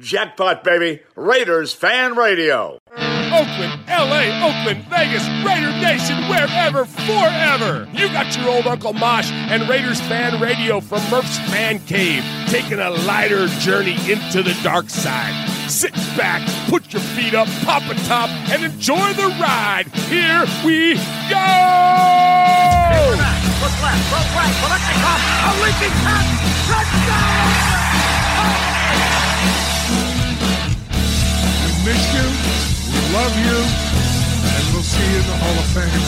Jackpot, baby. Raiders Fan Radio. Oakland, LA, Oakland, Vegas, Raider Nation, wherever, forever. You got your old Uncle Mosh and Raiders Fan Radio from Murph's Fan Cave, taking a lighter journey into the dark side. Sit back, put your feet up, pop a top, and enjoy the ride. Here we go! Look left, look right, Kolechnikov, a leaping pass, touchdown! Miss you, we love you, and we'll see you in the Hall of Fame.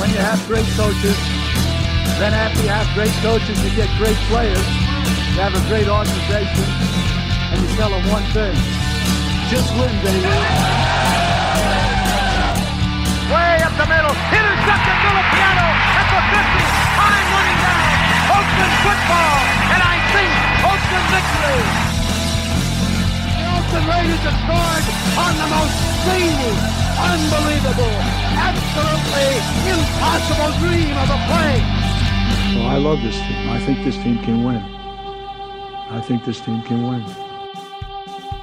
When you have great coaches, then after you have great coaches, you get great players. You have a great organization, and you tell them one thing: just win, baby. Way up the middle, intercepted Filipiano at the 50, time running down. Oakland football, and I think Oakland victory. Oakland Raiders have scored on the most zany, unbelievable, absolutely impossible dream of a play. Well, I love this team. I think this team can win. I think this team can win.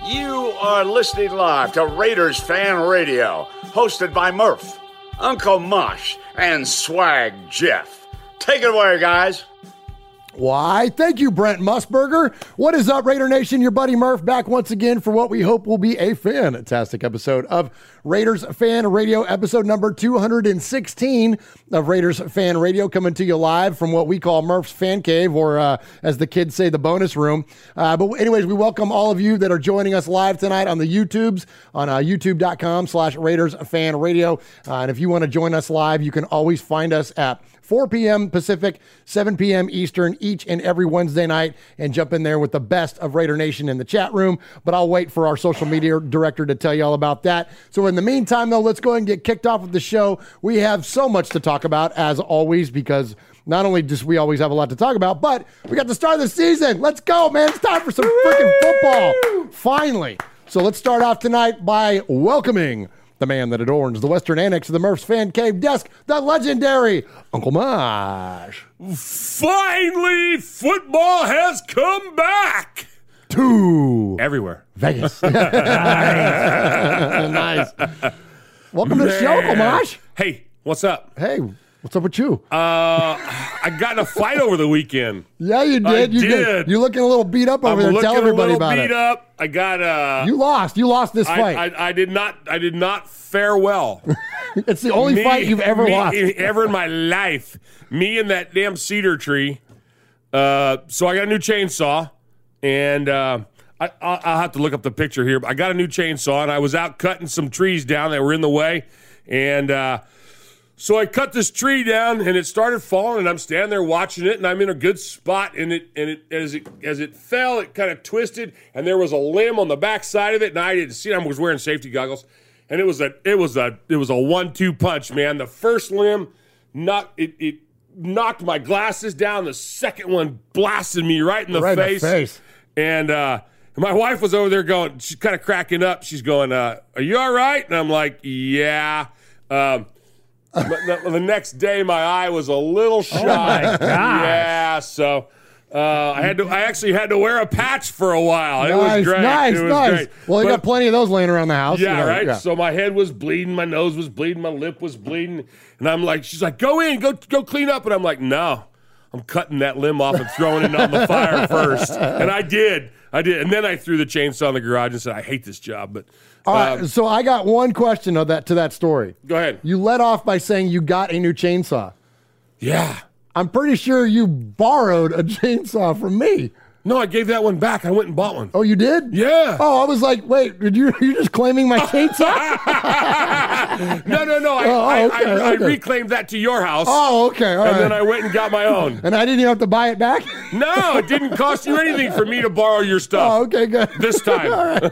You are listening live to Raiders Fan Radio, hosted by Murph, Uncle Mosh, and Swag Jeff. Take it away, guys. Why, thank you, Brent Musburger. What is up, Raider Nation? Your buddy Murph back once again for what we hope will be a fantastic episode of Raiders Fan Radio, episode number 216 of Raiders Fan Radio, coming to you live from what we call Murph's Fan Cave, or uh, as the kids say, the bonus room. Uh, but, anyways, we welcome all of you that are joining us live tonight on the YouTubes, on uh, youtube.com slash Raiders Fan Radio. Uh, and if you want to join us live, you can always find us at 4 p.m. Pacific, 7 p.m. Eastern, each and every Wednesday night, and jump in there with the best of Raider Nation in the chat room. But I'll wait for our social media director to tell you all about that. So, in the meantime, though, let's go ahead and get kicked off with the show. We have so much to talk about, as always, because not only just we always have a lot to talk about, but we got the start of the season. Let's go, man. It's time for some freaking football. Finally. So, let's start off tonight by welcoming the man that adorns the western annex of the Murph's Fan Cave desk, the legendary Uncle Mosh. Finally, football has come back to everywhere. Vegas. nice. Welcome to the show, Uncle Mosh. Hey, what's up? Hey, what's up with you? Uh, I got in a fight over the weekend. Yeah, you did. I you did. You're looking a little beat up over I'm there. Tell everybody a little about beat it. up. I got uh You lost. You lost this I, fight. I, I did not I did not fare well. it's the only Me- fight you've ever me- lost. ever in my life. Me and that damn cedar tree. Uh, so I got a new chainsaw, and uh, I, I'll, I'll have to look up the picture here. But I got a new chainsaw, and I was out cutting some trees down that were in the way, and uh, so I cut this tree down, and it started falling, and I'm standing there watching it, and I'm in a good spot, and it and it as it as it fell, it kind of twisted, and there was a limb on the back side of it, and I didn't see it. I was wearing safety goggles, and it was a it was a it was a one two punch, man. The first limb knocked it it knocked my glasses down. The second one blasted me right in the Right in the face, face. and uh, my wife was over there going, she's kind of cracking up. She's going, uh, "Are you all right?" And I'm like, "Yeah." Um, the, the next day, my eye was a little shot. my gosh. Yeah, so uh, I had to. I actually had to wear a patch for a while. it was Nice, great. nice, was nice. great. Well, you But- got plenty of those laying around the house. yeah, you know, right. yeah. So my head was bleeding, my nose was bleeding, my lip was bleeding, and I'm like, she's like, "Go in, go go clean up," and I'm like, "No, I'm cutting that limb off and throwing it on the fire first. And I did. I did. And then I threw the chainsaw in the garage and said, I hate this job. But All right, um, so I got one question of that to that story. go ahead. You let off by saying you got a new chainsaw. Yeah. I'm pretty sure you borrowed a chainsaw from me. No, I gave that one back. I went and bought one. Oh, you did? Yeah. Oh, I was like, wait, did you you just claiming my chainsaw? No, no, no. I, Oh, I, okay, I, I okay. reclaimed that to your house. oh, okay, all and right. then I went and got my own. and I didn't even have to buy it back. No, it didn't cost you anything for me to borrow your stuff Oh, okay, good. this time.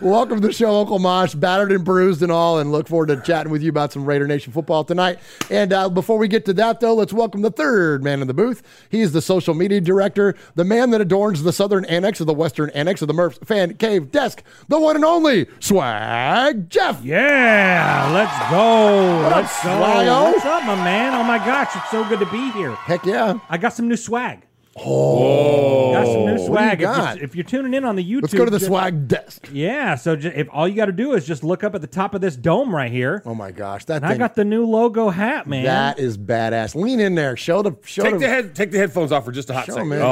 Welcome to the show, Uncle Mosh, battered and bruised and all, and look forward to chatting with you about some Raider Nation football tonight. And uh, before we get to that, though, let's welcome the third man in the booth. He is the social media director, the man that adorns the southern annex of the western annex of the Murphs fan cave desk, the one and only Swag Jeff. Yeah, let's go. What up, let's go. What's up, my man? Oh my gosh, it's so good to be here. Heck yeah. I got some new swag. Oh. Got some new What you swag. If you're, if you're tuning in on the YouTube, Let's go to the just- swag desk. Yeah, so ju- if all you got to do is just look up at the top of this dome right here, Oh my gosh, that and I thing, got the new logo hat, man. that is badass. Lean in there. Show the show Take the, the head, take the headphones off for just a hot Show second. man. Oh.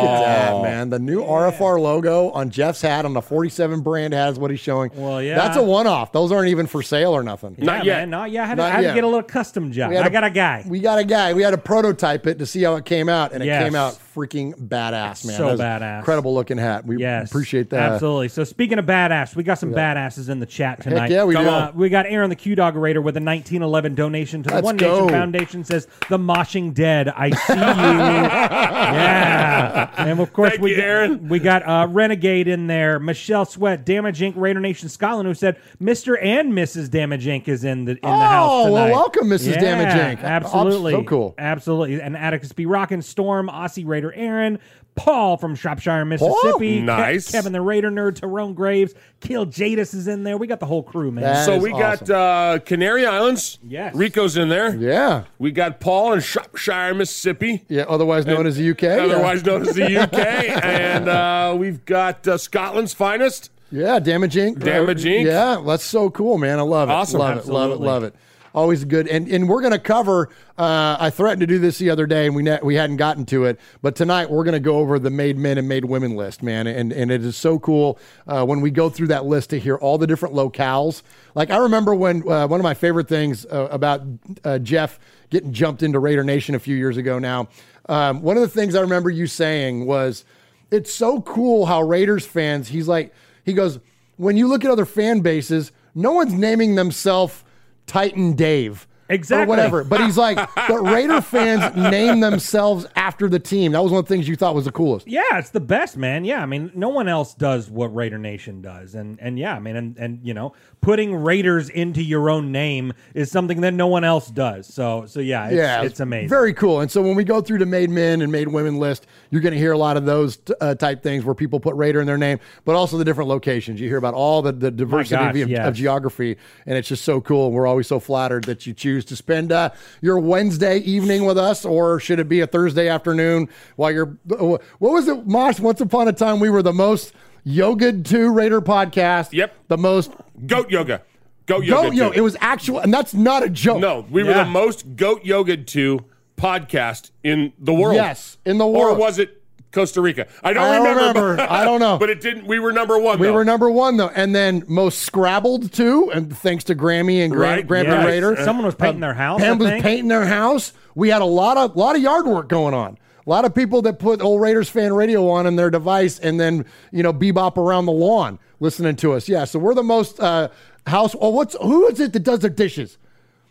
Look at that, oh. man. The new RFR logo on Jeff's hat on the 47 brand hat is what he's showing. Well, yeah. That's a one off. Those aren't even for sale or nothing. Yeah, Not yet. Man, not yet. I had, to, Not I had yet. to get a little custom job. We had I a- got a guy. We got a guy. We had to prototype it to see how it came out, and it Yes. came out freaking badass, man. So That badass. Incredible looking hat. We Yes, appreciate that. Absolutely. So speaking of badass, we got some badasses in the chat tonight. yeah, we Come do. on. we got Aaron the Q Dog Raider with a 1911 donation to the Let's One go. Nation Foundation. Says the moshing dead. I see you. yeah, and of course Thank we you, got, Aaron. we got uh, Renegade in there. Michelle Sweat, Damage Inc. Raider Nation Scotland, who said Mr. and Mrs. Damage Inc. is in the in the house Oh, well, welcome, Mrs. Yeah, Damage Inc. Absolutely, So cool. Absolutely, and Atticus B. Rockin' Storm, Aussie Raider Aaron. Paul from Shropshire, Mississippi. Ke- Nice. Kevin the Raider Nerd, Tyrone Graves, Kill Jadis is in there. We got the whole crew, man. That So is we awesome. got uh, Canary Islands. Yes. Rico's in there. Yeah. We got Paul in Shropshire, Mississippi. Yeah, otherwise known as the UK. yeah. Otherwise known as the UK. and uh, we've got uh, Scotland's finest. Yeah, Damage Inc. Damage Inc. Yeah, that's so cool, man. I love it. Awesome. Love it. Love it. Love it. Always good. And and we're going to cover. Uh, I threatened to do this the other day, and we ne- we hadn't gotten to it. But tonight we're going to go over the made men and made women list, man. And and it is so cool uh, when we go through that list to hear all the different locales. Like I remember when uh, one of my favorite things uh, about uh, Jeff getting jumped into Raider Nation a few years ago. Now, um, one of the things I remember you saying was it's so cool how Raiders fans, he's like, he goes, when you look at other fan bases, no one's naming themselves Titan Dave. Exactly. Or whatever. But he's like, but Raider fans name themselves after the team. That was one of the things you thought was the coolest. Yeah, it's the best, man. Yeah, I mean, no one else does what Raider Nation does, and and yeah, I mean, and and you know, putting Raiders into your own name is something that no one else does. So so yeah, it's, yeah, it's amazing. Very cool. And so when we go through the made men and made women list, you're going to hear a lot of those uh, type things where people put Raider in their name, but also the different locations. You hear about all the, the diversity gosh, of, yes. of geography, and it's just so cool. And we're always so flattered that you choose to spend uh, your Wednesday evening with us, or should it be a Thursday afternoon while you're. What was it, Mosh? Once upon a time, we were the most yoga to Raider podcast. Yep. The most Goat yoga. Goat yoga. goat yo. too. It was actual, and that's not a joke. No, we were the most goat yoga to podcast in the world. Yes, in the world. Or world. was it Costa Rica? I don't I don't remember. remember. but- I don't know. But it didn't. We were number one. We though. were number one though, and then most scrabbled too, and thanks to Grammy and Gram- Right, Grammy yes. Raider. Someone was painting their house. Pam I was painting their house. We had a lot of lot of yard work going on. A lot of people that put old Raiders fan radio on in their device and then you know bebop around the lawn listening to us. Yeah, so we're the most uh, house. Oh, what's who is it that does their dishes?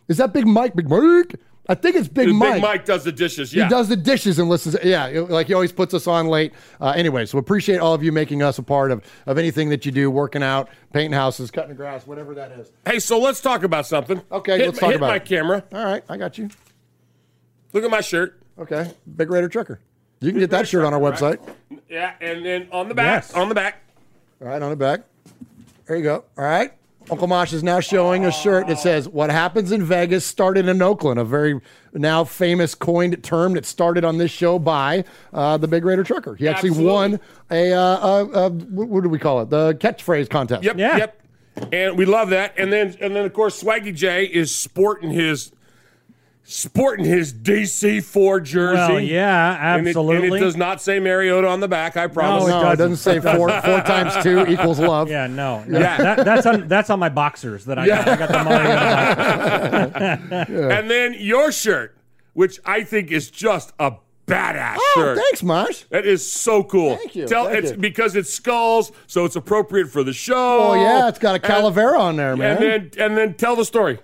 Is that Big Mike? Big Mike? I think it's Big Mike. Big Mike. Does the dishes. Yeah. He does the dishes and listens. Yeah, like he always puts us on late. Uh, anyway, so appreciate all of you making us a part of of anything that you do, working out, painting houses, cutting grass, whatever that is. Hey, so let's talk about something. Okay, hit, let's talk hit about my it. camera. All right, I got you. Look at my shirt. Okay, Big Raider Trucker. You can get that shirt on our website. Yeah, and then on the back, Yes. on the back. All right, on the back. There you go. All right. Uncle Mosh is now showing a shirt that says "What happens in Vegas started in Oakland," a very now famous coined term that started on this show by uh, the Big Raider Trucker. He actually Absolutely. won a, uh, uh, uh, what what do we call it? The catchphrase contest. Yep, Yeah. yep. And we love that. And then, and then of course, Swaggy J is sporting his sporting his DC4 jersey. Well, yeah, And it- absolutely. And it, does not say Mariota on the back, I promise. it No, it doesn't say four four times two equals love. Yeah, no, no. Yeah. That, that's on that's on my boxers that I got. I got the Mariota And then your shirt, which I think is just a badass shirt. Oh, shirt. thanks, Mosh. That is so cool. Thank you, Tell thank it's you. because it's skulls, so it's appropriate for the show. Oh yeah, it's got a And- calavera on there, man. And then and then tell the story.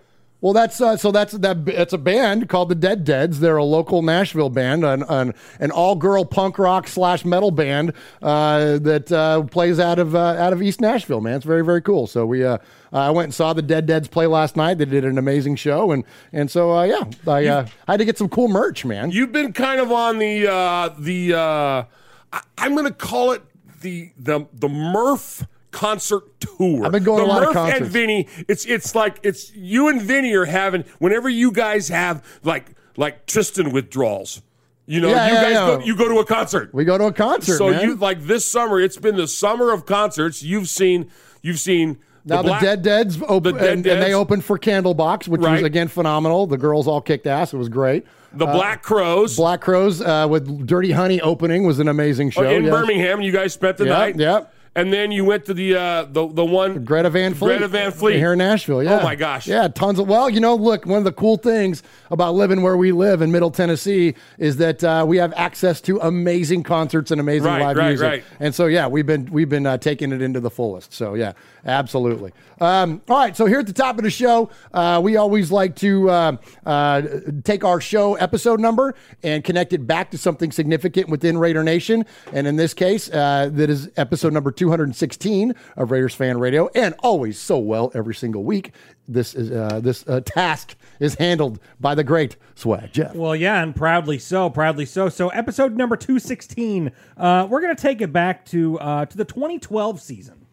Well, that's uh, so that's that. It's a band called the Dead Deads. They're a local Nashville band, an an, an all girl punk rock slash metal band uh, that uh, plays out of uh, out of East Nashville. Man, it's very very cool. So we uh, I went and saw the Dead Deads play last night. They did an amazing show, and and so uh, yeah, I, uh, I had to get some cool merch, man. You've been kind of on the uh the uh I, I'm gonna call it the the the Murph concert tour. I've been going the to a lot of Murph and concerts. Vinny. It's it's like it's you and Vinny are having whenever you guys have like like Tristan withdrawals. You know, Yeah, you yeah, guys yeah. go you go to a concert. we go to a concert, so man. you like this summer. It's been the summer of concerts. You've seen you've seen now the, Black- Dead Deads open, The Dead and, and they opened for Candlebox, which was again phenomenal. The girls all kicked ass. It was great. the Black Crowes Black Crowes uh, with Dirty Honey opening was an amazing show. in yes. Birmingham. You guys spent the Yep, night. yep. And then you went to the uh, the the one Greta Van Fleet. Greta Van Fleet. Here in Nashville, yeah. Oh, my gosh. Yeah, tons of. Well, you know, look, one of the cool things about living where we live in Middle Tennessee is that uh, we have access to amazing concerts and amazing Right, live right, music. right. And so, yeah, we've been we've been uh, taking it into the fullest. So, yeah, absolutely. Um, all right, so here at the top of the show, uh, we always like to uh, uh, take our show episode number and connect it back to something significant within Raider Nation. And in this case, uh, that is episode number 216 of Raiders Fan Radio, and always so well every single week. This is uh, this uh, task is handled by the great Swag Jeff. Well, yeah, and proudly so, proudly so. So, episode number two sixteen, uh, we're gonna take it back to to the 2012 season.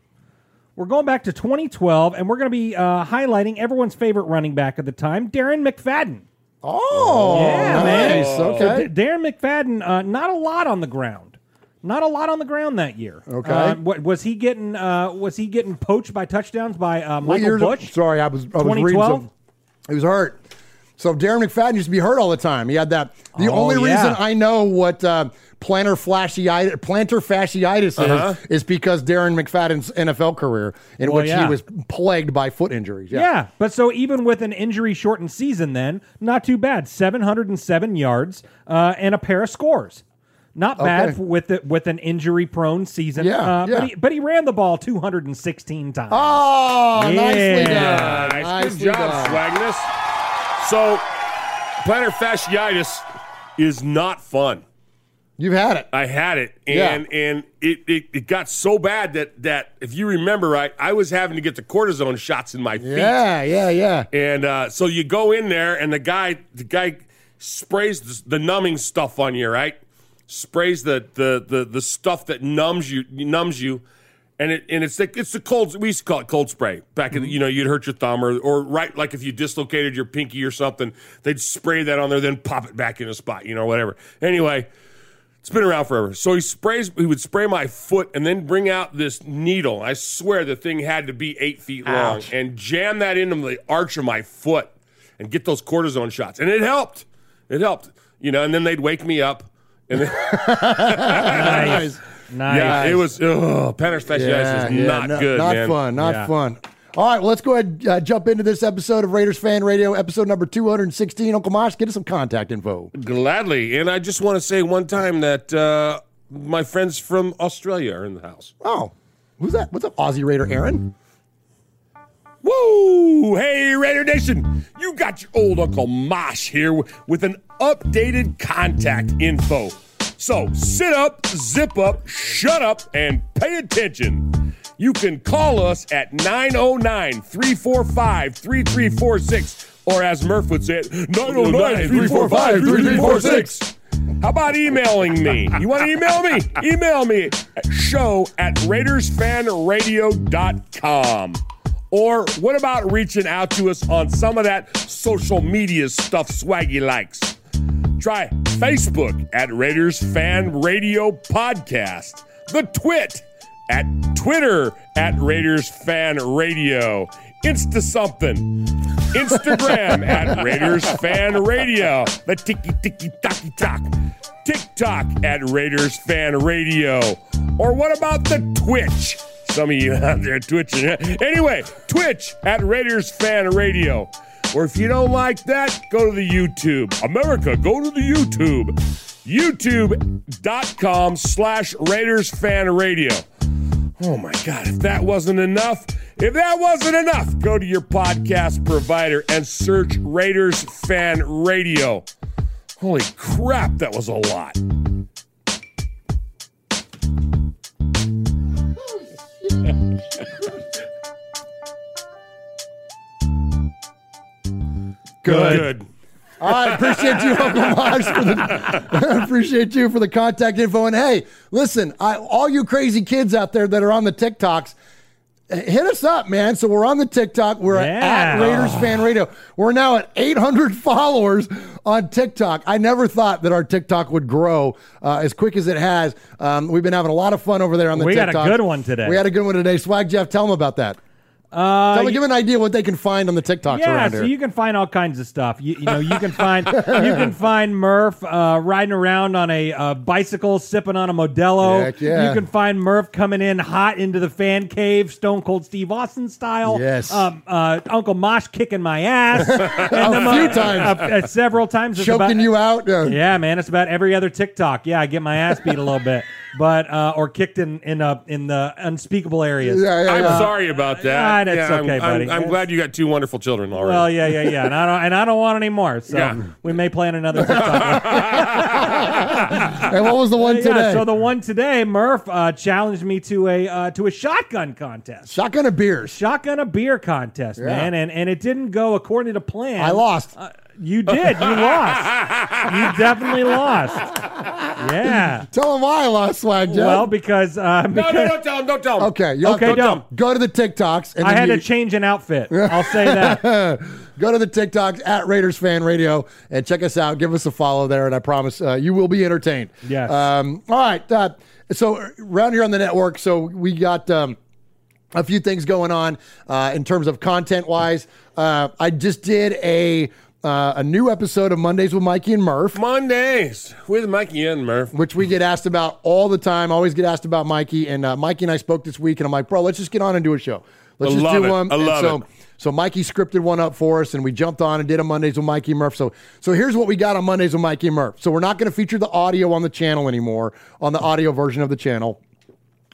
We're going back to 2012, and we're gonna be uh, highlighting everyone's favorite running back at the time, Darren McFadden. Oh, Yeah, man. nice. So Okay. D- Darren McFadden, uh, not a lot on the ground. Not a lot on the ground that year. Okay. Uh, what was he getting? Uh, was he getting poached by touchdowns by uh, Michael Bush? Sorry, I was, I was reading 2012? some. He was hurt. So Darren McFadden used to be hurt all the time. He had that. The Oh, only yeah. reason I know what uh, plantar fasciitis, plantar fasciitis Uh-huh. is, is because Darren McFadden's NFL career, in Well, which yeah. he was plagued by foot injuries. Yeah. Yeah. but so even with an injury shortened season, then not too bad. Seven hundred and seven yards uh, and a pair of scores. Not bad Okay. with the, with an injury prone season. Yeah, uh, yeah. But he but he ran the ball two hundred and sixteen times. Oh, nicely Yeah. done. Nice. Nicely Good job, done. Swagness. So, plantar fasciitis is not fun. You've had it. I had it, and and it, it, it got so bad that that if you remember right, I was having to get the cortisone shots in my feet. Yeah, yeah, yeah. And uh, so you go in there, and the guy the guy sprays the, the numbing stuff on you, right? Sprays the the the, the stuff that numbs you numbs you. And it and it's the it's the cold we used to call it cold spray back in the, you know you'd hurt your thumb or or right like if you dislocated your pinky or something they'd spray that on there then pop it back in a spot you know whatever anyway it's been around forever. So he sprays. He would spray my foot and then bring out this needle. I swear the thing had to be eight feet long Ouch. and jam that into the arch of my foot and get those cortisone shots. And it helped. It helped. You know. And then they'd wake me up. And then, nice. Nice. yeah, it was. Oh, plantar fasciitis is not no- good, Not man. fun. Not Yeah. fun. All right, well, let's go ahead and uh, jump into this episode of Raiders Fan Radio, episode number 216. Uncle Mosh, get us some contact info. Gladly. And I just want to say one time that uh, my friends from Australia are in the house. Oh, who's that? What's up, Aussie Raider Aaron? Woo! Hey, Raider Nation! You got your old Uncle Mosh here with an updated contact info. So sit up, zip up, shut up, and pay attention. You can call us at 909 345 3346, or as Murph would say it, 909 345 3346. How about emailing me? You want to email me? Email me at show at RaidersFanRadio.com. Or what about reaching out to us on some of that social media stuff Swaggy likes? Try Facebook at Raiders Fan Radio Podcast, the Twit at Twitter at Raiders Fan Radio, Insta something. Instagram at Raiders Fan Radio. The ticky tiki taki talk. TikTok at Raiders Fan Radio. Or what about the Twitch? Some of you out there twitching. Anyway, Twitch at Raiders Fan Radio. Or if you don't like that, go to the YouTube. America, go to the YouTube. YouTube.com slash Raiders Fan Radio. Oh my God, if that wasn't enough, if that wasn't enough, go to your podcast provider and search Raiders Fan Radio. Holy crap, that was a lot. Good. All right, appreciate you, Uncle Mosh, for the appreciate you for the contact info. And hey, listen, I, all you crazy kids out there that are on the TikToks, hit us up, man. So we're on the TikTok. We're at Yeah. Raiders Fan Radio. We're now at 800 followers on TikTok. I never thought that our TikTok would grow uh, as quick as it has. Um, we've been having a lot of fun over there on the We got TikTok. a good one today. We had a good one today. Swag Jeff, tell them about that. Uh, Tell me, give an idea what they can find on the TikToks yeah, around so you can find all kinds of stuff. You, you know, you can find you can find Murph uh, riding around on a uh, bicycle, sipping on a Modelo. Heck yeah. You can find Murph coming in hot into the fan cave, Stone Cold Steve Austin style. Yes. Um, uh, Uncle Mosh kicking my ass and A few times. uh, uh, several times. It's Choking about- you out. Uh, Yeah, man, it's about every other TikTok. Yeah, I get my ass beat a little bit, but uh, or kicked in in uh, in the unspeakable areas. yeah, yeah, I'm yeah. sorry about that. That's Yeah, I'm- okay, I'm, buddy. I'm, glad you got two wonderful children already. Well, yeah, yeah, yeah, and I don't, and I don't want any more. So Yeah. we may plan another TikTok. And what was the one yeah, today? so the one today, Murph uh, challenged me to a uh, to a shotgun contest, Shotgun of beers. shotgun a beer contest, man, and and it didn't go according to plan. I lost. You did. You lost. You definitely lost. Yeah. Tell them why I lost swag, Jeff. Well, because uh, no, because no, don't tell him. Don't tell him. okay, you have Okay, to don't. go to the TikToks and I then had you, to change an outfit. I'll say that. go to the TikToks at Raiders Fan Radio and check us out. Give us a follow there, and I promise uh, you will be entertained. Yes. Um, all right. Uh, so around here on the network, so we got. Um, a few things going on uh, in terms of content wise. Uh, I just did a uh, a new episode of Mondays with Mikey and Murph. Mondays with Mikey and Murph. which we get asked about all the time. Always get asked about Mikey, and uh, Mikey and I spoke this week, and I'm like, bro, let's just get on and do a show. Let's I just do it. one. I And love so, it. So Mikey scripted one up for us, and we jumped on and did a Mondays with Mikey and Murph. So so here's what we got on Mondays with Mikey and Murph. So we're not going to feature the audio on the channel anymore, on the audio version of the channel.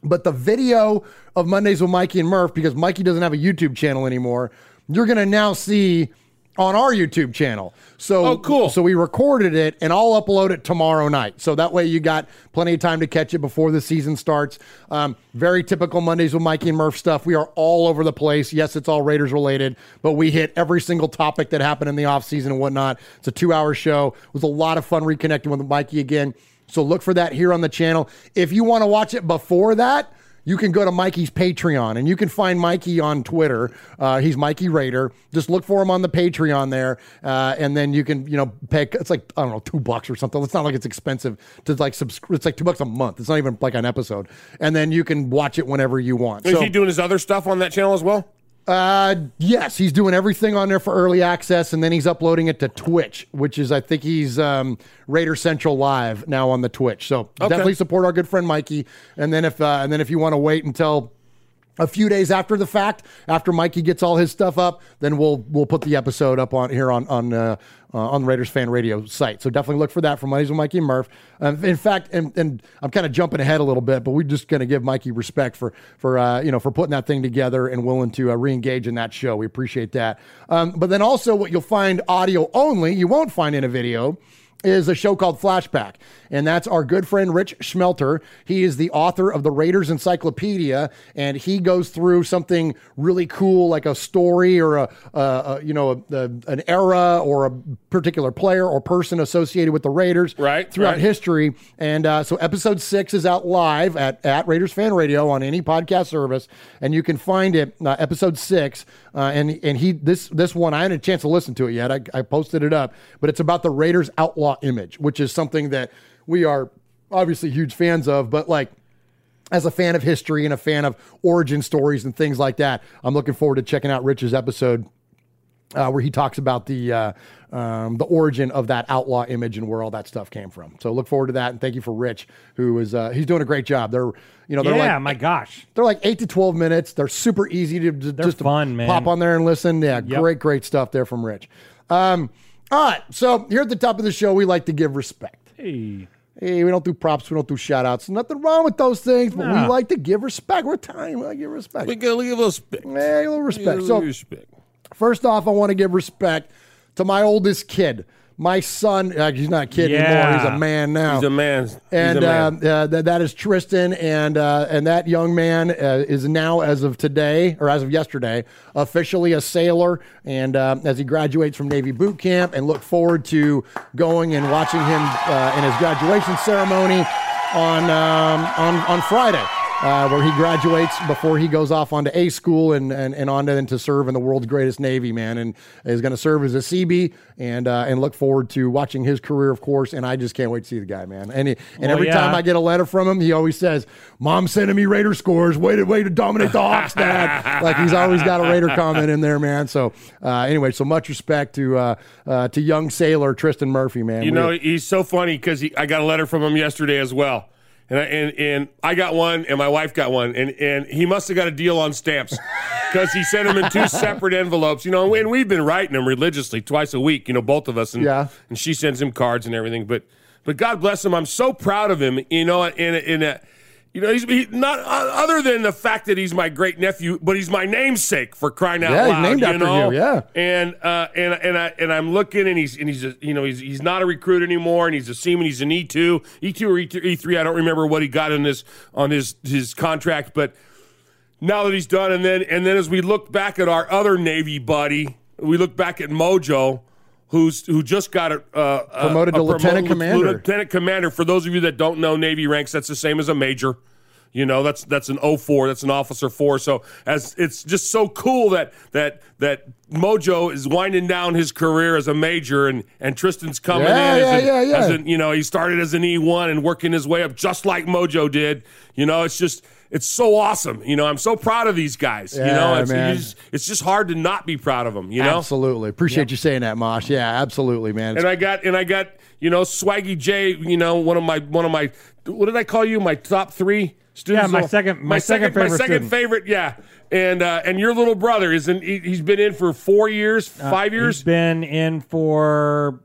But the video of Mondays with Mikey and Murph, because Mikey doesn't have a YouTube channel anymore, you're going to now see on our YouTube channel. So Oh, cool. So we recorded it, and I'll upload it tomorrow night. So that way you got plenty of time to catch it before the season starts. Um, very typical Mondays with Mikey and Murph stuff. We are all over the place. Yes, it's all Raiders related, but we hit every single topic that happened in the offseason and whatnot. It's a two hour show. It was a lot of fun reconnecting with Mikey again. So look for that here on the channel. If you want to watch it before that, you can go to Mikey's Patreon and you can find Mikey on Twitter. Uh, he's Mikey Raider. Just look for him on the Patreon there, uh, and then you can you know pay. It's like I don't know two bucks or something. It's not like it's expensive to like subscribe. It's like two bucks a month. It's not even like an episode, and then you can watch it whenever you want. Is So- he doing his other stuff on that channel as well? Uh, yes, he's doing everything on there for early access, and then he's uploading it to Twitch, which is I think he's um, Raider Central Live now on the Twitch. So definitely support our good friend Mikey, and then if uh, and then if you want to wait until a few days after the fact, after Mikey gets all his stuff up, then we'll we'll put the episode up on here on on uh, uh, on the Raiders Fan Radio site. So definitely look for that from Mondays with Mikey and Murph. Um, in fact, and, and I'm kind of jumping ahead a little bit, but we're just going to give Mikey respect for for uh, you know for putting that thing together and willing to uh, reengage in that show. We appreciate that. Um, but then also, what you'll find audio only, you won't find in a video is a show called Flashback. And that's our good friend Rich Schmelter. He is the author of the Raiders Encyclopedia, and he goes through something really cool, like a story or a, a, a you know a, an era or a particular player or person associated with the Raiders Right, throughout right. history. And uh, so episode six is out live at, at Raiders Fan Radio on any podcast service, and you can find it uh, episode six. Uh, and and he this this one I hadn't a chance to listen to it yet. I, I posted it up, but it's about the Raiders outlaw image, which is something that we are obviously huge fans of, but like as a fan of history and a fan of origin stories and things like that, I'm looking forward to checking out Rich's episode uh, where he talks about the uh, um, the origin of that outlaw image and where all that stuff came from. So look forward to that, and thank you for Rich, who is uh, he's doing a great job. They're you know they're yeah, like my gosh. they're like eight to twelve minutes. They're super easy to to- just to fun, man. pop on there and listen. Yeah, Yep. great great stuff there from Rich. Um, all right, so here at the top of the show, we like to give respect. Hey. Hey, we don't do props, we don't do shout outs. Nothing wrong with those things, but we like to give respect. We're Italian, we like to give respect. We got a little respect. Yeah, a little respect. A So, little respect. First off, I want to give respect to my oldest kid. My son, uh, he's not a kid anymore. He's a man now. He's a man. And a man. uh, uh, th- that is Tristan, and uh, and that young man uh, is now, as of today or as of yesterday, officially a sailor. And uh, as he graduates from Navy boot camp, and look forward to going and watching him uh, in his graduation ceremony on um, on on Friday. Uh, where he graduates before he goes off onto A school and, and, and on to, then to serve in the world's greatest Navy, man. And is going to serve as a CB and uh, and look forward to watching his career, of course. And I just can't wait to see the guy, man. And, he, and Well, every yeah. time I get a letter from him, he always says, Mom sending me Raider scores. Way to, way to dominate the Hawks, Dad. like he's always got a Raider comment in there, man. So uh, anyway, so much respect to uh, uh, to young sailor Tristan Murphy, man. You We- know, he's so funny because I got a letter from him yesterday as well. And I, and, and I got one, and my wife got one, and, and he must have got a deal on stamps because he sent them in two separate envelopes. You know, and we've been writing them religiously twice a week. You know, both of us, and Yeah. and she sends him cards and everything. But but God bless him, I'm so proud of him. You know, in a, in a you know, he's he, not uh, other than the fact that he's my great nephew, but he's my namesake for crying out Yeah, loud. named you after know? you, yeah. and uh, and and I and I'm looking, and he's and he's just, you know he's he's not a recruit anymore, and he's a seaman. He's an E two, E two or E three. I don't remember what he got in this on his his contract, but now that he's done, and then and then as we look back at our other Navy buddy, we look back at Mojo. Who's who just got a, uh, a- Promoted to a lieutenant promo- commander. Lieutenant commander. For those of you that don't know Navy ranks, that's the same as a major. You know, that's that's an 04, that's an officer four. So as it's just so cool that that that Mojo is winding down his career as a major and and Tristan's coming Yeah, in yeah, as, yeah. as an you know, he started as an E1 and working his way up just like Mojo did. You know, it's just it's so awesome. You know, I'm so proud of these guys. you know, it's, man. you just- it's just hard to not be proud of them, you know? Absolutely. Appreciate you saying that, Mosh. Yeah, absolutely, man. and I got and I got you know Swaggy J. You know one of my one of my what did I call you? My top three students. Yeah, my second- my second my favorite second student. favorite. Yeah, and uh, and your little brother is in. He, he's been in for four years, five years. Uh, He's been in for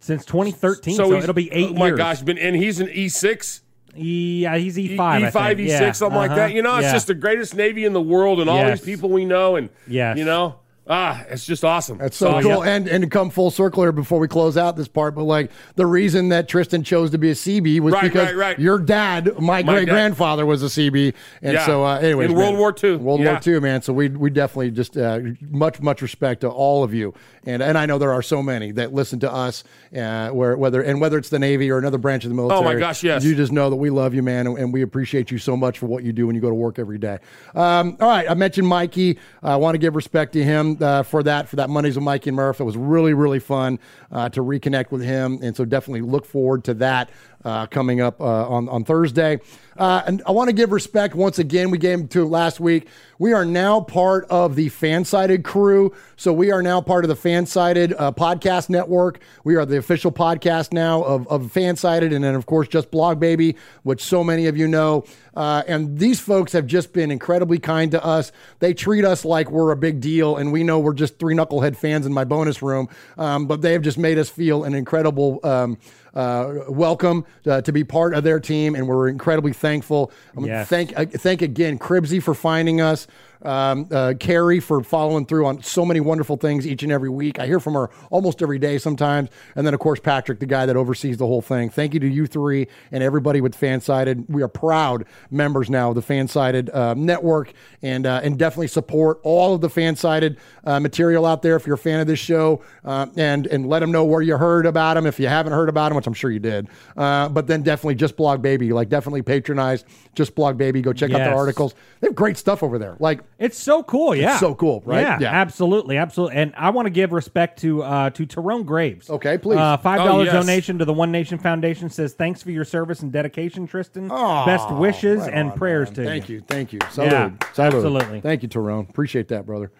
since 2013, so, he's- it'll be eight Oh my years. gosh, been and he's an E six. Yeah, he's E5. E I five, think. E Yeah, six, something like uh-huh. that. You know, it's Yeah. just the greatest Navy in the world, and all Yes. these people we know, and Yes. you know, ah, it's just awesome. That's so So, cool. yeah. And and to come full circle here before we close out this part, but like the reason that Tristan chose to be a CB was Right, because right, right. your dad, my, My great grandfather, was a CB, and Yeah. so uh, anyways, In World man, War II. World Yeah. War II, man. So we we definitely just uh, much much respect to all of you, and and I know there are so many that listen to us, uh, where whether and whether it's the Navy or another branch of the military. Oh, my gosh, yes. You just know that we love you, man, and, and we appreciate you so much for what you do when you go to work every day. Um, all right, I mentioned Mikey. I want to give respect to him uh, for that for that Mondays with Mikey and Murph. It was really really fun uh, to reconnect with him, and so definitely look forward to that uh, coming up uh, on on Thursday. Uh, and I want to give respect once again. We gave to last week. We are now part of the Fansided crew. So we are now part of the Fansided uh, podcast network. We are the official podcast now of, of Fansided. And then, of course, just Blog Baby, which so many of you know. Uh, and these folks have just been incredibly kind to us. They treat us like we're a big deal. And we know we're just three knucklehead fans in my bonus room. Um, but they have just made us feel an incredible. Um, uh, welcome uh, to be part of their team, and we're incredibly thankful. Um, Yes. Thank, uh, thank again, Cribsy for finding us. Um, uh, Carrie for following through on so many wonderful things each and every week. I hear from her almost every day sometimes. And then, of course, Patrick, the guy that oversees the whole thing. Thank you to you three and everybody with Fansided. We are proud members now of the Fansided uh, network and, uh, and definitely support all of the Fansided uh, material out there if you're a fan of this show. Uh, and, and let them know where you heard about them if you haven't heard about them, which I'm sure you did. Uh, but then definitely just Blog Baby. Like, definitely patronize just Blog Baby. Go check out their articles. They have great stuff over there. Like, It's so cool, yeah. so cool, right? Yeah, Yeah. absolutely, absolutely. And I want to give respect to uh, to Tyrone Graves. Okay, please. Uh, Five Oh, dollars yes. donation to the One Nation Foundation says thanks for your service and dedication, Tristan. Best wishes Right and on, prayers man. to Thank you. Thank you. Thank you. Salud. Yeah, Salud. absolutely. Thank you, Tyrone. Appreciate that, brother.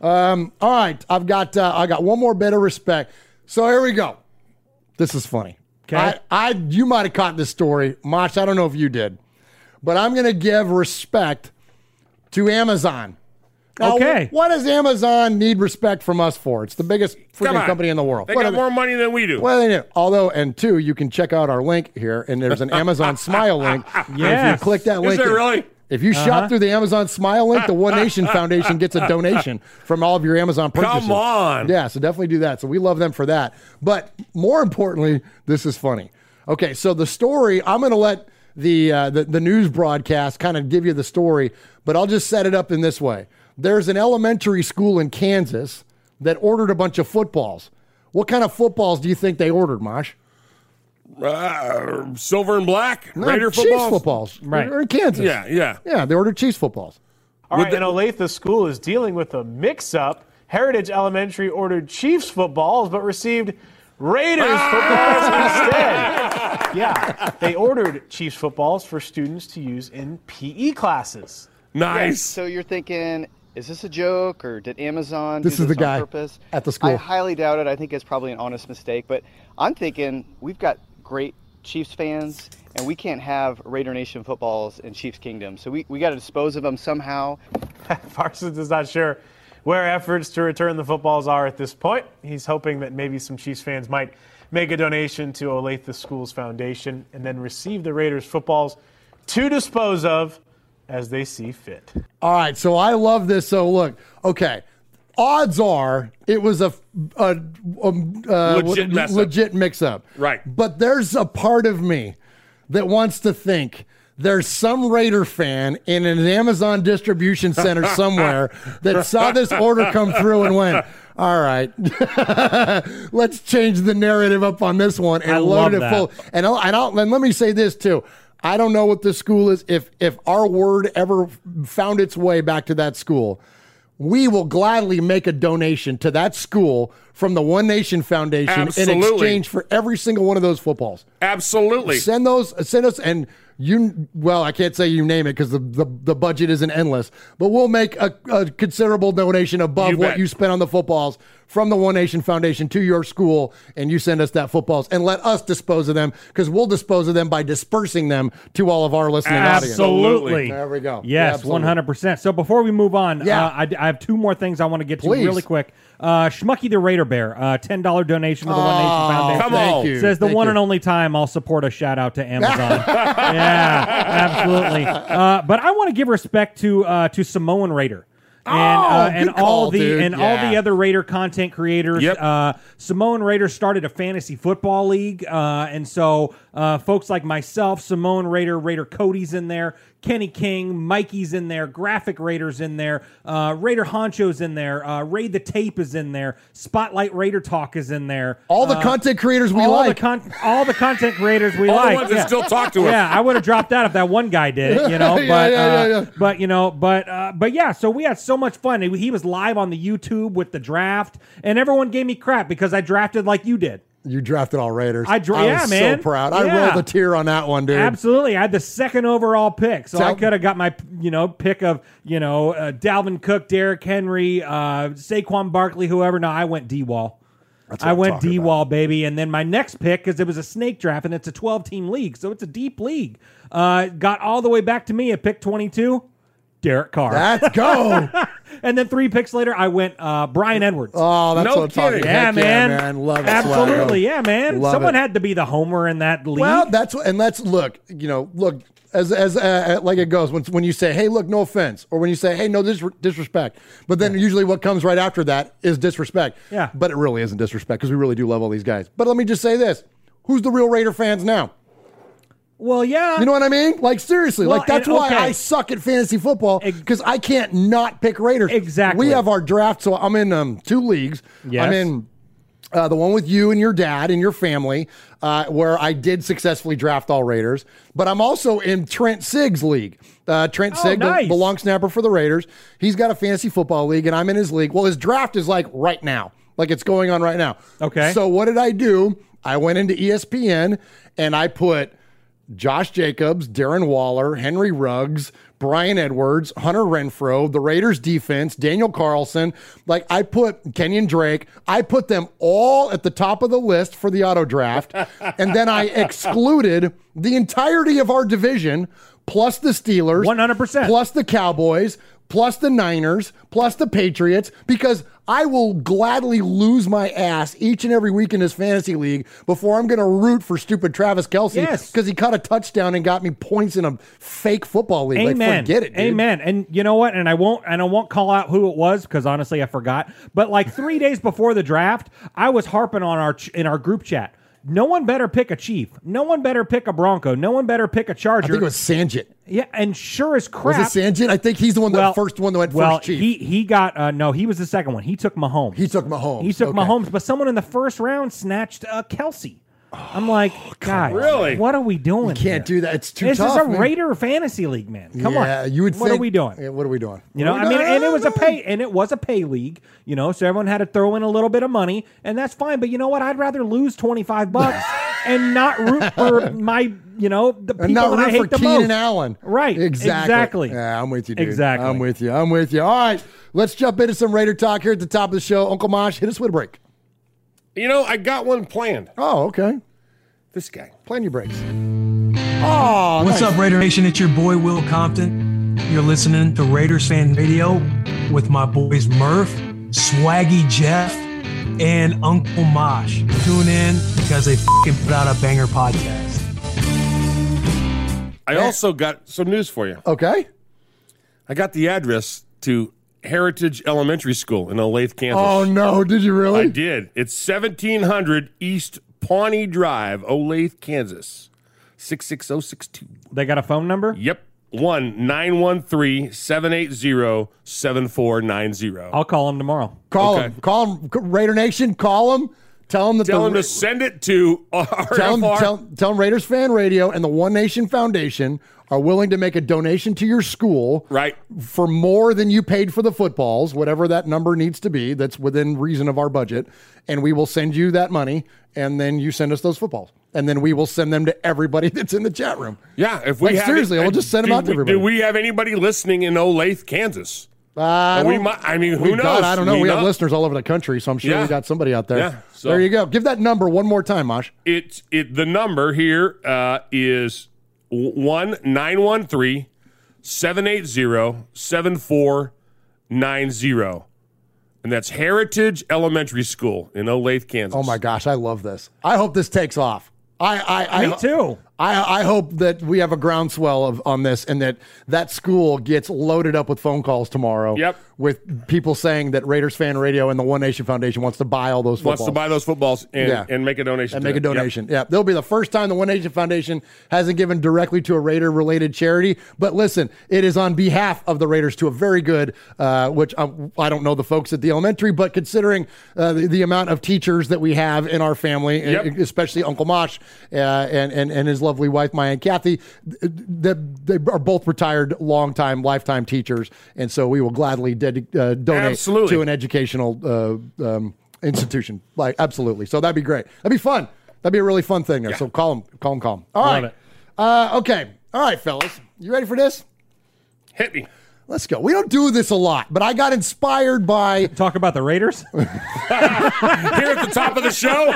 Um, all right, I've got uh, I got one more bit of respect. So here we go. This is funny. Okay. I, I you might have caught this story, Mosh. I don't know if you did, but I'm going to give respect to Amazon. Now, Okay. What does Amazon need respect from us for? It's the biggest freaking company in the world. They What got more money than we do. Well, they do. Although, and two, you can check out our link here, and there's an Amazon Smile link. And If you click that link, is there really? if you shop uh-huh. through the Amazon Smile link, the One Nation Foundation gets a donation from all of your Amazon purchases. Come on. Yeah, so definitely do that. So we love them for that. But more importantly, this is funny. Okay, so the story, I'm going to let the, uh, the the news broadcast kind of give you the story, but I'll just set it up in this way. There's an elementary school in Kansas that ordered a bunch of footballs. What kind of footballs do you think they ordered, Mosh? Uh, silver and black No, Raider Chiefs footballs. footballs. Right. They're in Kansas. Yeah, yeah. Yeah, they ordered Chiefs footballs. All right, and Olathe School is dealing with a mix-up. Heritage Elementary ordered Chiefs footballs, but received Raiders footballs instead. Yeah, they ordered Chiefs footballs for students to use in PE classes. Nice. So you're thinking, is this a joke or did Amazon This do is this the on guy purpose? at the school. I highly doubt it. I think it's probably an honest mistake. But I'm thinking we've got great Chiefs fans, and we can't have Raider Nation footballs in Chiefs Kingdom. So we, we got to dispose of them somehow. Parsons is not sure where efforts to return the footballs are at this point. He's hoping that maybe some Chiefs fans might make a donation to Olathe School's foundation and then receive the Raiders footballs to dispose of as they see fit. All right, so I love this. So look, okay. Odds are it was a, a, um, uh, Legit what- mess legit mix-up. Right. But there's a part of me that wants to think there's some Raider fan in an Amazon distribution center somewhere that saw this order come through and went, all right, let's change the narrative up on this one and I load it that. full. And, I'll, and, I'll, and let me say this too. I don't know what this school is. If if our word ever found its way back to that school, we will gladly make a donation to that school from the One Nation Foundation in exchange for every single one of those footballs. Absolutely. Send those, send us, and you. Well, I can't say you name it because the, the the budget isn't endless, but we'll make a, a considerable donation above You what bet. you spent on the footballs from the One Nation Foundation to your school, and you send us that footballs, and let us dispose of them because we'll dispose of them by dispersing them to all of our listening audience. Absolutely. There we go. Yes, Absolutely. one hundred percent. So before we move on, Yeah. uh, I, I have two more things I want to get to Please. really quick. Uh, Schmucky the Raider Bear, uh, ten dollar donation to the One Nation Oh, Foundation. Come thank you. Says the Thank one you. and only time I'll support a shout out to Amazon. yeah, absolutely. Uh, but I want to give respect to uh, to Samoan Raider. And, Oh, uh, and good all call, the dude. and all Yeah. the other Raider content creators. Yep. Uh, Samoan Raider started a fantasy football league, uh, and so uh, folks like myself, Samoan Raider, Raider Cody's in there, Kenny King, Mikey's in there, Graphic Raiders in there, uh, Raider Honcho's in there, uh, Raid the Tape is in there, Spotlight Raider Talk is in there. All the Uh, content creators we all like. the con- all the content creators we All the like. ones that yeah. still talk to us. Yeah, I would have dropped out if that one guy did it, you know. Yeah, But yeah, yeah, uh, yeah. but you know, but uh, but yeah. So we had so much fun. He was live on the YouTube with the draft, and everyone gave me crap because I drafted like you did. You drafted all Raiders. I dra- I yeah, was man. so proud. I Yeah. rolled a tear on that one, dude. Absolutely, I had the second overall pick, so I could have got my you know pick of you know uh, Dalvin Cook, Derrick Henry, uh, Saquon Barkley, whoever. No, I went D Wall. what I went D Wall, baby, and then my next pick because it was a snake draft and it's a twelve team league, so it's a deep league. Uh, got all the way back to me at pick twenty two. Derek Carr. Let's go. and then three picks later, I went uh, Bryan Edwards. Oh, that's No what I'm talking kidding. yeah, Heck man. man. Love it. Absolutely, yeah, man. Love Someone it. had to be the homer in that league. Well, that's what, and let's look, you know, look as as uh, like it goes when when you say, "Hey, look, no offense," or when you say, "Hey, no dis- disrespect," but then usually what comes right after that is disrespect. Yeah. but it really isn't disrespect because we really do love all these guys. But let me just say this: Who's the real Raider fans now? Well, yeah. You know what I mean? Like seriously, Well, like that's and- why okay. I suck at fantasy football because I can't not pick Raiders. Exactly. We have our draft, so I'm in um, two leagues. Yes. I'm in uh, the one with you and your dad and your family, uh, where I did successfully draft all Raiders. But I'm also in Trent Sieg's league. Uh, Trent Oh, Sieg, the- nice. the long snapper for the Raiders, he's got a fantasy football league, and I'm in his league. Well, his draft is like right now, like it's going on right now. Okay. So what did I do? I went into ESPN and I put Josh Jacobs, Darren Waller, Henry Ruggs, Bryan Edwards, Hunter Renfrow, the Raiders defense, Daniel Carlson. Like I put Kenyon Drake, I put them all at the top of the list for the auto draft. and then I excluded the entirety of our division plus the Steelers, 100%. plus the Cowboys, plus the Niners, plus the Patriots, because I will gladly lose my ass each and every week in this fantasy league before I'm going to root for stupid Travis Kelce Yes. because he caught a touchdown and got me points in a fake football league. Amen. Like, forget it, dude. Amen. And you know what? And I won't. And I won't call out who it was because honestly, I forgot. But like three days before the draft, I was harping on our ch- in our group chat. No one better pick a Chief. No one better pick a Bronco. No one better pick a Charger. I think it was Sanjit. Yeah, and sure as crap. Was it Sanjit? I think he's the one Well, first one that went well, first chief. he he got uh, no. He was the second one. He took Mahomes. He took Mahomes. He took Okay. Mahomes, but someone in the first round snatched uh, Kelce. I'm like, oh, guys, Really? What are we doing? You can't here? do that. It's too this tough. is a man. Raider fantasy league, man. Come yeah, on. you would What think. are we doing? Yeah, what are we doing? You know, I mean, and it was a pay, and it was a pay league. You know, so everyone had to throw in a little bit of money, and that's fine. But you know what? I'd rather lose twenty five bucks and not root for my, you know, the people And not that I root hate for the Keenan most. Allen. Right. Exactly. Exactly. Yeah, I'm with you, dude. Exactly. I'm with you. I'm with you. All right. Let's jump into some Raider talk here at the top of the show. Uncle Mosh, hit us with a break. You know, I got one planned. Oh, okay. This guy. Plan your breaks. Oh, What's nice. up, Raider Nation? It's your boy Will Compton. You're listening to Raiders Fan Radio with my boys Murph, Swaggy Jeff, and Uncle Mosh. Tune in because they fucking put out a banger podcast. I also got some news for you. Okay. I got the address to Heritage Elementary School in Olathe, Kansas. Oh, no. Did you really? I did. It's 1700 East Pawnee Drive, Olathe, Kansas. 66062. They got a phone number. Yep. 1 913 780 7490. I'll call him tomorrow. Call Okay. him. Call him. Raider Nation, call him. Tell him that Tell the them to send it to tell him, tell, tell him Raiders Fan Radio and the One Nation Foundation are willing to make a donation to your school right. for more than you paid for the footballs, whatever that number needs to be, that's within reason of our budget. And we will send you that money, and then you send us those footballs. And then we will send them to everybody that's in the chat room. Yeah, if we Like, have seriously, we'll just send them do out to everybody. Do we have anybody listening in Olathe, Kansas? Uh, I we might, I mean, who knows? got- I don't know. We, have not- listeners all over the country, so I'm sure Yeah. we got somebody out there. Yeah, so- there you go. Give that number one more time, Mosh. It's it. The number here uh, is one nine one three seven eight zero seven four nine zero, and that's Heritage Elementary School in Olathe, Kansas. Oh my gosh, I love this. I hope this takes off. I, I, I Me too. I, I hope that we have a groundswell of on this, and that that school gets loaded up with phone calls tomorrow. Yep. With people saying that Raiders Fan Radio and the One Nation Foundation wants to buy all those footballs. Wants to buy those footballs and, Yeah. and make a donation. and make a it. Yep. donation. Yeah, they'll be the first time the One Nation Foundation hasn't given directly to a Raider related charity. But listen, it is on behalf of the Raiders to a very good, uh, which um, I don't know the folks at the elementary, but considering uh, the, the amount of teachers that we have in our family, Yep. especially Uncle Mosh uh, and, and and his lovely wife Maya and Kathy, th- th- they are both retired, long-time, lifetime teachers, and so we will gladly ded- uh, donate Absolutely. to an educational uh, um, institution. Like absolutely. So that'd be great. That'd be fun. That'd be a really fun thing there. So call them, call them, call them. All Love right. it. Uh, okay. All right, fellas. You ready for this? Hit me. Let's go. We don't do this a lot, but I got inspired by. Talk about the Raiders. Here at the top of the show.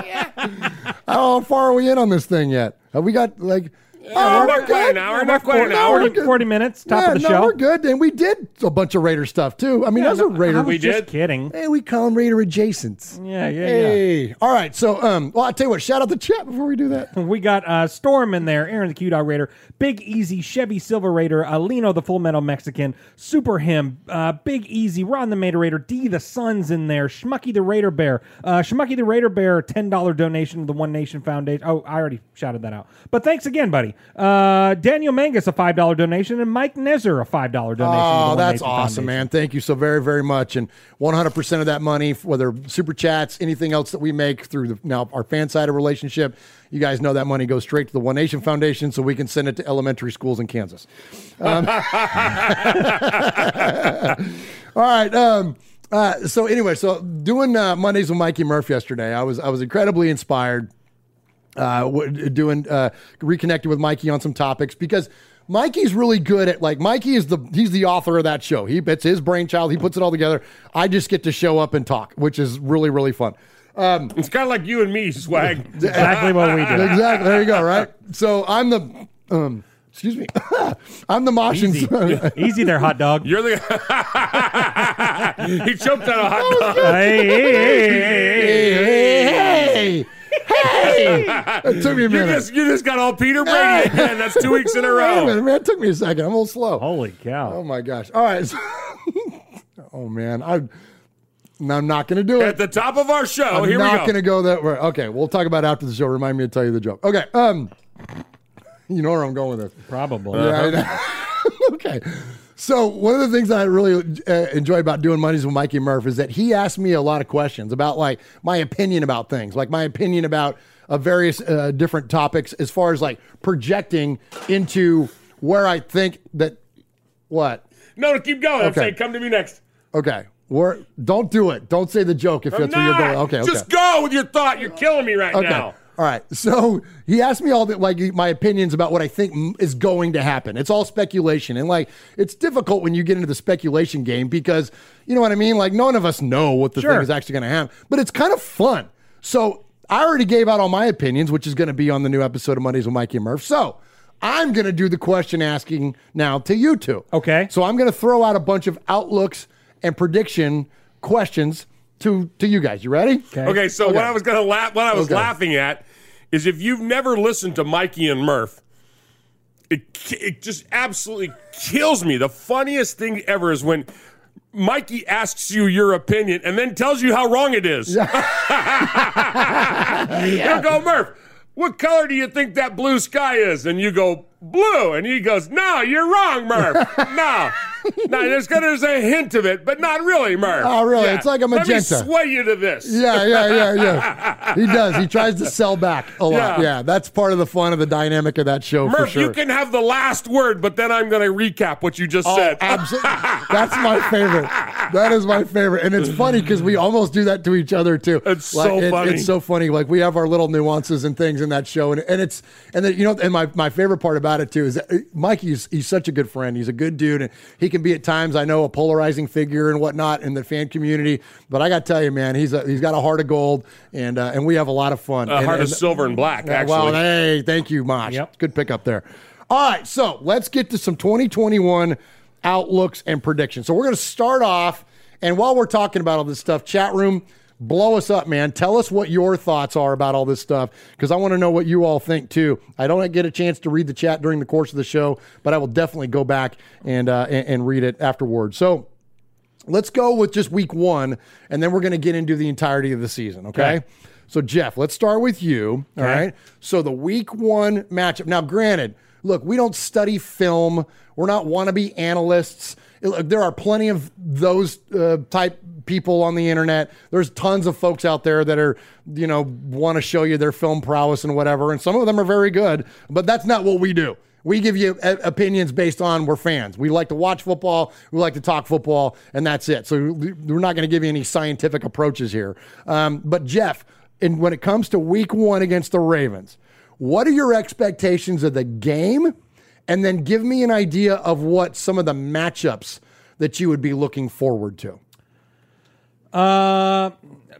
How far are we in on this thing yet? Have we got like? Oh, we're not quite an hour. Not quite an hour. we're 40, good. 40 minutes, top yeah, of the no, show. we're good. And we did a bunch of Raider stuff too. I mean, Yeah, those no, are Raider. I was We just did? kidding. Hey, we call them Raider adjacents. Yeah, yeah, Hey. All right. So, um, well, I'll tell you what, shout out the chat before we do that. We got uh, Storm in there, Aaron the Q Dog Raider, Big Easy, Chevy Silver Raider, Alino the Full Metal Mexican, Super Him, uh, Big Easy, Ron the Mater Raider, D the Sun's in there, Schmucky the Raider Bear, uh, Schmucky the Raider Bear, $10 donation to the One Nation Foundation. Oh, I already shouted that out. But thanks again, buddy. Uh, Daniel Mangus, a $5 donation, and Mike Nezer, a $5 donation. Oh, that's awesome, Foundation. man. Thank you so very, very much. And 100% of that money, whether super chats, anything else that we make through the, now our fan side of relationship, you guys know that money goes straight to the One Nation Foundation so we can send it to elementary schools in Kansas. Um, all right. Um, uh, so anyway, so doing uh, Mondays with Mikey Murph yesterday, I was I was incredibly inspired uh, doing uh, reconnecting with Mikey on some topics because Mikey's really good at like Mikey is the he's the author of that show. He it's his brainchild. He puts it all together. I just get to show up and talk, which is really really fun. Um, it's kind of like you and me, swag. Exactly what we do. exactly. There you go. Right. So I'm the um, excuse me. I'm the Moshin. Easy. Easy there, hot dog. You're the. he choked on a hot dog. Hey, hey, hey, hey, hey, hey. It took me a You minute. just, you just got all Peter Brady again. That's two weeks in a Wait a row. minute, man. It took me a second. I'm a little slow. Holy cow. Oh my gosh. All right. So- oh man. I I'm not going to do it. At the top of our show, I'm here not we go. going to go that way. Okay, we'll talk about it after the show. Remind me to tell you the joke. Okay. Um, you know where I'm going with this. Probably. Yeah, I know. okay. So one of the things I really uh, enjoy about doing Mondays with Mikey Murph is that he asks me a lot of questions about like my opinion about things, like my opinion about uh, various uh, different topics, as far as like projecting into where I think that what. No, to keep going. I'm Okay. saying, come to me next. Okay. Where, don't do it. Don't say the joke if I'm that's where you're not. going. Okay. Okay. Just go with your thought. You're killing me right Okay. now. All right. So he asked me all the like my opinions about what I think is going to happen. It's all speculation, and like it's difficult when you get into the speculation game because you know what I mean. Like none of us know what the Sure. thing is actually going to happen, but it's kind of fun. So I already gave out all my opinions, which is going to be on the new episode of Mondays with Mikey and Murph. So. I'm going to do the question asking now to you two. Okay. So I'm going to throw out a bunch of outlooks and prediction questions to to you guys. You ready? Okay, okay so what I was gonna laugh, what I was Okay. laughing at, is if you've never listened to Mikey and Murph, it it just absolutely kills me. The funniest thing ever is when Mikey asks you your opinion and then tells you how wrong it is. He'll go, Murph. What color do you think that blue sky is? And you go, blue. And he goes, No, you're wrong, Murph. no. No, there's, gonna there's a hint of it, but not really, Murph. Oh, really? It's like a magenta. Let me sway you to this. Yeah, yeah, yeah, yeah. He does. He tries to sell back a lot. Yeah. Yeah, that's part of the fun of the dynamic of that show for Murph, sure. you can have the last word, but then I'm going to recap what you just Oh, said. absolutely. That's my favorite. That is my favorite, and it's funny because we almost do that to each other too. It's so funny. It's so funny. Like we have our little nuances and things in that show, and, and it's and then you know, and my, my favorite part about it too is that uh, Mikey he's such a good friend. He's a good dude, and he can be at times I know a polarizing figure and whatnot in the fan community. But I got to tell you, man, he's a, he's got a heart of gold, and uh, and we have a lot of fun. A And- heart of silver and black, yeah, actually. Well, hey, thank you, Mosh. Good pickup there. All right, so let's get to some 2021 outlooks and predictions. So we're going to start off, and while we're talking about all this stuff, chat room, blow us up, man. Tell us what your thoughts are about all this stuff because I want to know what you all think too. I don't get a chance to read the chat during the course of the show, but I will definitely go back and uh, and, and read it afterwards. So let's go with just week one, and then we're going to get into the entirety of the season. Okay. Okay. So Jeff, let's start with you. All Okay. right. So the week one matchup. Now, granted, look, we don't study film. We're not wannabe analysts. There are plenty of those uh, type people on the internet. There's tons of folks out there that are, you know, want to show you their film prowess and whatever. And some of them are very good, but that's not what we do. We give you opinions based on we're fans. We like to watch football. We like to talk football, and that's it. So we- we're not going to give you any scientific approaches here. Um, but Jeff, and when it comes to Week One against the Ravens, what are your expectations of the game? And then give me an idea of what some of the matchups that you would be looking forward to. Uh,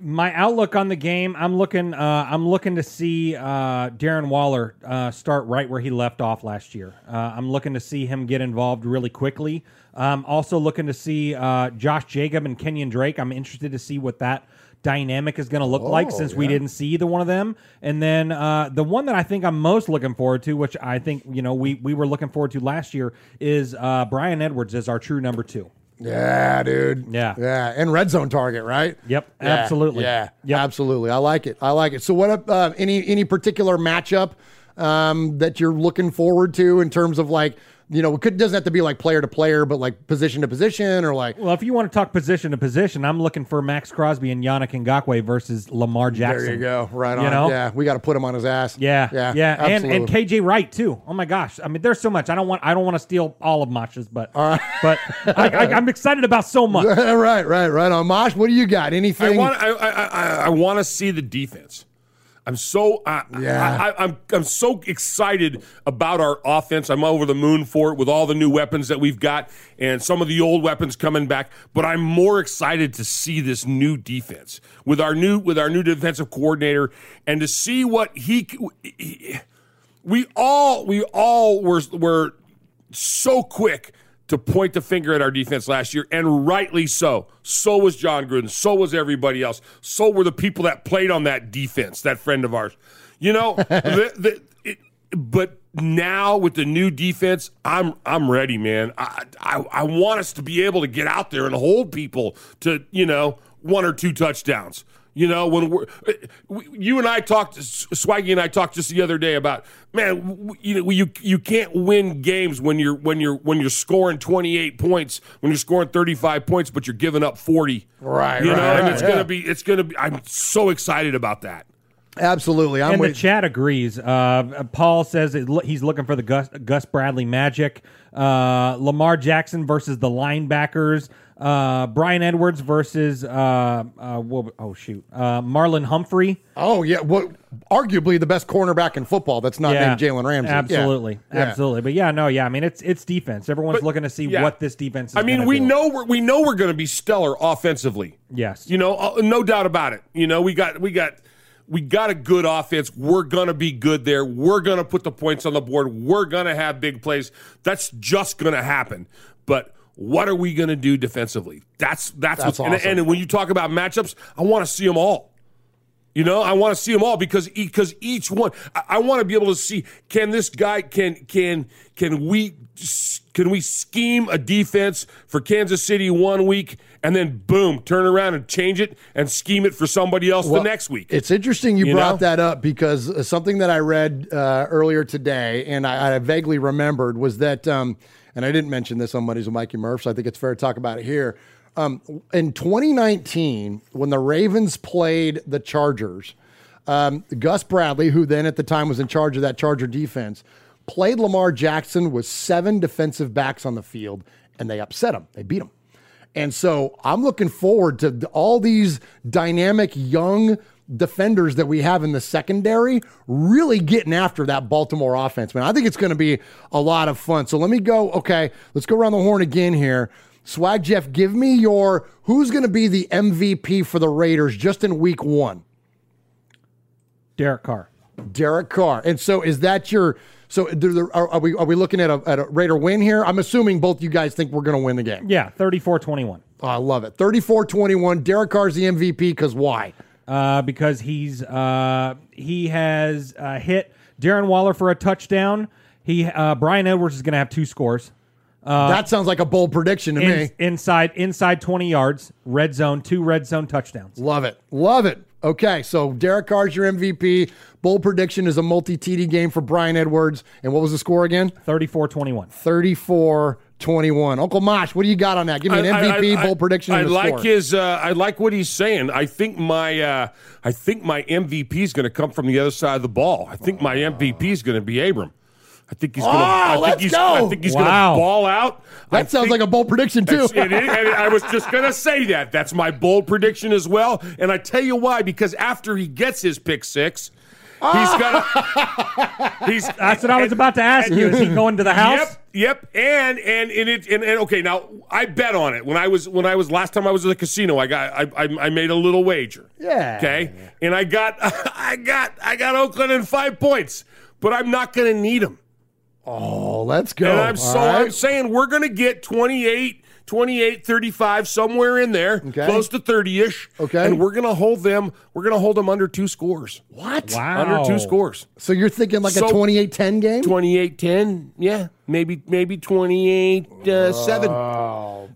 my outlook on the game, I'm looking. Uh, I'm looking to see uh, Darren Waller uh, start right where he left off last year. Uh, I'm looking to see him get involved really quickly. Um, also looking to see uh, Josh Jacob and Kenyon Drake. I'm interested to see what that dynamic is going to look like Oh, since we didn't see either one of them. And then uh, the one that I think I'm most looking forward to, which I think you know we we were looking forward to last year, is uh, Bryan Edwards as our true number two. Yeah, dude. Yeah. Yeah. And red zone target, right? Yep, Yeah, absolutely. Yeah. Yeah. Absolutely. I like it. I like it. So what uh, any any particular matchup um, that you're looking forward to in terms of like, you know, it could, doesn't have to be like player to player, but like position to position or like Well, if you want to talk position to position, I'm looking for Maxx Crosby and Yannick Ngakoue versus Lamar Jackson. there you go. Right on. You know? Yeah. We got to put him on his ass. Yeah, Yeah. yeah, and and. KJ Wright too. Oh my gosh! I mean, there's so much. I don't want I don't want to steal all of Mosh's, but but I, I, I'm excited about so much. right, right, right on. Mosh, what do you got? I Anything? want I, I, I, I want to see the defense. I'm so I, Yeah. I, I, I'm I'm so excited about our offense. I'm over the moon for it with all the new weapons that we've got and some of the old weapons coming back. But I'm more excited to see this new defense with our new with our new defensive coordinator and to see what he. he we all we all were were so quick to point the finger at our defense last year, and rightly so. So was Jon Gruden. So was everybody else. So were the people that played on that defense. That friend of ours, you know. the, the, it, but now with the new defense, I'm I'm ready, man. I, I I want us to be able to get out there and hold people to you know one or two touchdowns. You know, when we're you and I talked, Swaggy and I talked just the other day about man, you know, you you can't win games when you're when you're when you're scoring 28 points, when you're scoring 35 points, but you're giving up 40. Right, You know, right, and it's yeah. gonna be it's gonna be. I'm so excited about that. Absolutely. I'm and the chat agrees. Uh, Paul says it, he's looking for the Gus, Gus Bradley magic. Uh, Lamar Jackson versus the linebackers. Uh, Bryan Edwards versus uh, uh, what- oh shoot, uh, Marlon Humphrey. Oh yeah, what arguably the best cornerback in football that's not Yeah, named Jalen Ramsey. Absolutely, Yeah. absolutely. But yeah, no, yeah. I mean, it's it's defense. Everyone's looking to see yeah. what this defense. is I mean, gonna we do. know we're, we know we're going to be stellar offensively. Yes. You know, uh, no doubt about it. You know, we got we got we got a good offense. We're going to be good there. We're going to put the points on the board. We're going to have big plays. That's just going to happen. But what are we going to do defensively? That's that's, That's what's, and- awesome. and, when you talk about matchups, I want to see them all. You know, I want to see them all because because each one, I, I want to be able to see can this guy can can can we can we scheme a defense for Kansas City one week and then boom turn around and change it and scheme it for somebody else Well, the next week. It's interesting you, You brought know? that up because uh, something that I read uh, earlier today and I, I vaguely remembered was that, um, and I didn't mention this on Mondays with Mikey Murph, so I think it's fair to talk about it here. Um, in 2019, when the Ravens played the Chargers, um, Gus Bradley, who then at the time was in charge of that Charger defense, played Lamar Jackson with seven defensive backs on the field, and they upset him. They beat him. And so I'm looking forward to all these dynamic young defenders that we have in the secondary really getting after that Baltimore offense, man. I think it's going to be a lot of fun. So let me go. Okay, let's go around the horn again here. Swag Jeff, give me your who's going to be the MVP for the Raiders just in week one? Derek Carr. Derek Carr. And so is that your so there- are, are we are we looking at a, at a Raider win here? I'm assuming both you guys think we're going to win the game. Yeah, 34-21. Oh, I love it. 34-21. Derek Carr's the MVP because why? Uh, because he's uh, he has uh, hit Darren Waller for a touchdown. He uh, Bryan Edwards is going to have two scores. Uh, that sounds like a bold prediction to in- me. Inside inside twenty yards, red zone, two red zone touchdowns. Love it. Love it. Okay, so Derek Carr's your MVP. Bold prediction is a multi TD game for Bryan Edwards. And what was the score again? 34 21. 34 21. Uncle Mosh, what do you got on that? Give me an I- I- MVP, I- bold prediction. I and a like score. his. Uh, I like what he's saying. I think my. Uh, I think my MVP is going to come from the other side of the ball. I think my MVP is going to be Abram. I think he's going to. Oh, I think let's he's, go. I think he's Wow. going to ball out. I That sounds think- like a bold prediction, too. It's- it is, and I was just going to say that. That's my bold prediction as well. And I tell you why, because after he gets his pick six, he's got to. He's That's what I was about to ask you. Is he going to the house? Yep, yep. And and and it and, and okay. Now I bet on it when I was when I was last time I was at the casino. I got I I, I made a little wager. Yeah. Okay. And I got I got I got Oakland in five points, but I'm not going to need them. Oh, let's go. And I'm All so right. I'm saying we're going to get 28, 28, 35 somewhere in there, Okay. close to 30ish. Okay. And we're going to hold them. We're going to hold them under two scores. What? Wow. Under two scores. So you're thinking like a So- 28 10 game? 28-10. Yeah, maybe maybe 28 uh, 7.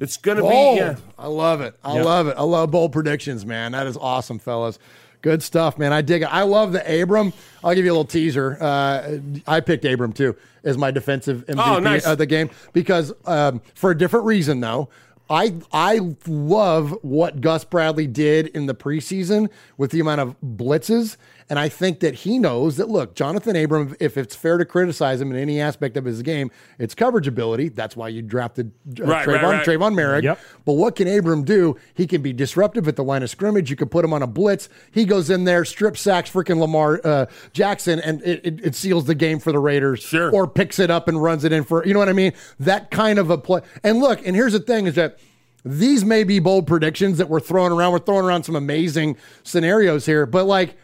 It's going to Bold. be yeah. I love it. I love it. I love bold predictions, man. That is awesome, fellas. Good stuff, man. I dig it. I love the Abram. I'll give you a little teaser. Uh, I picked Abram too as my defensive MVP Oh, nice. of the game because um, for a different reason, though. I I love what Gus Bradley did in the preseason with the amount of blitzes And I think that he knows that, look, Johnathan Abram, if it's fair to criticize him in any aspect of his game, it's coverage ability. That's why you drafted uh, Right, Trevon, right, right. Trevon Moehrig. Yep. But what can Abram do? He can be disruptive at the line of scrimmage. You can put him on a blitz. He goes in there, strip sacks freaking Lamar uh, Jackson, and it, it, it seals the game for the Raiders. Sure. Or picks it up and runs it in for, you know what I mean? That kind of a play. And look, and here's the thing is that these may be bold predictions that we're throwing around. We're throwing around some amazing scenarios here, but like,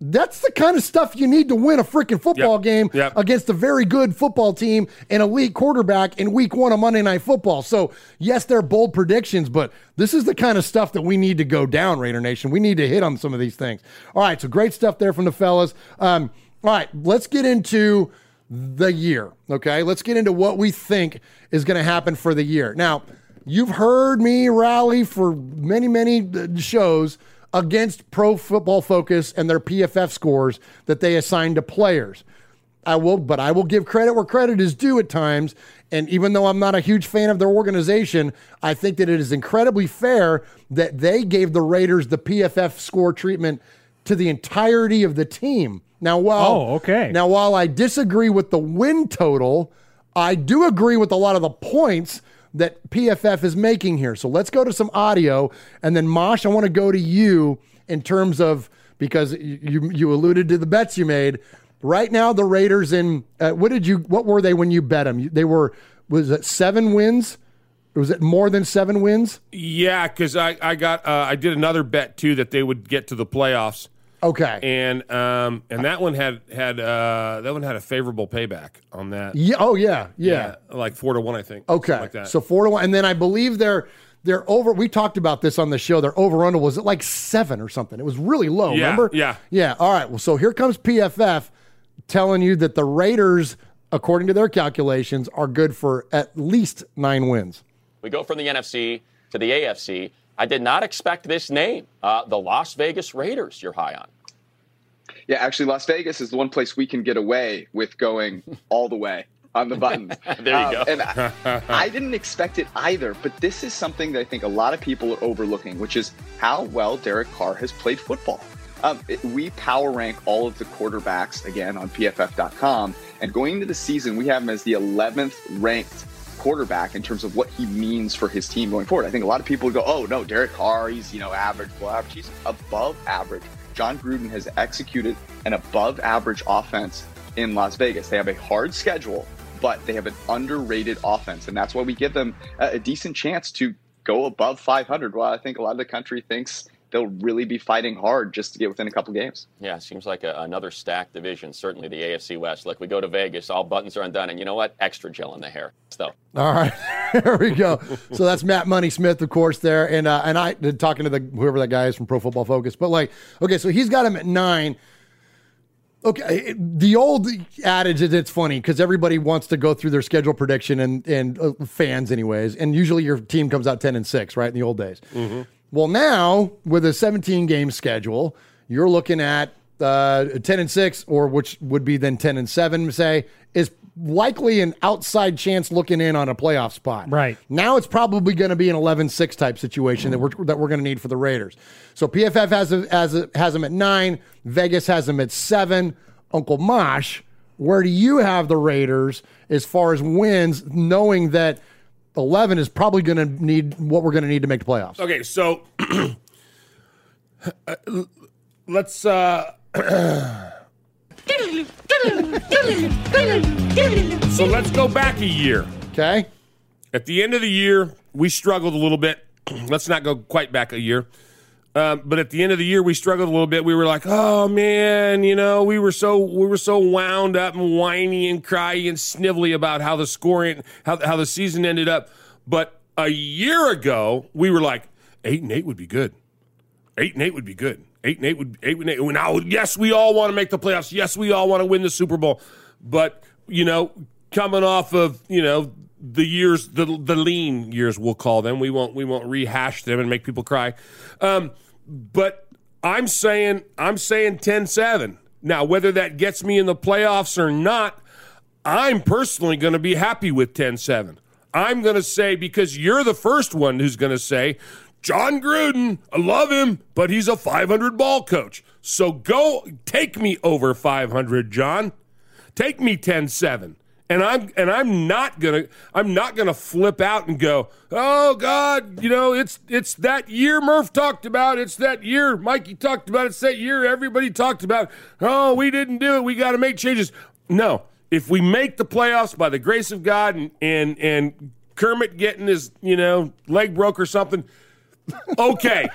that's the kind of stuff you need to win a freaking football Yep. game Yep. against a very good football team and elite quarterback in week one of Monday Night Football. So, yes, they're bold predictions, but this is the kind of stuff that we need to go down, Raider Nation. We need to hit on some of these things. All right, so great stuff there from the fellas. Um, all right, let's get into the year, okay? Let's get into what we think is going to happen for the year. Now, you've heard me rally for many, many uh, shows against Pro Football Focus and their PFF scores that they assign to players. I will, but I will give credit where credit is due at times. And even though I'm not a huge fan of their organization, I think that it is incredibly fair that they gave the Raiders the PFF score treatment to the entirety of the team. Now, while Oh, okay. Now, while I disagree with the win total, I do agree with a lot of the points that PFF is making here. So let's go to some audio, and then Mosh, I want to go to you in terms of because you you alluded to the bets you made. Right now, the Raiders in uh, what did you what were they when you bet them? They were was it seven wins? Was it more than seven wins? Yeah, because I, I got uh, I did another bet too that they would get to the playoffs, Okay. and um and that one had had uh that one had a favorable payback on that. Yeah. Oh yeah. Yeah. like four to one, I think. Okay. like that. So four to one, and then I believe they're they're over. We talked about this on the show. Their over under was it like seven or something? It was really low. Yeah, remember? yeah. Yeah. All right. Well, so here comes PFF telling you that the Raiders, according to their calculations, are good for at least nine wins. We go from the NFC to the AFC. I did not expect this name, uh, the Las Vegas Raiders. You're high on. Yeah, actually, Las Vegas is the one place we can get away with going all the way on the button. There you go. And I, I didn't expect it either, but this is something that I think a lot of people are overlooking, which is how well Derek Carr has played football. Um, it- we power rank all of the quarterbacks again on PFF.com, and going into the season, we have him as the 11th ranked quarterback in terms of what he means for his team going forward. I think a lot of people would go, "Oh no, Derek Carr, he's you know average, below average. He's above average." Jon Gruden has executed an above average offense in Las Vegas. They have a hard schedule, but they have an underrated offense, and that's why we give them a, a decent chance to go above 500. Well, I think a lot of the country thinks they'll really be fighting hard just to get within a couple games. Yeah, seems like a, another stacked division. Certainly the AFC West. Look, we go to Vegas, all buttons are undone, and you know what? Extra gel in the hair. So All right, there we go. So that's Matt Money Smith, of course, there, and uh, and I talking to the whoever that guy is from Pro Football Focus. But like, okay, so he's got him at nine. Okay, the old adage is it's funny because everybody wants to go through their schedule prediction and and uh, fans anyways, and usually your team comes out ten and six, right? In the old days. Well, now with a 17 game schedule, you're looking at uh, 10 and 6, or which would be then 10 and 7, say, is likely an outside chance looking in on a playoff spot. Right. Now it's probably going to be an 11 6 type situation that we're, that we're going to need for the Raiders. So PFF has, a, has, a, has them at 9, Vegas has them at 7. Uncle Mosh, where do you have the Raiders as far as wins, knowing that 11 is probably going to need what we're going to need to make the playoffs? Okay, so uh, let's uh so let's go back a year. Okay. At the end of the year, we struggled a little bit. let's not go quite back a year. Um, but at the end of the year, we struggled a little bit. We were like, "Oh man, you know, we were so we were so wound up and whiny and cryy and snivelly about how the scoring, how how the season ended up." But a year ago, we were like, eight and eight would be good. Eight and eight would be good. Eight and eight would eight and eight. Now, yes, we all want to make the playoffs. Yes, we all want to win the Super Bowl. But you know, coming off of you know the years, the the lean years, we'll call them. We won't we won't rehash them and make people cry. Um, but I'm saying I'm saying 10-7. Now, whether that gets me in the playoffs or not, I'm personally going to be happy with 10-7. I'm going to say because you're the first one who's going to say Jon Gruden, I love him, but he's a 500 ball coach. So go take me over 500, John. Take me 10-7. And I'm and I'm not gonna I'm not gonna flip out and go, oh God, you know, it's it's that year Murph talked about, it's that year Mikey talked about, it's that year everybody talked about. Oh, we didn't do it, we gotta make changes. No. If we make the playoffs by the grace of God and and, and Kermit getting his, you know, leg broke or something, okay.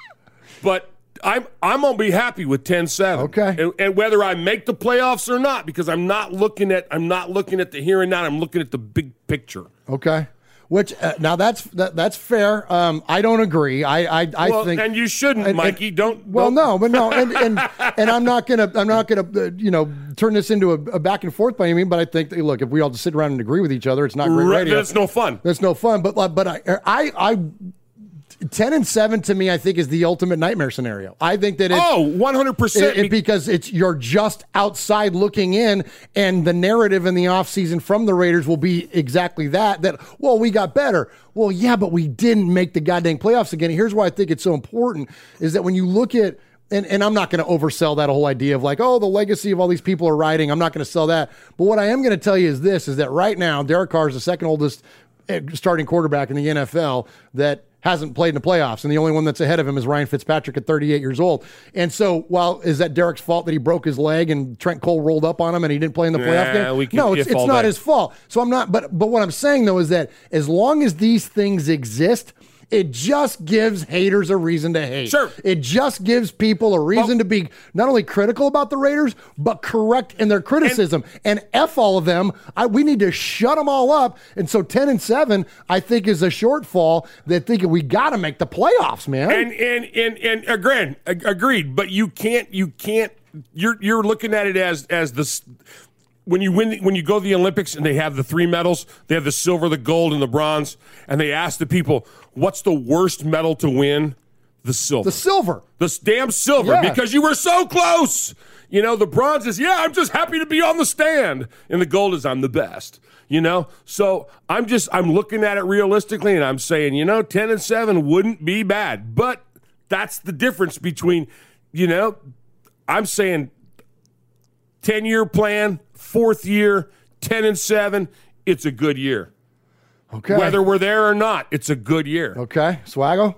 but I'm I'm gonna be happy with 10-7. Okay. And, and whether I make the playoffs or not, because I'm not looking at I'm not looking at the here and now. I'm looking at the big picture. Okay. Which uh, now that's that, that's fair. Um, I don't agree. I I, I well, think and you shouldn't, and- and- Mikey. don't. Well, don't- no, but no, and and and I'm not gonna I'm not gonna uh, you know turn this into a, a back and forth by any means. But I think that, look, if we all just sit around and agree with each other, it's not great Right, radio. That's no fun. That's no fun. But but I I I. 10 and 7 to me I think is the ultimate nightmare scenario. I think that it's Oh, 100%. it- it- because it's you're just outside looking in and the narrative in the offseason from the Raiders will be exactly that that well we got better. Well, yeah, but we didn't make the goddamn playoffs again. Here's why I think it's so important is that when you look at and, and I'm not going to oversell that whole idea of like, oh, the legacy of all these people are riding. I'm not going to sell that. But what I am going to tell you is this: is that right now Derek Carr is the second oldest eh, starting quarterback in the NFL that hasn't played in the playoffs, and the only one that's ahead of him is Ryan Fitzpatrick at 38 years old. And so, while is that Derek's fault that he broke his leg and Trent Cole rolled up on him and he didn't play in the playoff Nah, game? no, it's, it's not his fault. So I'm not. But but what I'm saying though is that as long as these things exist. It just gives haters a reason to hate. Sure. It just gives people a reason to be not only critical about the Raiders, but correct in their criticism. And, F all of them. I, we need to shut them all up. And so 10 and 7, I think, is a shortfall that thinking we got to make the playoffs, man. And and and and agreed, agreed. But you can't, you can't. You're you're looking at it as as this. When you win, when you go to the Olympics and they have the three medals, they have the silver, the gold, and the bronze, and they ask the people, "What's the worst medal to win?" The silver. the silver. The damn silver Yeah. because you were so close. You know, the bronze is, yeah, I'm just happy to be on the stand. And the gold is, I'm the best. You know? So I'm just, I'm looking at it realistically and I'm saying, you know, 10 and 7 wouldn't be bad. But that's the difference between, you know, I'm saying 10 year plan, fourth year, 10 and 7, it's a good year. Okay. Whether we're there or not, it's a good year. Okay. Swaggo?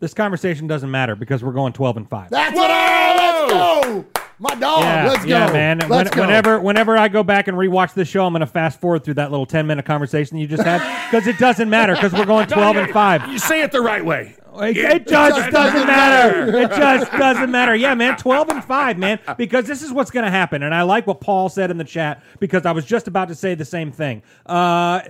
This conversation doesn't matter because we're going 12 and 5. That's what I, let's go. My dog. yeah, let's go. yeah, man. Let's When- go. Whenever, whenever I go back and rewatch this show, I'm going to fast forward through that little 10 minute conversation you just had because it doesn't matter because we're going 12 and 5. You say it the right way. It, it just doesn't matter. It just doesn't matter. Yeah, man, 12 and 5, man, because this is what's going to happen. And I like what Paul said in the chat because I was just about to say the same thing. Uh,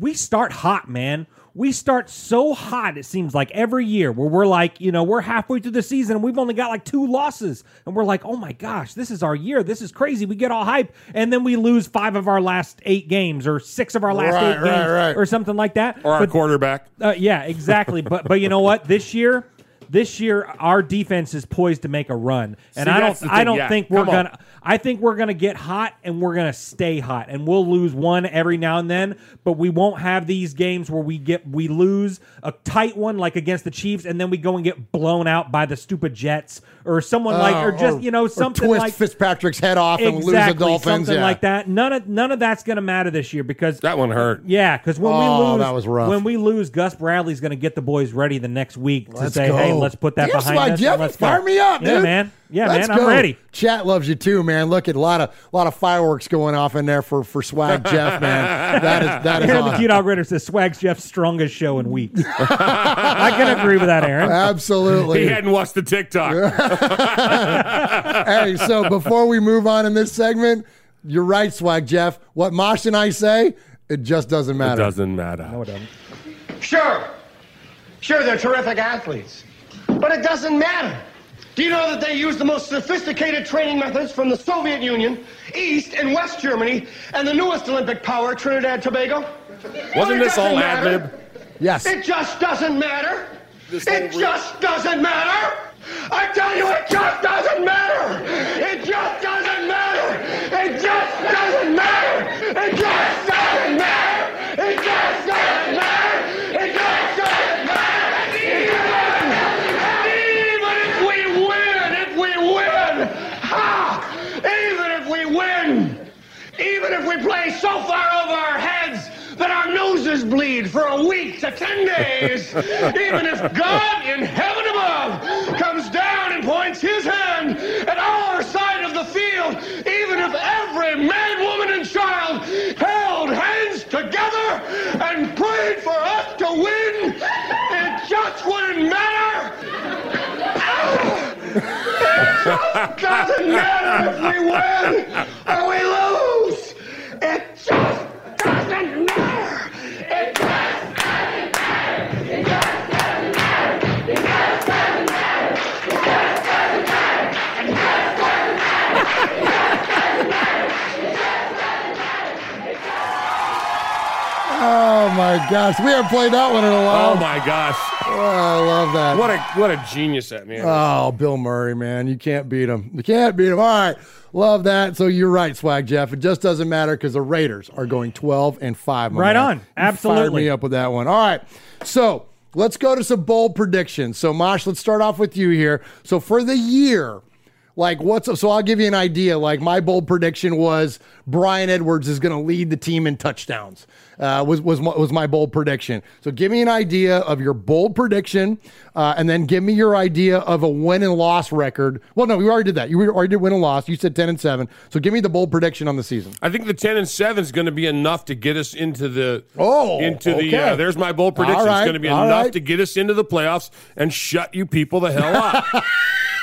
we start hot, man. We start so hot, it seems like every year, where we're like, you know, we're halfway through the season and we've only got like two losses. And we're like, oh my gosh, this is our year. This is crazy. We get all hype. And then we lose five of our last eight games or six of our last Right, eight right, games right. or something like that. Or our quarterback. uh, yeah, exactly. but but you know what? This year, this year our defense is poised to make a run, and See, I don't I don't Yeah, think we're come gonna. I think we're gonna get hot and we're gonna stay hot, and we'll lose one every now and then, but we won't have these games where we get we lose a tight one like against the Chiefs, and then we go and get blown out by the stupid Jets or someone like or Uh, just you know or something twist like Fitzpatrick's head off and lose the exactly Dolphins. something yeah. like that. None of none of that's gonna matter this year because That one hurt. yeah, because when Oh, we lose, that was rough. when we lose, Gus Bradley's going to get the boys ready the next week to Let's say, go. "Hey, let's put that Damn, behind Swag us." Jeff, let's fire go. me up, yeah, dude. man. Yeah, Let's man. go. I'm ready. Chat loves you too, man. Look at a lot of a lot of fireworks going off in there for for Swag Jeff, man. That is that is Aaron the awesome. Cute Dog Ritter says Swag's Jeff's strongest show in weeks. I can agree with that, Aaron. Absolutely. He hadn't watched the TikTok. hey, so before we move on in this segment, you're right, Swag Jeff. What Mosh and I say, it just doesn't It matter. doesn't matter. No, it doesn't. Sure. Sure, they're terrific athletes. But it doesn't matter. Do you know that they use the most sophisticated training methods from the Soviet Union, East and West Germany, and the newest Olympic power, Trinidad and Tobago? Wasn't It this all ad lib? Yes. It just doesn't matter. This It re- just doesn't matter. I tell you, it just doesn't matter. It just doesn't matter. It just doesn't matter. It just doesn't matter. It just doesn't matter. so far over our heads that our noses bleed for a week to ten days, even if God in heaven above comes down and points his hand at our side of the field, even if every man, woman, and child held hands together and prayed for us to win, it just wouldn't matter. it just doesn't matter if we win or we lose. It just doesn't Oh my gosh, we haven't played that one in a while. Oh my gosh. Oh, I love that. What a what a genius that man. is. Oh, Bill Murray, man, you can't beat him. You can't beat him. All right, love that. So you're right, Swag Jeff. It just doesn't matter because the Raiders are going 12 and five. Right man. on. You Fired Absolutely. me up with that one. All right, so let's go to some bold predictions. So Mosh, let's start off with you here. So for the year. Like what's up? so I'll give you an idea. Like my bold prediction was Bryan Edwards is going to lead the team in touchdowns. Uh, was was my, was my bold prediction. So give me an idea of your bold prediction, uh, and then give me your idea of a win and loss record. Well, no, we already did that. You already did win and loss. You said ten and seven. So give me the bold prediction on the season. I think the ten and seven is going to be enough to get us into the Oh, into the. Uh, there's my bold prediction. Right, It's going to be enough right. to get us into the playoffs and shut you people the hell up.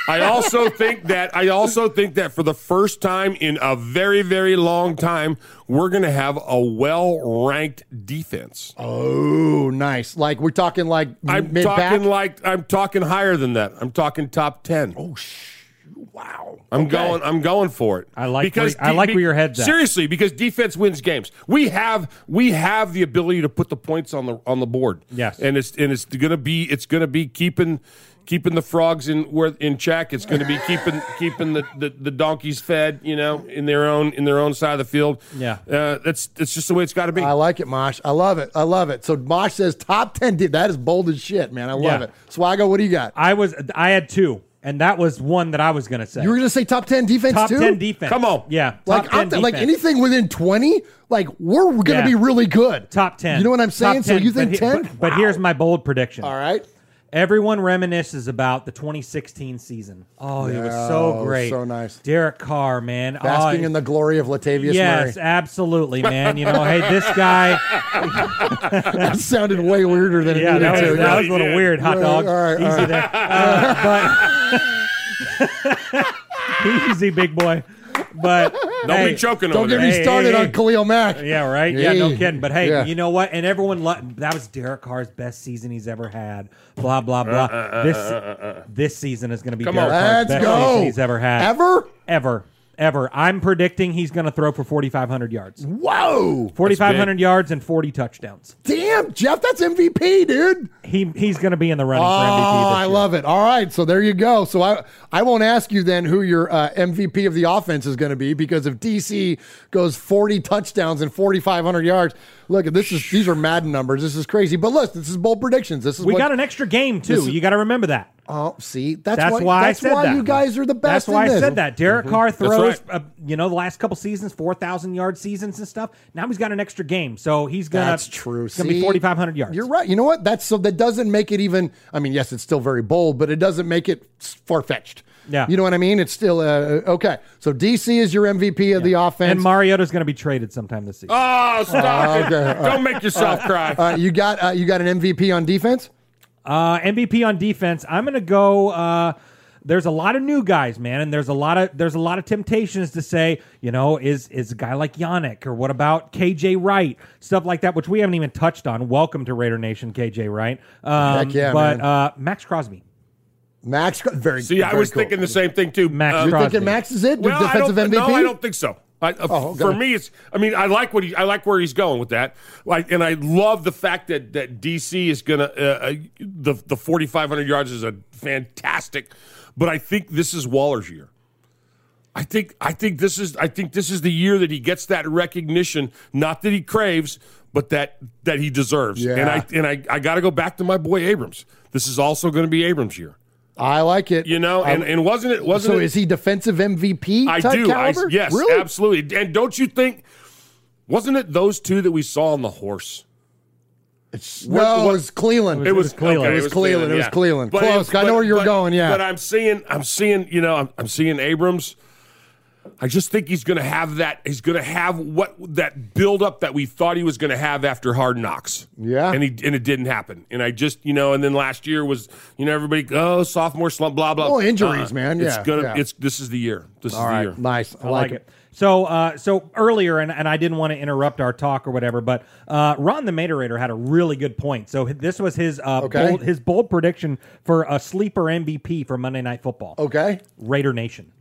I also think that I also think that for the first time in a very very long time, we're going to have a well ranked defense. Oh, nice. Like we're talking like I'm mid talking like I'm talking higher than that. I'm talking top ten. Oh, wow. I'm Okay. going. I'm going for it. I like where- I like where your head's at. Seriously, because defense wins games. We have we have the ability to put the points on the on the board. Yes. and it's and it's gonna be it's gonna be keeping keeping the frogs in where in check. It's gonna be keeping keeping the, the, the donkeys fed. You know, in their own in their own side of the field. Yeah. uh, that's that's just the way it's got to be. I like it, Mosh. I love it. I love it. So Mosh says top ten. Dude, that is bold as shit, man. I love Yeah. it. Swaggo, what do you got? I was I had two, and that was one that I was going to say. You were going to say top ten defense top too? ten defense. Come on. yeah. Like top 10 I'm th- like anything within twenty, like we're, going to Yeah. be really good. top ten. You know what I'm saying? Top So you think but he- ten? But, but here's my bold prediction. All right. Everyone reminisces about the 2016 season. Oh, it was so Oh, great. so nice. Derek Carr, man. Basking oh, in the glory of Latavius Yes, Murray. absolutely, man. You know, hey, this guy. that sounded way weirder than yeah, it that needed was, to. that was a little weird, hot dog. all right, all Easy right. there. Uh, but easy, big boy. But Don't hey, be choking Don't over get there. me started hey, on hey. Khalil Mack. Yeah, right. Yeah, no kidding. But hey, Yeah. you know what? And everyone lo- that was Derek Carr's best season he's ever had. Blah blah blah. uh, uh, uh, uh this uh, this season is going to be Come Derek on. Carr's Let's best go. season he's ever had. Ever? ever, ever. I'm predicting he's going to throw for 4,500 yards, Whoa. 4,500 yards and 40 touchdowns. Damn, Jeff, that's MVP, dude. He he's going to be in the running Oh, for MVP. This I love it. All right, so there you go. So I I won't ask you then who your uh, MVP of the offense is going to be because if DC goes 40 touchdowns and 4,500 yards, look at this is these are Madden numbers. This is crazy. But look, this is bold predictions. This is We what, got an extra game too. Is- you got to remember that. Oh, see, that's, That's, why, why, that's I said why that. you guys are the best. That's why in I this. said that. Derek Carr throws, right. uh, you know, the last couple seasons, four thousand yard seasons and stuff. Now he's got an extra game, so he's gonna. That's true. It's gonna be forty five hundred yards. You're right. You know what? That's so that doesn't make it even. I mean, yes, it's still very bold, but it doesn't make it far fetched. Yeah. You know what I mean? It's still uh, okay. So DC is your MVP of the offense. And Mariota's going to be traded sometime this season. Oh, stop it! Okay, Don't make yourself cry. uh, you got uh, you got an MVP on defense. Uh, MVP on defense. I'm going to go. Uh, there's a lot of new guys, man, and there's a lot of there's a lot of temptations to say, you know, is is a guy like Yannick or what about KJ Wright, stuff like that, which we haven't even touched on. Welcome to Raider Nation, KJ Wright. Um, Heck yeah, but man. uh, Maxx Crosby. Max, very. See, I was cool. thinking the same thing too. Max Uh, You're Crosby. thinking Max is it? Well, defensive MVP. No, I don't think so. I, uh, Oh, okay. For me, it's. I mean, I like what he. I like where he's going with that. Like, and I love the fact that that DC is gonna. Uh, uh, the the forty five hundred yards is a fantastic, but I think this is Waller's year. I think. I think this is. I think this is the year that he gets that recognition. Not that he craves, but that that he deserves. Yeah. And I and I, I got to go back to my boy Abrams. This is also going to be Abrams' year. I like it. You know, and, I- and wasn't it? Wasn't so it? is he defensive MVP? I do. I, yes, really? absolutely. And don't you think? Wasn't it those two that we saw on the horse? It's no, it was Cleveland. It was, Cleveland. okay, it was Cleveland. It was yeah. Cleveland. But Close. it- I know where you were but- going. Yeah. But I'm seeing, I'm seeing, you know, I'm, I'm seeing Abrams. I just think he's going to have that. He's going to have what that buildup that we thought he was going to have after Hard Knocks. Yeah, and he and it didn't happen. And I just, you know, and then last year was, you know, everybody, oh, sophomore slump, blah blah. Oh, injuries, Uh-uh. man. It's Yeah, gonna. yeah. It's this is the year. This All is the year. Nice. I like it. So, uh, so earlier, and, and I didn't want to interrupt our talk or whatever, but uh, Ron the Materator had a really good point. So this was his uh, Okay. bold, his bold prediction for a sleeper MVP for Monday Night Football. Okay, Raider Nation.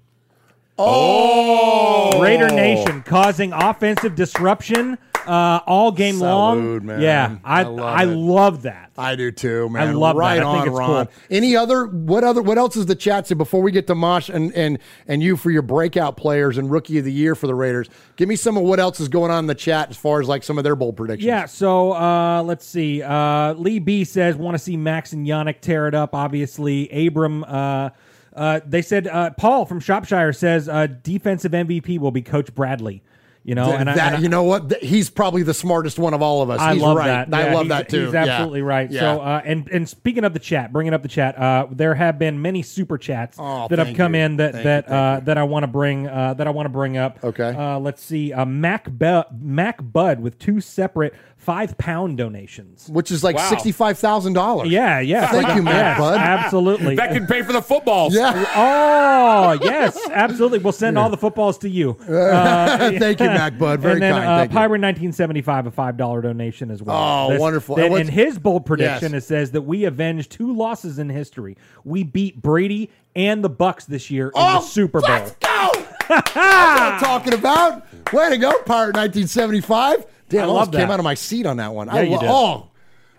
Oh, Raider Nation causing offensive disruption uh, all game long. Man. Yeah, I I love I it. love that. I do too, man. I love that. right I think on, it's Ron. cool. Any other? What other? What else is the chat say before we get to Mosh and and and you for your breakout players and rookie of the year for the Raiders? Give me some of what else is going on in the chat as far as like some of their bold predictions. Yeah, so uh, let's see. Uh, Lee B says, want to see Maxx and Yannick tear it up, obviously. Abram, uh, uh, they said, uh, Paul from Shropshire says, uh, defensive MVP will be Coach Bradley. You know, and I- and I- you know what? He's probably the smartest one of all of us. I he's love right. that. I Yeah, love that too. He's Yeah. absolutely right. Yeah. So, uh, and and speaking of the chat, bringing up the chat, uh, there have been many super chats Oh, that have come you. in that Thank that you, uh, that I want to bring uh, that I want to bring up. Okay. Uh, let's see. Uh, Mac Be- Mac Bud with two separate five pound donations, which is like Wow. sixty five thousand dollars. Yeah, yeah. Thank you, Matt Yes, Bud. Absolutely. That can pay for the footballs. Yeah. Oh yes, absolutely. We'll send all the footballs to you. Uh, Thank you, Mac Bud. Very and then, kind. Uh, Thank you. Pirate 1975, a five dollar donation as well. Oh, wonderful. Then And what's- in his bold prediction, Yes. it says that we avenge two losses in history. We beat Brady and the Bucs this year in the Oh, Super Bowl. Let's go. That's what I'm talking about. Way to go, Pirate 1975. Damn, I, I almost came out of my seat on that one. Yeah, I you did. Oh,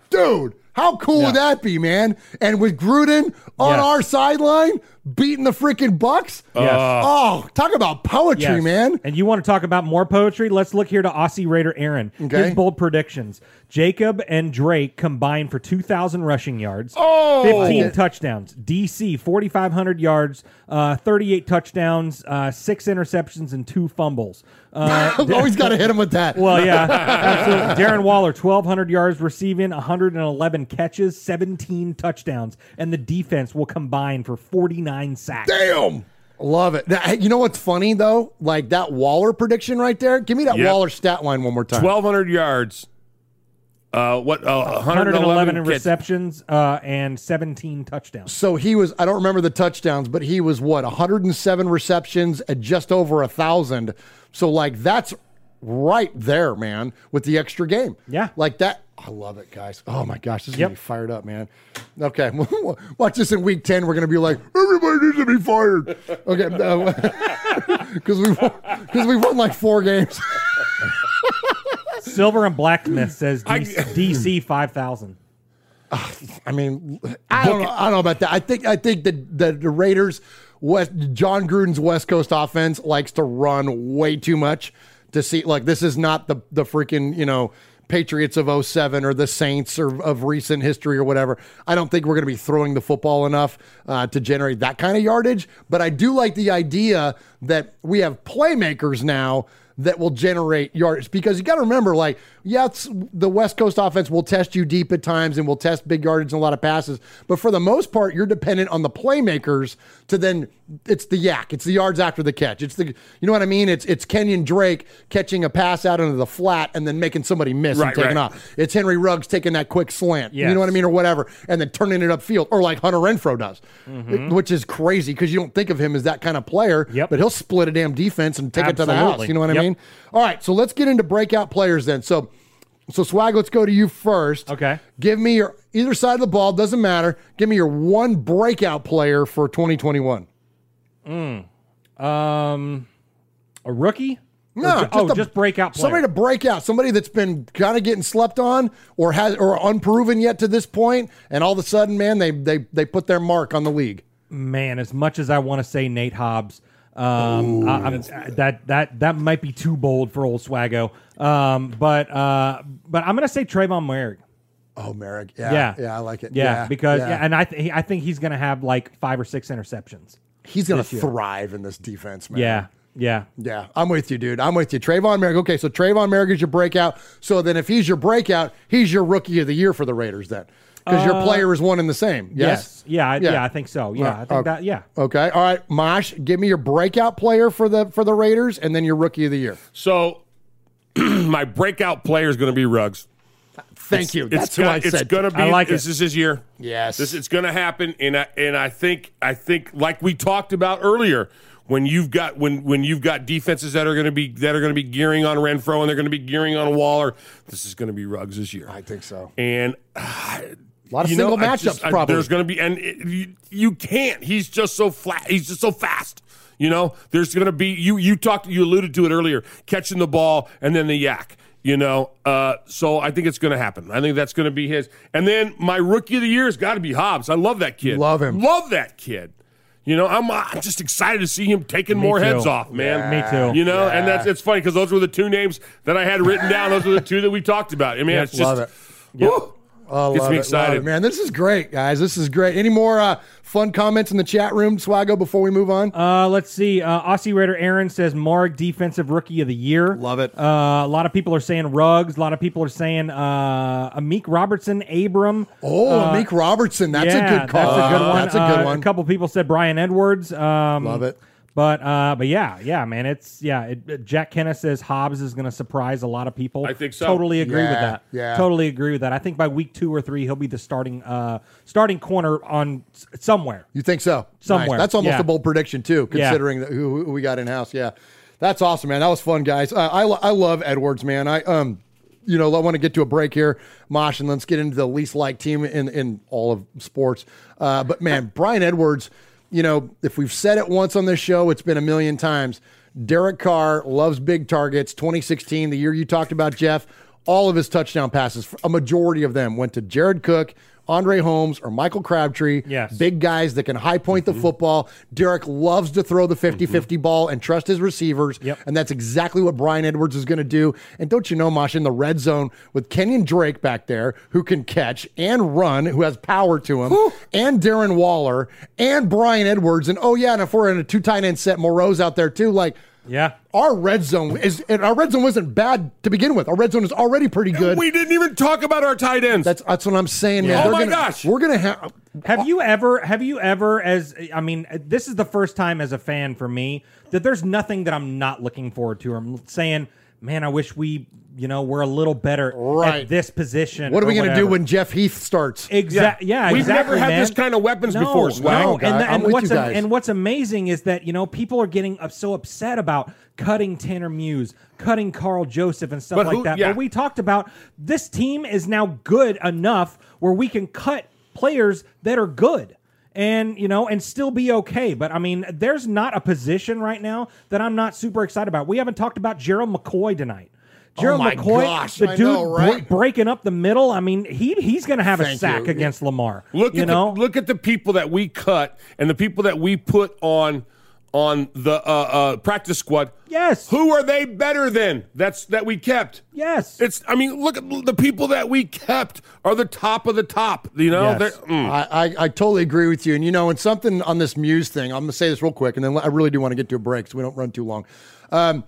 dude, how cool would that be, man? And with Gruden on our sideline beating the freaking Bucs. Yes. Oh, talk about poetry, Yes. man. And you want to talk about more poetry? Let's look here to Aussie Raider Aaron. Okay. His bold predictions. Jacob and Drake combined for 2,000 rushing yards, Oh! 15 touchdowns. DC, 4,500 yards, uh, 38 touchdowns, uh, six interceptions, and two fumbles. Uh, Always got to hit him with that. Well, yeah, absolutely. Darren Waller, 1,200 yards receiving, 111 catches, 17 touchdowns, and the defense will combine for 49 sacks. Damn. Love it. Now, you know what's funny though? Like that Waller prediction right there. Give me that Yep. Waller stat line one more time. Twelve hundred yards. Uh, what? Uh, 111 111 catch- receptions uh, and 17 touchdowns. So he was, I don't remember the touchdowns, but he was what, 107 receptions at just over a thousand. So like that's right there, man, with the extra game. Yeah. Like that. I love it, guys. Oh my gosh, this is Yep. gonna be fired up, man. Okay. Watch this in week 10. We're gonna be like, everybody needs to be fired. Okay. Because we because we won like four games. Silver and Blacksmith says DC, DC 5,000. I mean, I don't know. I don't know about that. I think I think that the, the Raiders, West Jon Gruden's West Coast offense likes to run way too much to see. Like this is not the the freaking you know Patriots of 07 or the Saints or of recent history or whatever. I don't think we're going to be throwing the football enough uh, to generate that kind of yardage. But I do like the idea that we have playmakers now that will generate yards because you got to remember, like, yeah, it's, the West Coast offense will test you deep at times and will test big yardage and a lot of passes, but for the most part, you're dependent on the playmakers to then it's the YAC, it's the yards after the catch, it's the you know what I mean? It's it's Kenyon Drake catching a pass out into the flat and then making somebody miss Right, and taking right. off. It's Henry Ruggs taking that quick slant, you know what I mean, or whatever, and then turning it upfield, or like Hunter Renfrow does, Mm-hmm. which is crazy because you don't think of him as that kind of player, Yep. but he'll split a damn defense and take it to the house. You know what I Yep. mean? All right, so let's get into breakout players then. So, so Swag, let's go to you first. Okay. Give me your either side of the ball doesn't matter. Give me your one breakout player for 2021. Mm. Um, a rookie? No, Or ju- oh, a- just breakout player. Somebody to break out. Somebody that's been kind of getting slept on or has or unproven yet to this point, and all of a sudden, man, they they they put their mark on the league. Man, as much as I want to say Nate Hobbs, um, I, I'm, that that that might be too bold for old Swaggo. Um, but uh, but I'm gonna say Trevon Moehrig. Oh, Moehrig. Yeah, Yeah, yeah, I like it. Yeah, because yeah. yeah, and I th- I think he's gonna have like five or six interceptions. he's gonna this year. thrive in this defense, man. Yeah. Yeah. Yeah, I'm with you, dude. I'm with you. Trevon Moehrig. Okay, so Trevon Moehrig is your breakout. So then if he's your breakout, he's your rookie of the year for the Raiders then. Because your Uh, player is one and the same. Yes. Yeah, I, yeah. I think so. Yeah, Uh, I think okay. that. Yeah. Okay. All right, Mosh, give me your breakout player for the for the Raiders and then your rookie of the year. So my breakout player is going to be Ruggs. Thank It's- you. It's That's who gonna, I it's said. gonna be. I like this it. is his year. Yes. This it's going to happen, and I, and I think I think like we talked about earlier, when you've got when when you've got defenses that are going to be that are going to be gearing on Renfrow and they're going to be gearing on Waller, this is going to be Ruggs this year. I think so. And a lot of you single I matchups, just- I- probably. there's going to be, and it, you, you can't. He's just so flat. He's just so fast. You know, there's going to be you. You talked. You alluded to it earlier. Catching the ball and then the YAC. You know, uh, so I think it's going to happen. I think that's going to be his. And then my rookie of the year has got to be Hobbs. I love that kid. Love him. Love that kid. You know, I'm, I'm just excited to see him taking Me more too. heads off, man. Yeah. Me too. You know, and that's it's funny because those were the two names that I had written down. Those were the two that we talked about. I mean, Yep, it's just love it. Woo! Oh, Gets love me it, excited. love it, man. This is great, guys. This is great. Any more uh, fun comments in the chat room, Swaggo, before we move on? Uh, let's see. Uh, Aussie Raider Aaron says Moehrig defensive rookie of the year. Love it. Uh, a lot of people are saying Ruggs. A lot of people are saying uh, Amik Robertson, Abram. Oh, Uh, Meek Robertson. That's yeah, a good call. That's a good one. That's a good Uh, one. A couple people said Bryan Edwards. Um, Love it. But uh, but yeah, yeah, man. It's yeah. It, Jack Kenna says Hobbs is going to surprise a lot of people. I think so. Totally agree with Yeah, that. yeah. Totally agree with that. I think by week two or three, he'll be the starting uh, starting corner on s- somewhere. You think so? Somewhere. Nice. That's almost Yeah. a bold prediction too, Yeah. considering that who, who we got in house. Yeah, that's awesome, man. That was fun, guys. Uh, I lo- I love Edwards, man. I um, you know, I want to get to a break here, Mosh, and let's get into the least liked team in in all of sports. Uh, but man, Bryan Edwards, you know, if we've said it once on this show, it's been a million times. Derek Carr loves big targets. 2016, the year you talked about, Jeff. All of his touchdown passes, a majority of them went to Jared Cook, Andre Holmes, or Michael Crabtree. Yes. Big guys that can high point Mm-hmm. the football. Derek loves to throw the 50 50 ball and trust his receivers. Yep. And that's exactly what Bryan Edwards is going to do. And don't you know, Mosh, in the red zone with Kenyon Drake back there, who can catch and run, who has power to him, and Darren Waller, and Bryan Edwards. And oh, yeah, and if we're in a two tight end set, Moreau's out there too. Like, Yeah. our red zone is, and our red zone wasn't bad to begin with. Our red zone is already pretty good. We didn't even talk about our tight ends. That's that's what I'm saying, man. Oh They're my gonna- gosh. we're gonna have. Have you ever, have you ever, as I mean, this is the first time as a fan for me that there's nothing that I'm not looking forward to. I'm saying, man, I wish we, you know, we're a little better Right. at this position. What are we going to do when Jeff Heath starts? Exactly. Yeah, We've exactly, never had man. this kind of weapons no, before, Swag. No, and, the- and what's you guys. and what's amazing is that you know people are getting up so upset about cutting Tanner Muse, cutting Karl Joseph, and stuff But like who- that. yeah. But we talked about this team is now good enough where we can cut players that are good. And you know, and still be okay. But I mean, there's not a position right now that I'm not super excited about. We haven't talked about Gerald McCoy tonight. Gerald Oh my McCoy, gosh, the dude know, right? bre- breaking up the middle. I mean, he he's going to have a sack you. against Lamar. Look you at know, the, look at the people that we cut and the people that we put on on the uh, uh, practice squad. Yes. Who are they better than? That's that we kept. yes, It's. I mean, look at the people that we kept are the top of the top. You know. Yes. Mm. I, I, I totally agree with you. And you know, and something on this Muse thing, I'm going to say this real quick, and then I really do want to get to a break so we don't run too long. Um,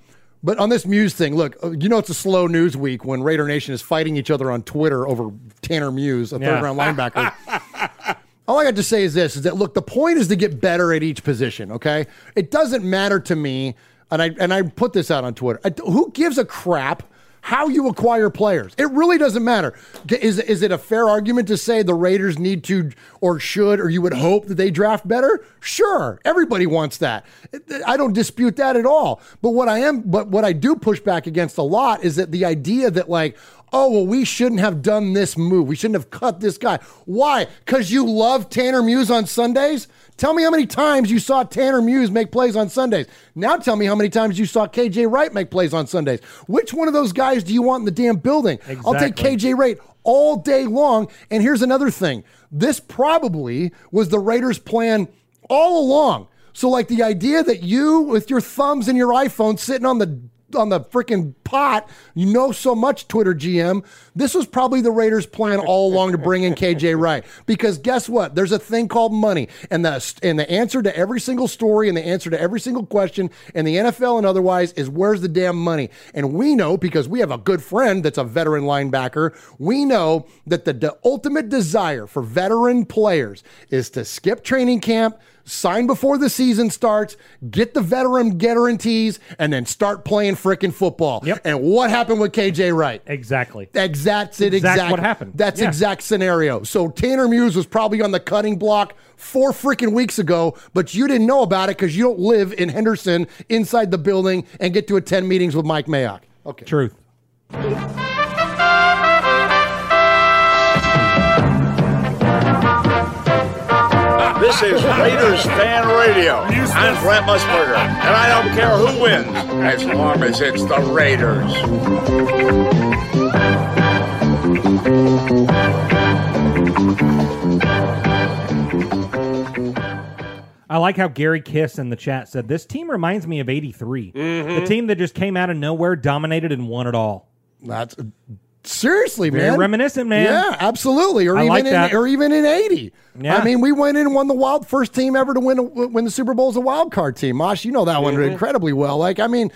but on this Muse thing, look, uh, you know, it's a slow news week when Raider Nation is fighting each other on Twitter over Tanner Muse, a Yeah. third round linebacker. All I got to say is this: is that look, the point is to get better at each position. Okay, it doesn't matter to me, and I and I put this out on Twitter. I, who gives a crap how you acquire players? It really doesn't matter. Is is it a fair argument to say the Raiders need to or should or you would hope that they draft better? Sure, everybody wants that. I don't dispute that at all. But what I am, but what I do push back against a lot is that the idea that like oh, well, we shouldn't have done this move. We shouldn't have cut this guy. Why? Because you love Tanner Muse on Sundays? Tell me how many times you saw Tanner Muse make plays on Sundays. Now tell me how many times you saw KJ Wright make plays on Sundays. Which one of those guys do you want in the damn building? I'll take KJ Wright all day long. And here's another thing this probably was the Raiders' plan all along. So, like the idea that you, with your thumbs and your iPhone sitting on the on the freaking pot. You know so much, Twitter GM. This was probably the Raiders' plan all along to bring in KJ Wright because guess what? There's a thing called money, and the and the answer to every single story and the answer to every single question in the NFL and otherwise is where's the damn money? And we know because we have a good friend that's a veteran linebacker. We know that the, the ultimate desire for veteran players is to skip training camp sign before the season starts, get the veteran guarantees, and then start playing freaking football. Yep. And what happened with KJ Wright? Exactly. That's it. Exact Exact what happened. That's Yeah. exact scenario. So Tanner Muse was probably on the cutting block four freaking weeks ago, but you didn't know about it because you don't live in Henderson inside the building and get to attend meetings with Mike Mayock. Okay. Truth. This is Raiders Fan Radio. I'm Brent Musburger, and I don't care who wins as long as it's the Raiders. I like how Gary Kiss in the chat said this team reminds me of '83, Mm-hmm. the team that just came out of nowhere, dominated, and won it all. That's seriously, Very man. reminiscent, man. Yeah, absolutely. Or I even like in, that. or even in eighty. Yeah. I mean, we went in and won the wild first team ever to win win the Super Bowl as a wild card team. Mosh, you know that one Mm-hmm. incredibly well. Like, I mean,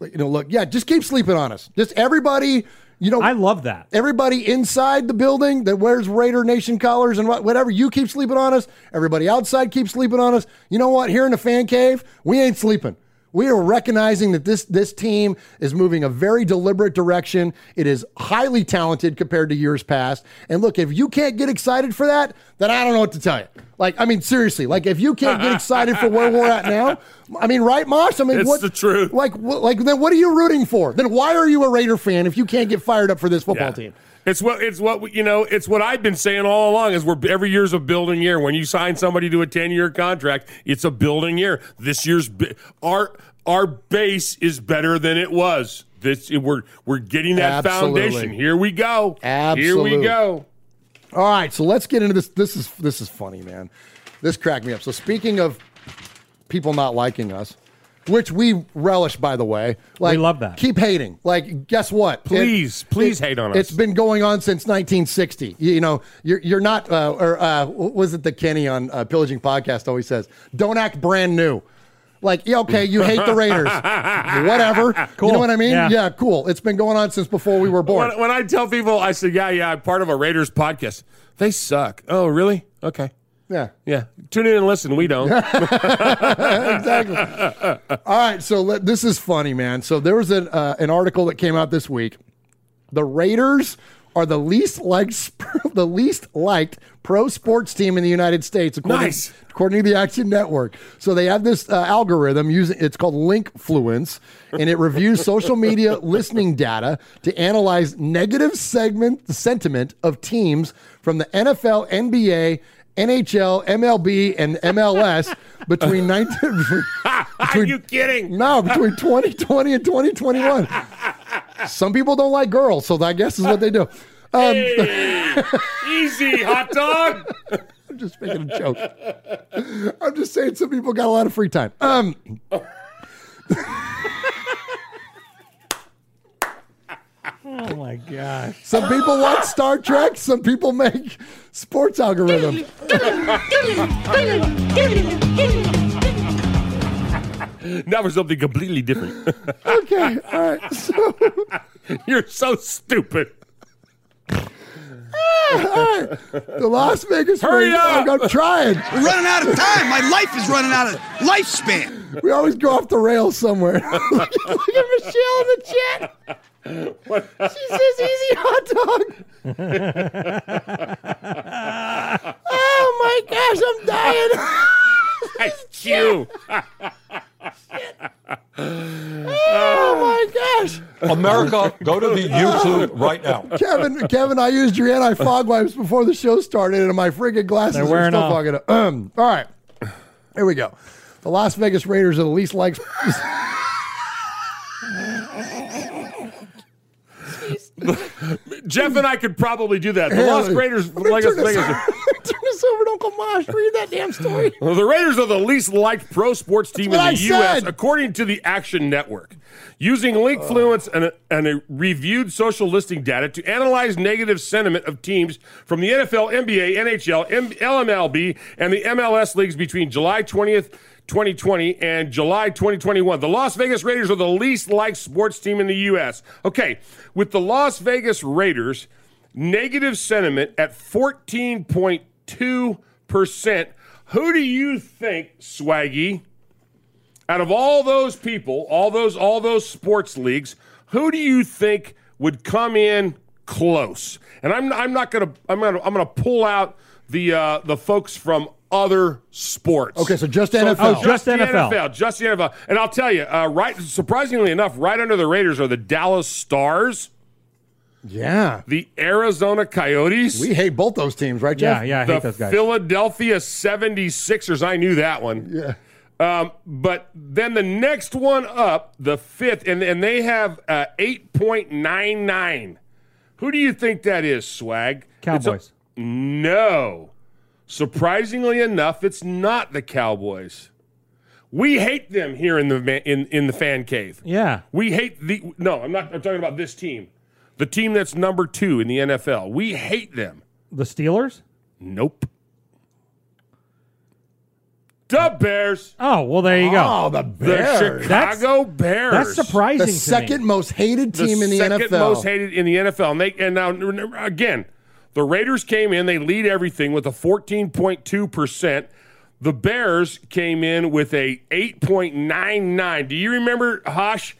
you know, look, yeah, just keep sleeping on us. Just everybody. You know, I love that. Everybody inside the building that wears Raider Nation collars and whatever, you keep sleeping on us. Everybody outside keeps sleeping on us. You know what? Here in the fan cave, we ain't sleeping. We are recognizing that this this team is moving a very deliberate direction. It is highly talented compared to years past. And look, if you can't get excited for that, then I don't know what to tell you. Like, I mean, seriously, like if you can't get excited for where we're at now, I mean, right, Mosh? I mean, It's what the truth. Like, what, like then what are you rooting for? Then why are you a Raider fan if you can't get fired up for this football Yeah. team? It's what it's what you know. It's what I've been saying all along. Is we're every year's a building year. When you sign somebody to a ten year contract, it's a building year. This year's our our base is better than it was. This we're we're getting that Absolutely. foundation. Here we go. Here we go. All right, so let's get into this. This is this is funny, man. This cracked me up. So speaking of people not liking us, which we relish, by the way, like We love that. Keep hating. Like, guess what? Please, please hate on us. It's been going on since 1960. You, you know, you're you're not. Uh, or uh, what was it the Kenny on uh, Pillaging Podcast always says? Don't act brand new. Like, okay, you hate the Raiders, whatever. Cool. You know what I mean? Yeah. yeah, cool. It's been going on since before we were born. When, when I tell people, I say, "Yeah, yeah, I'm part of a Raiders podcast." They suck. Oh, really? Okay. Yeah. Yeah. Tune in and listen. We don't. exactly. All right, so let, this is funny, man. So there was an uh, an article that came out this week. The Raiders are the least liked the least liked pro sports team in the United States, according, Nice. according to the Action Network. So they have this uh, algorithm using it's called Linkfluence, and it reviews social media listening data to analyze negative segment sentiment of teams from the NFL, NBA. NHL, MLB, and MLS between 19. Are you kidding? No, between 2020 and 2021. Some people don't like girls, so I guess is what they do. Um, Hey, easy, hot dog. I'm just making a joke. I'm just saying some people got a lot of free time. Um, Oh my gosh. some people watch Star Trek. Some people make sports algorithm. Now for something completely different. Okay, all right. So, You're so stupid. Ah, all right. The Las Vegas Hurry Raiders- up! I'm trying. We're running out of time. My life is running out of lifespan. We always go off the rails somewhere. look, at- look at Michelle in the chat. She says easy hot dog. oh my gosh, I'm dying. That's you. oh my gosh. America, go to the YouTube right now. Kevin, Kevin, I used your anti fog wipes before the show started, and my friggin' glasses They're are still off. fogging up. Um, all right, here we go. The Las Vegas Raiders are the least liked. Jeff and I could probably do that. The let me- Raiders, me like turn us, this- like Turn this over to Uncle Mosh. Read that damn story. Well, the Raiders are the least liked pro sports team in the I U.S. said. according to the Action Network. Using Linkfluence and a, and a reviewed social listing data to analyze negative sentiment of teams from the NFL, NBA, NHL, M- LMLB, and the MLS leagues between July 20th, 2020 and July 2021. The Las Vegas Raiders are the least liked sports team in the U.S. Okay, with the Las Vegas Raiders, negative sentiment at 14.2%. Who do you think, Swaggy, out of all those people, all those all those sports leagues, who do you think would come in close? And I'm I'm not gonna I'm gonna I'm gonna pull out the uh, the folks from other sports. Okay, so just So- NFL. oh, just the NFL. Just the NFL. And I'll tell you, uh, right surprisingly enough, right under the Raiders are the Dallas Stars, Yeah. the Arizona Coyotes. We hate both those teams, right, Jeff? Yeah, yeah, I the Philadelphia 76ers. I knew that one. Yeah. Um, but then the next one up, the fifth, and, and they have uh, 8.99. Who do you think that is, Swag? It's a- Cowboys. no. Surprisingly enough, it's not the Cowboys. We hate them here in the in, in the fan cave. Yeah. We hate the no, I'm not I'm talking about this team. The team that's number 2 in the NFL. We hate them. The Steelers? Nope. The Bears. Oh, well, there you go. Oh, the Bears. The Chicago Bears. that's surprising The to second me. most hated team in the NFL. second most hated in the NFL. And they and now again, the Raiders came in, they lead everything with a 14.2%. The Bears came in with a 8.99. Do you remember Hush?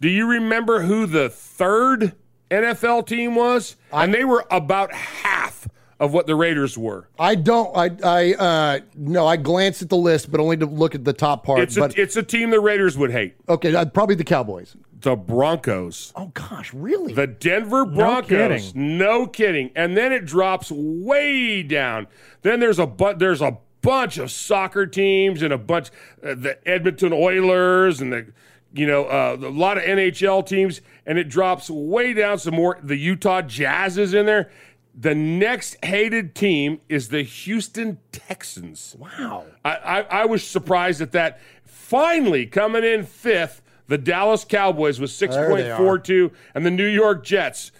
Do you remember who the third NFL team was? and they were about half of what the Raiders were. I don't. I. I. Uh, no. I glanced at the list, but only to look at the top part. It's a, but it's a team the Raiders would hate. okay, uh, probably the Cowboys. The Broncos. Oh gosh, really? The Denver Broncos. kidding. No kidding. And then it drops way down. Then there's a bu- there's a bunch of soccer teams and a bunch uh, the Edmonton Oilers and the you know uh, a lot of NHL teams and it drops way down some more the Utah Jazz is in there. The next hated team is the Houston Texans. Wow. I, I, I was surprised at that. Finally, coming in fifth, the Dallas Cowboys with There they are. 6.42, and the New York Jets.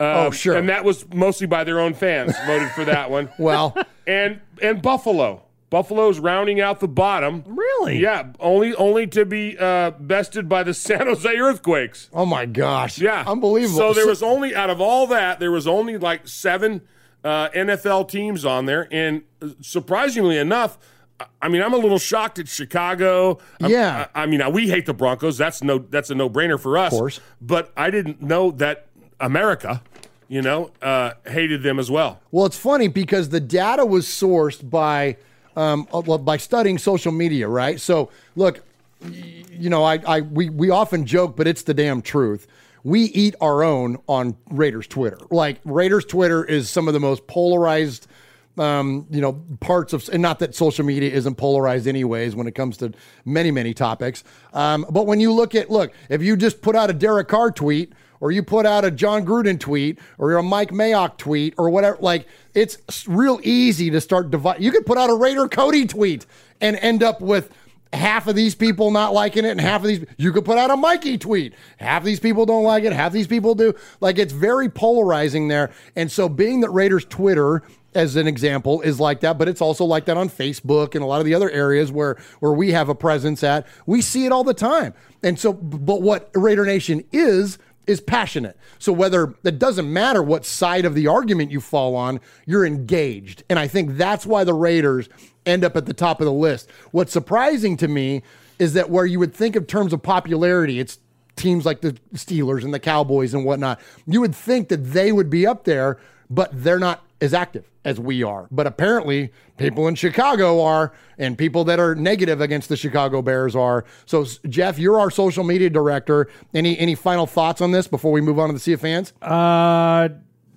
Uh, Oh, sure. And that was mostly by their own fans voted for that one. Well, and and Buffalo. Buffalo's rounding out the bottom. Really? Yeah, only only to be uh, bested by the San Jose Earthquakes. oh my gosh. Yeah, Unbelievable. So there was only out of all that, there was only like seven uh, NFL teams on there, and uh, surprisingly enough, I- mean, I'm a little shocked at Chicago. I'm- Yeah. I, I mean, we hate the Broncos. That's no, that's a no brainer for us. Of course. but I didn't know that America, you know, uh, hated them as well. Well, it's funny because the data was sourced by um, by studying social media, right? So, look, you know, I, I we we often joke, but it's the damn truth. We eat our own on Raiders Twitter. Like Raiders Twitter is some of the most polarized, um, you know, parts of, and not that social media isn't polarized anyways when it comes to many many topics. Um, but when you look at, look, if you just put out a Derek Carr tweet or you put out a Jon Gruden tweet or a Mike Mayock tweet or whatever, like it's real easy to start divide. You could put out a Raider Cody tweet and end up with half of these people not liking it and half of these you could put out a Mikey tweet. Half these people don't like it, half these people do. Like it's very polarizing there. And so being that Raiders Twitter as an example is like that, but it's also like that on Facebook and a lot of the other areas where where we have a presence at. We see it all the time. And so but what Raider Nation is is passionate. So whether it doesn't matter what side of the argument you fall on, you're engaged. And I think that's why the Raiders end up at the top of the list. What's surprising to me is that where you would think of terms of popularity, it's teams like the Steelers and the Cowboys and whatnot. You would think that they would be up there, but they're not as active as we are. But apparently, people in Chicago are, and people that are negative against the Chicago Bears are. So, Jeff, you're our social media director. Any any final thoughts on this before we move on to the Sea of Fans? Uh,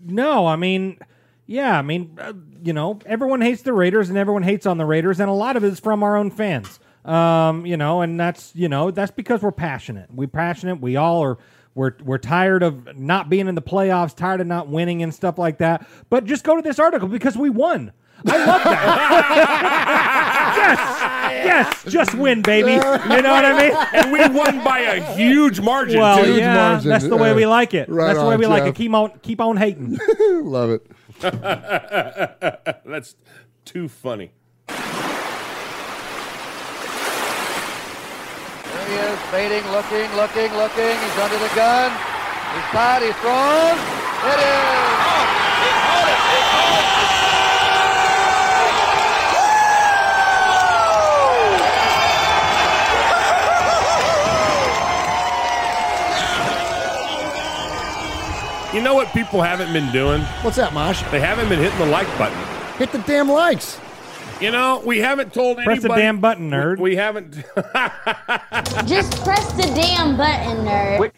no, I mean, yeah, I mean, uh, you know, everyone hates the Raiders and everyone hates on the Raiders, and a lot of it is from our own fans. Um, you know, and that's you know that's because we're passionate. We're passionate. We all are. We're we're tired of not being in the playoffs, tired of not winning and stuff like that. But just go to this article because we won. I love that. yes, yes, just win, baby. You know what I mean? And we won by a huge margin. Well, too. yeah, that's the way we like it. Right that's the way on, we like it. Keep on, keep on hating. Love it. That's too funny. There he is, fading, looking, looking, looking. He's under the gun. He's tied, he throws. It is. You know what people haven't been doing? What's that, Mosh? They haven't been hitting the like button. Hit the damn likes. You know, we haven't told Press the anybody. damn button, nerd. We haven't. Just press the damn button, nerd.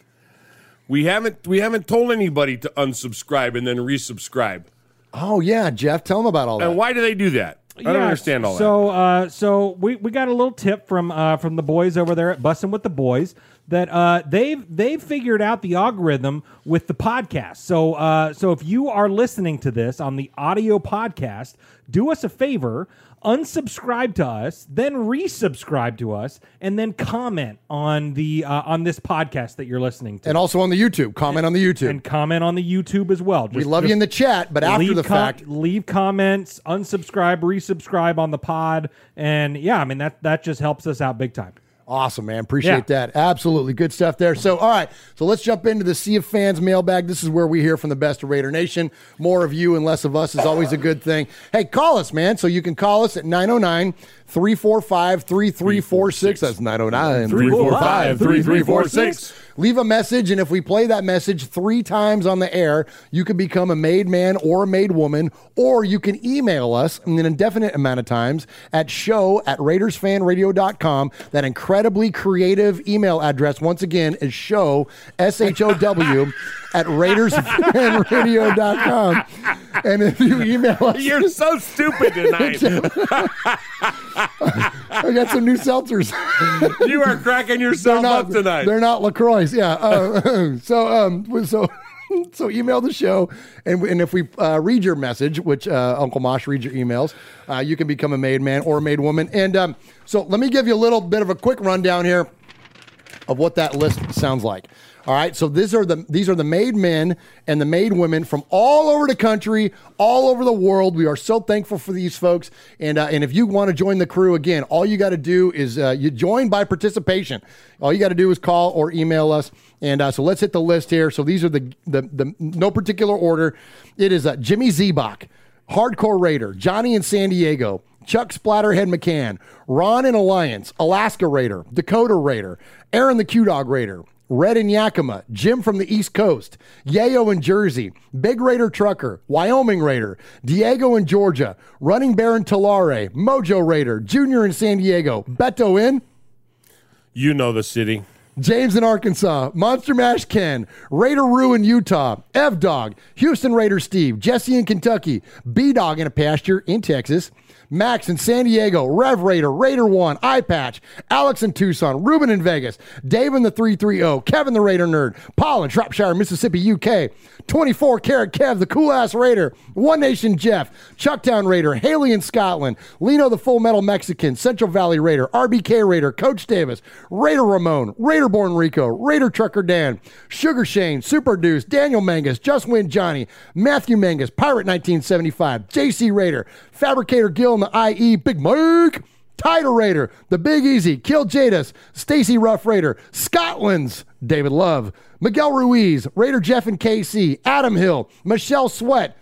We haven't. We haven't told anybody to unsubscribe and then resubscribe. Oh yeah, Jeff, tell them about all that. And why do they do that? I don't understand all that. so, uh, so we, we got a little tip from uh, from the boys over there at Bussin' with the Boys that uh, they've they've figured out the algorithm with the podcast. So uh, so if you are listening to this on the audio podcast, do us a favor. Unsubscribe to us, then resubscribe to us, and then comment on the uh, on this podcast that you're listening to, And also on the YouTube. Comment on the YouTube. and comment on the YouTube as well. we love you in the chat, but after the com- fact, leave comments, unsubscribe, resubscribe on the pod, and yeah, I mean that that just helps us out big time. Awesome, man. Appreciate that. Absolutely. Good stuff there. So, all right. So, let's jump into the Sea of Fans mailbag. This is where we hear from the best of Raider Nation. More of you and less of us is always a good thing. Hey, call us, man. So, you can call us at 909 345 3346. That's 909 345 3346. Leave a message, and if we play that message three times on the air, you can become a made man or a made woman, or you can email us an indefinite amount of times at show at RaidersFanRadio.com. That incredibly creative email address, once again, is show, S H O W, at RaidersFanRadio.com. And if you email us, You're so stupid tonight. I got some new seltzers. you are cracking yourself up tonight. They're not Lacroix. Yeah. Uh, so um so. So email the show, and, and if we uh, read your message, which uh, Uncle Mosh reads your emails, uh, you can become a made man or a made woman. And um, so let me give you a little bit of a quick rundown here of what that list sounds like. All right, so these are the these are the made men and the made women from all over the country, all over the world. We are so thankful for these folks, and uh, and if you want to join the crew again, all you got to do is uh, you join by participation. All you got to do is call or email us, and uh, so let's hit the list here. So these are the the, the no particular order. It is uh, Jimmy Zebach, Hardcore Raider, Johnny in San Diego, Chuck Splatterhead McCann, Ron in Alliance, Alaska Raider, Dakota Raider, Aaron the Q Dog Raider, Red in Yakima, Jim from the East Coast, Yayo in Jersey, Big Raider Trucker, Wyoming Raider, Diego in Georgia, Running Bear in Tulare, Mojo Raider, Junior in San Diego, Beto in You know the city. James in Arkansas, Monster Mash Ken, Raider Rue in Utah, Ev Dog, Houston Raider Steve, Jesse in Kentucky, B Dog in a pasture in Texas, Max in San Diego, Rev Raider, Raider One, Eye Patch, Alex in Tucson, Ruben in Vegas, Dave in the 330, Kevin the Raider Nerd, Paul in Shropshire, Mississippi, UK, 24 Karat Kev, the cool ass Raider, One Nation Jeff, Chucktown Raider, Haley in Scotland, Lino the Full Metal Mexican, Central Valley Raider, RBK Raider, Coach Davis, Raider Ramon, Raider Born Rico, Raider Trucker Dan, Sugar Shane, Super Deuce, Daniel Mangus, Just Win Johnny, Matthew Mangus, Pirate 1975, JC Raider, Fabricator Gill IE, Big Mike, Title Raider, The Big Easy, Kill Jadis, Stacy Rough Raider, Scotland's David Love, Miguel Ruiz, Raider Jeff and KC, Adam Hill, Michelle Sweat,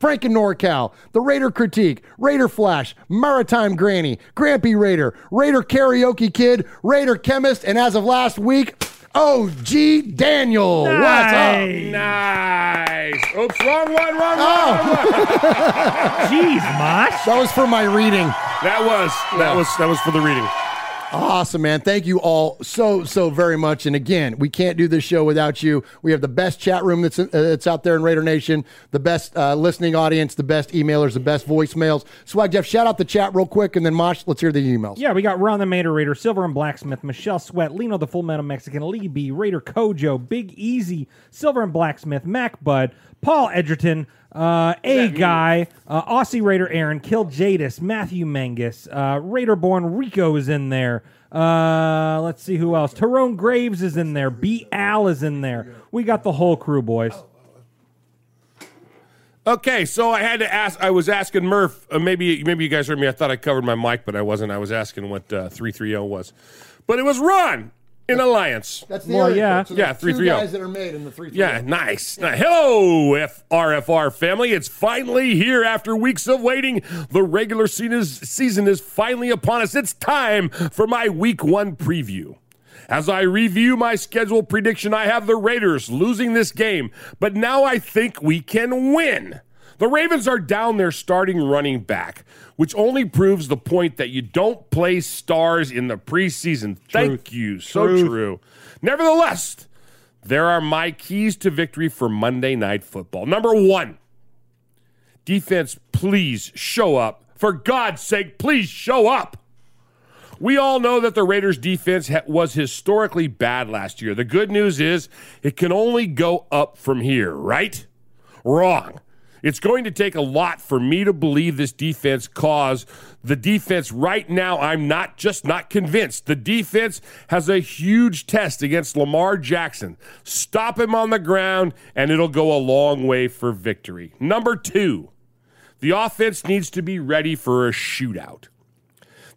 Frank and NorCal, The Raider Critique, Raider Flash, Maritime Granny, Grampy Raider, Raider Karaoke Kid, Raider Chemist, and as of last week, OG Daniel. What's up? Nice. Oops, wrong one, wrong Oh. one. Jeez, Mosh. That was for my reading. That was that was that was for the reading. Awesome, man. Thank you all so, so very much. And again, we can't do this show without you. We have the best chat room that's, uh, that's out there in Raider Nation, the best uh, listening audience, the best emailers, the best voicemails. Swag Jeff, shout out the chat real quick, and then Mosh, let's hear the emails. Yeah, we got Ron the Mater Raider, Silver and Blacksmith, Michelle Sweat, Lino the Full Metal Mexican, Lee B, Raider Kojo, Big Easy, Silver and Blacksmith, Mac Bud, Paul Edgerton, uh, A Guy, uh, Aussie Raider Aaron, Kill Jadis, Matthew Mangus, uh, Raider Born Rico is in there. Uh, let's see who else. Tyrone Graves is in there. B Al is in there. We got the whole crew, boys. Okay, so I had to ask. I was asking Murph. Uh, maybe maybe you guys heard me. I thought I covered my mic, but I wasn't. I was asking what uh, three three zero was, but it was Ron in Alliance. That's the Well, area yeah. code. So Yeah, there's 330. Two oh. guys that are made in the three. Oh. Yeah, nice. Now, hello, FRFR family. It's finally here after weeks of waiting. The regular season is, season is finally upon us. It's time for my week one preview. As I review my schedule prediction, I have the Raiders losing this game, but now I think we can win. The Ravens are down their starting running back, which only proves the point that you don't play stars in the preseason. Thank you. So Truth. true. Nevertheless, there are my keys to victory for Monday Night Football. Number one, defense, please show up. For God's sake, please show up. We all know that the Raiders' defense was historically bad last year. The good news is it can only go up from here, right? Wrong. It's going to take a lot for me to believe this defense cause the defense right now. I'm not just not convinced. The defense has a huge test against Lamar Jackson. Stop him on the ground, and it'll go a long way for victory. Number two, the offense needs to be ready for a shootout.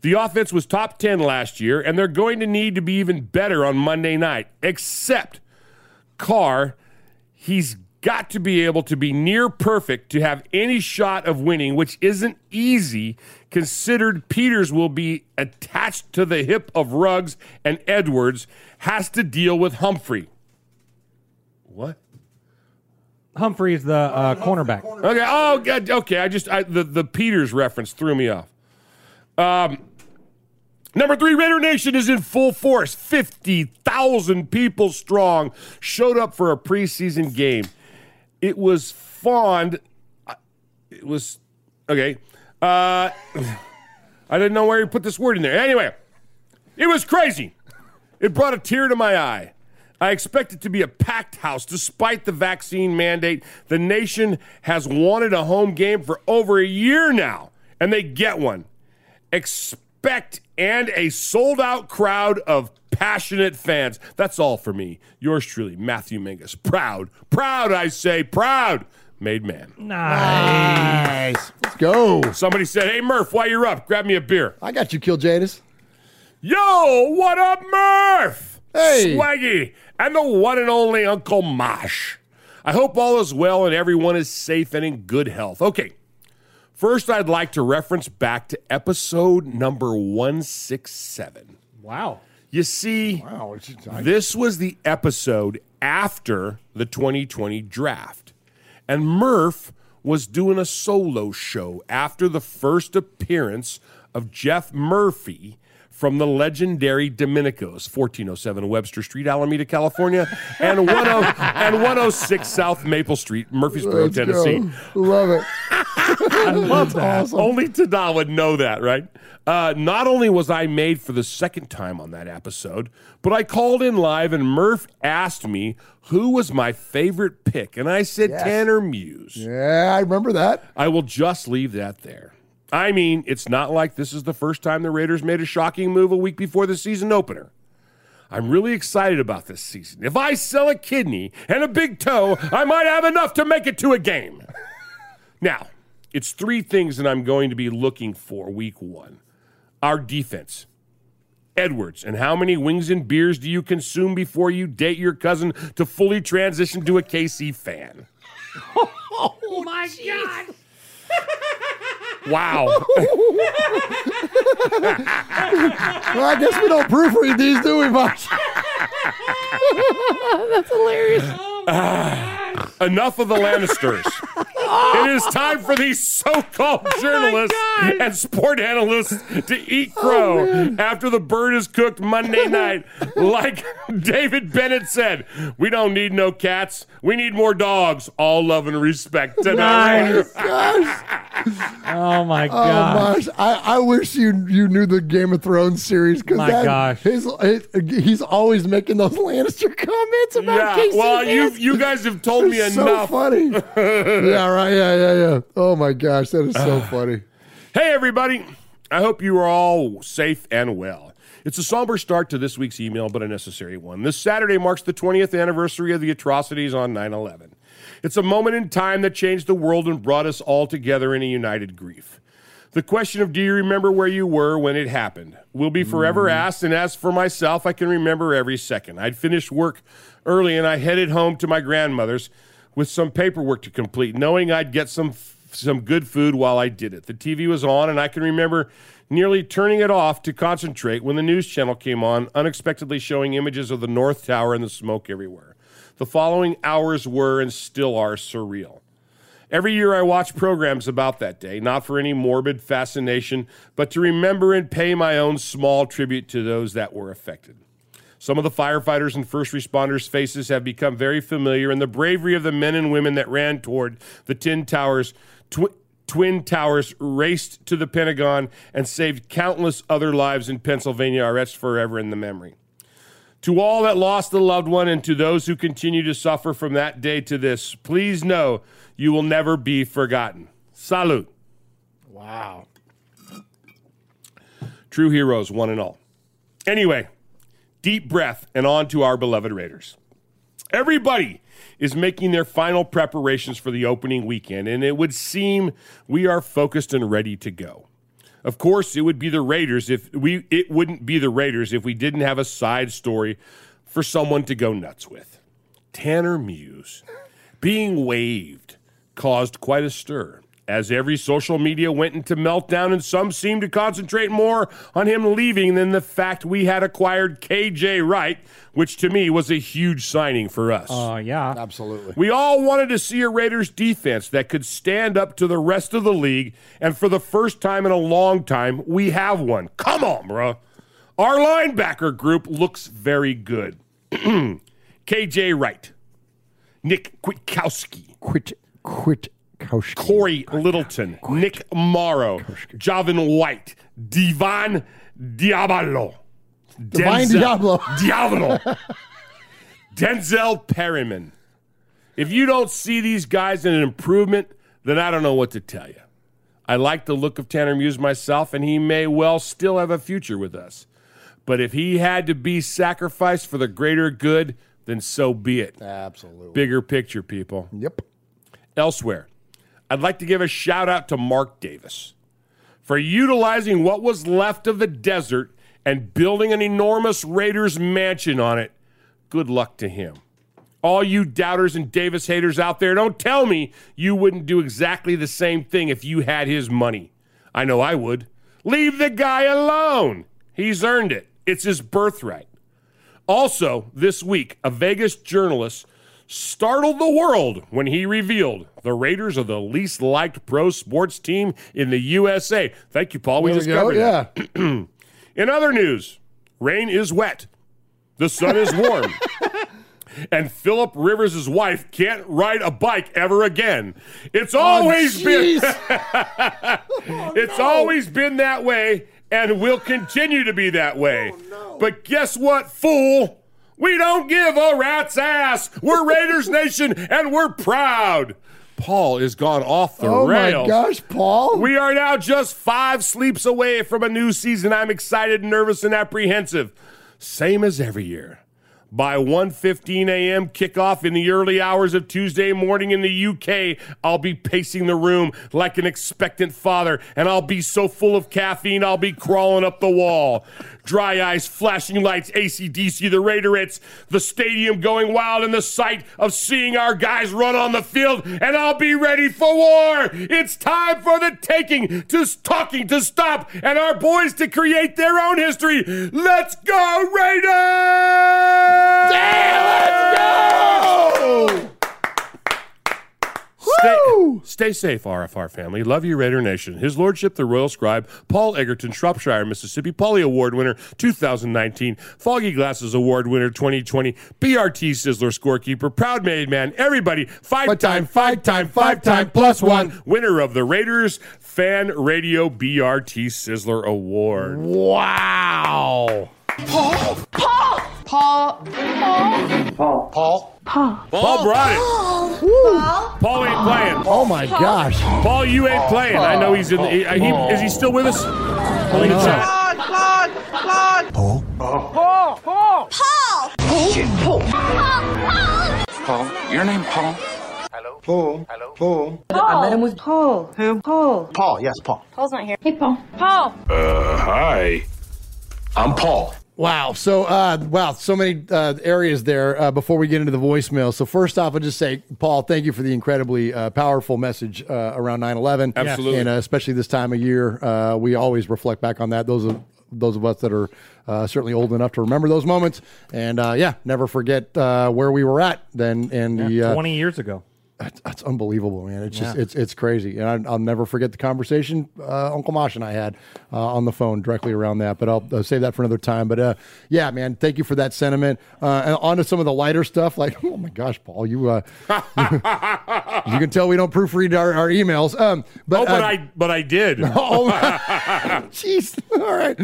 The offense was top 10 last year, and they're going to need to be even better on Monday night, except Carr, he's got to be able to be near perfect to have any shot of winning, which isn't easy considered Peters will be attached to the hip of Ruggs and Edwards has to deal with Humphrey. What? Humphrey is the uh, cornerback. Okay. Oh, God. Okay. I just I, the the Peters reference threw me off. Um, number three, Raider Nation is in full force. Fifty thousand people strong showed up for a preseason game. It was fond. It was okay. Uh, I didn't know where he put this word in there. Anyway, it was crazy. It brought a tear to my eye. I expect it to be a packed house despite the vaccine mandate. The nation has wanted a home game for over a year now, and they get one. Expect and a sold out crowd of passionate fans. That's all for me. Yours truly, Matthew Mingus. Proud, proud, I say, proud. Made man. Nice. Let's go. Somebody said, Hey, Murph, while you're up, grab me a beer. I got you, Kill Jadis. Yo, what up, Murph? Hey. Swaggy, and the one and only Uncle Mosh. I hope all is well and everyone is safe and in good health. Okay, first I'd like to reference back to episode number 167. Wow. You see, Wow. this was the episode after the 2020 draft. And Murph was doing a solo show after the first appearance of Jeff Murphy from the legendary Dominicos, 1407 Webster Street, Alameda, California, and, 10, and 106 South Maple Street, Murfreesboro, Let's Tennessee. go. Love it. I love that. Awesome. Only Tada would know that, right? Uh, not only was I made for the second time on that episode, but I called in live and Murph asked me who was my favorite pick, and I said Yes. Tanner Muse. Yeah, I remember that. I will just leave that there. I mean, it's not like this is the first time the Raiders made a shocking move a week before the season opener. I'm really excited about this season. If I sell a kidney and a big toe, I might have enough to make it to a game. Now, it's three things that I'm going to be looking for week one our defense. Edwards, and how many wings and beers do you consume before you date your cousin to fully transition to a KC fan? Oh, oh my God. Wow. Well, I guess we don't proofread these, do we, Mosh? That's hilarious. Ah, enough of the Lannisters. It is time for these so-called oh journalists and sport analysts to eat oh, crow after the bird is cooked Monday night. Like David Bennett said, we don't need no cats. We need more dogs. All love and respect tonight. Nice. Oh, oh my gosh. Oh god. gosh, I, I wish you you knew the Game of Thrones series because My gosh. his, his he's always making those Lannister comments about Yeah, Casey. well, you you guys have told me They're so enough. funny. yeah, right. Yeah, yeah, yeah. Oh my gosh, that is so funny. Hey, everybody. I hope you are all safe and well. It's a somber start to this week's email, but a necessary one. This Saturday marks the 20th anniversary of the atrocities on 9 11. It's a moment in time that changed the world and brought us all together in a united grief. The question of do you remember where you were when it happened will be forever mm-hmm. asked, and as for myself, I can remember every second. I'd finished work early and I headed home to my grandmother's with some paperwork to complete, knowing I'd get some some good food while I did it. The TV was on, and I can remember nearly turning it off to concentrate when the news channel came on, unexpectedly showing images of the North Tower and the smoke everywhere. The following hours were and still are surreal. Every year I watch programs about that day, not for any morbid fascination, but to remember and pay my own small tribute to those that were affected. Some of the firefighters and first responders' faces have become very familiar, and the bravery of the men and women that ran toward the Tin Towers, twi- Twin Towers, raced to the Pentagon, and saved countless other lives in Pennsylvania are etched forever in the memory. To all that lost a loved one and to those who continue to suffer from that day to this, please know you will never be forgotten. Salute. Wow. True heroes, one and all. Anyway, deep breath and on to our beloved Raiders. Everybody is making their final preparations for the opening weekend, and it would seem we are focused and ready to go. Of course, it would be the Raiders if we it wouldn't be the Raiders if we didn't have a side story for someone to go nuts with. Tanner Muse being waived caused quite a stir as every social media went into meltdown and some seemed to concentrate more on him leaving than the fact we had acquired KJ Wright, which to me was a huge signing for us. Uh, yeah. Absolutely. We all wanted to see a Raiders defense that could stand up to the rest of the league, and for the first time in a long time, we have one. Come on, bro. Our linebacker group looks very good. KJ Wright, Nick Kwiatkowski, Quit, quit, Kaushki. Corey Littleton, Nick Morrow, Javin White, Divan Deablo, Divine Denzel- Deablo. Deablo, Denzel Perryman. If you don't see these guys in an improvement, then I don't know what to tell you. I like the look of Tanner Muse myself, and he may well still have a future with us. But if he had to be sacrificed for the greater good, then so be it. Absolutely. Bigger picture, people. Yep. Elsewhere, I'd like to give a shout out to Mark Davis for utilizing what was left of the desert and building an enormous Raiders mansion on it. Good luck to him. All you doubters and Davis haters out there, don't tell me you wouldn't do exactly the same thing if you had his money. I know I would. Leave the guy alone. He's earned it, it's his birthright. Also, this week, a Vegas journalist startled the world when he revealed the Raiders are the least liked pro sports team in the USA. Thank you, Paul. We There we just go, covered yeah. that. in other news, rain is wet, the sun is warm. And Philip Rivers' wife can't ride a bike ever again. It's oh, always been oh, It's always been that way and will continue to be that way. Oh, but guess what, fool? We don't give a rat's ass. We're Raiders Nation and we're proud. Paul is gone off the rails. Oh my gosh, Paul. We are now just five sleeps away from a new season. I'm excited, nervous, and apprehensive. Same as every year. By 1:15 a.m. kickoff in the early hours of Tuesday morning in the UK, I'll be pacing the room like an expectant father, and I'll be so full of caffeine I'll be crawling up the wall. Dry eyes, flashing lights, ACDC, the Raiderettes, the stadium going wild in the sight of seeing our guys run on the field, and I'll be ready for war. It's time for the taking, to talking to stop, and our boys to create their own history. Let's go, Raiders! let's go! Stay, stay safe, RFR family. Love you, Raider Nation. His Lordship, the Royal Scribe, Paul Egerton, Shropshire, Mississippi, Paulie Award winner 2019, Foggy Glasses Award winner 2020, BRT Sizzler scorekeeper, proud made man, everybody, five time, five time, five time plus one, winner of the Raiders Fan Radio BRT Sizzler Award. Wow. Paul. Paul. Paul. Paul. Paul. Paul. Paul. Paul brought it. Paul. Paul ain't playing. Oh my gosh. Paul, you ain't playing. I know he's in. The, he, he- is he still with us? In the chat? Claude, Claude, Claude. Paul. Paul. Paul. Paul. Paul. Paul. Paul, your name Paul? Paul. Paul. I met him with Paul. Who? Paul. Paul, yes, Paul. Paul's not here. Hey, Paul. Paul. Uh, hi. I'm Paul. Wow. So, uh, wow, so many uh, areas there uh, before we get into the voicemail. So, first off, I'll just say, Paul, thank you for the incredibly uh, powerful message uh, around 9 11. Absolutely. And uh, especially this time of year, uh, we always reflect back on that. Those of those of us that are uh, certainly old enough to remember those moments, and uh, yeah, never forget uh, where we were at then. And the uh, 20 years ago. That's, that's unbelievable, man. It's just Yeah. it's it's crazy, and I, I'll never forget the conversation uh, Uncle Mosh and I had uh, on the phone directly around that. But I'll, uh save that for another time. But uh, yeah, man, thank you for that sentiment. Uh, and on to some of the lighter stuff, like oh my gosh, Paul, you uh, you can tell we don't proofread our, our emails. Um, but oh, but I but I did. Oh, jeez. All right.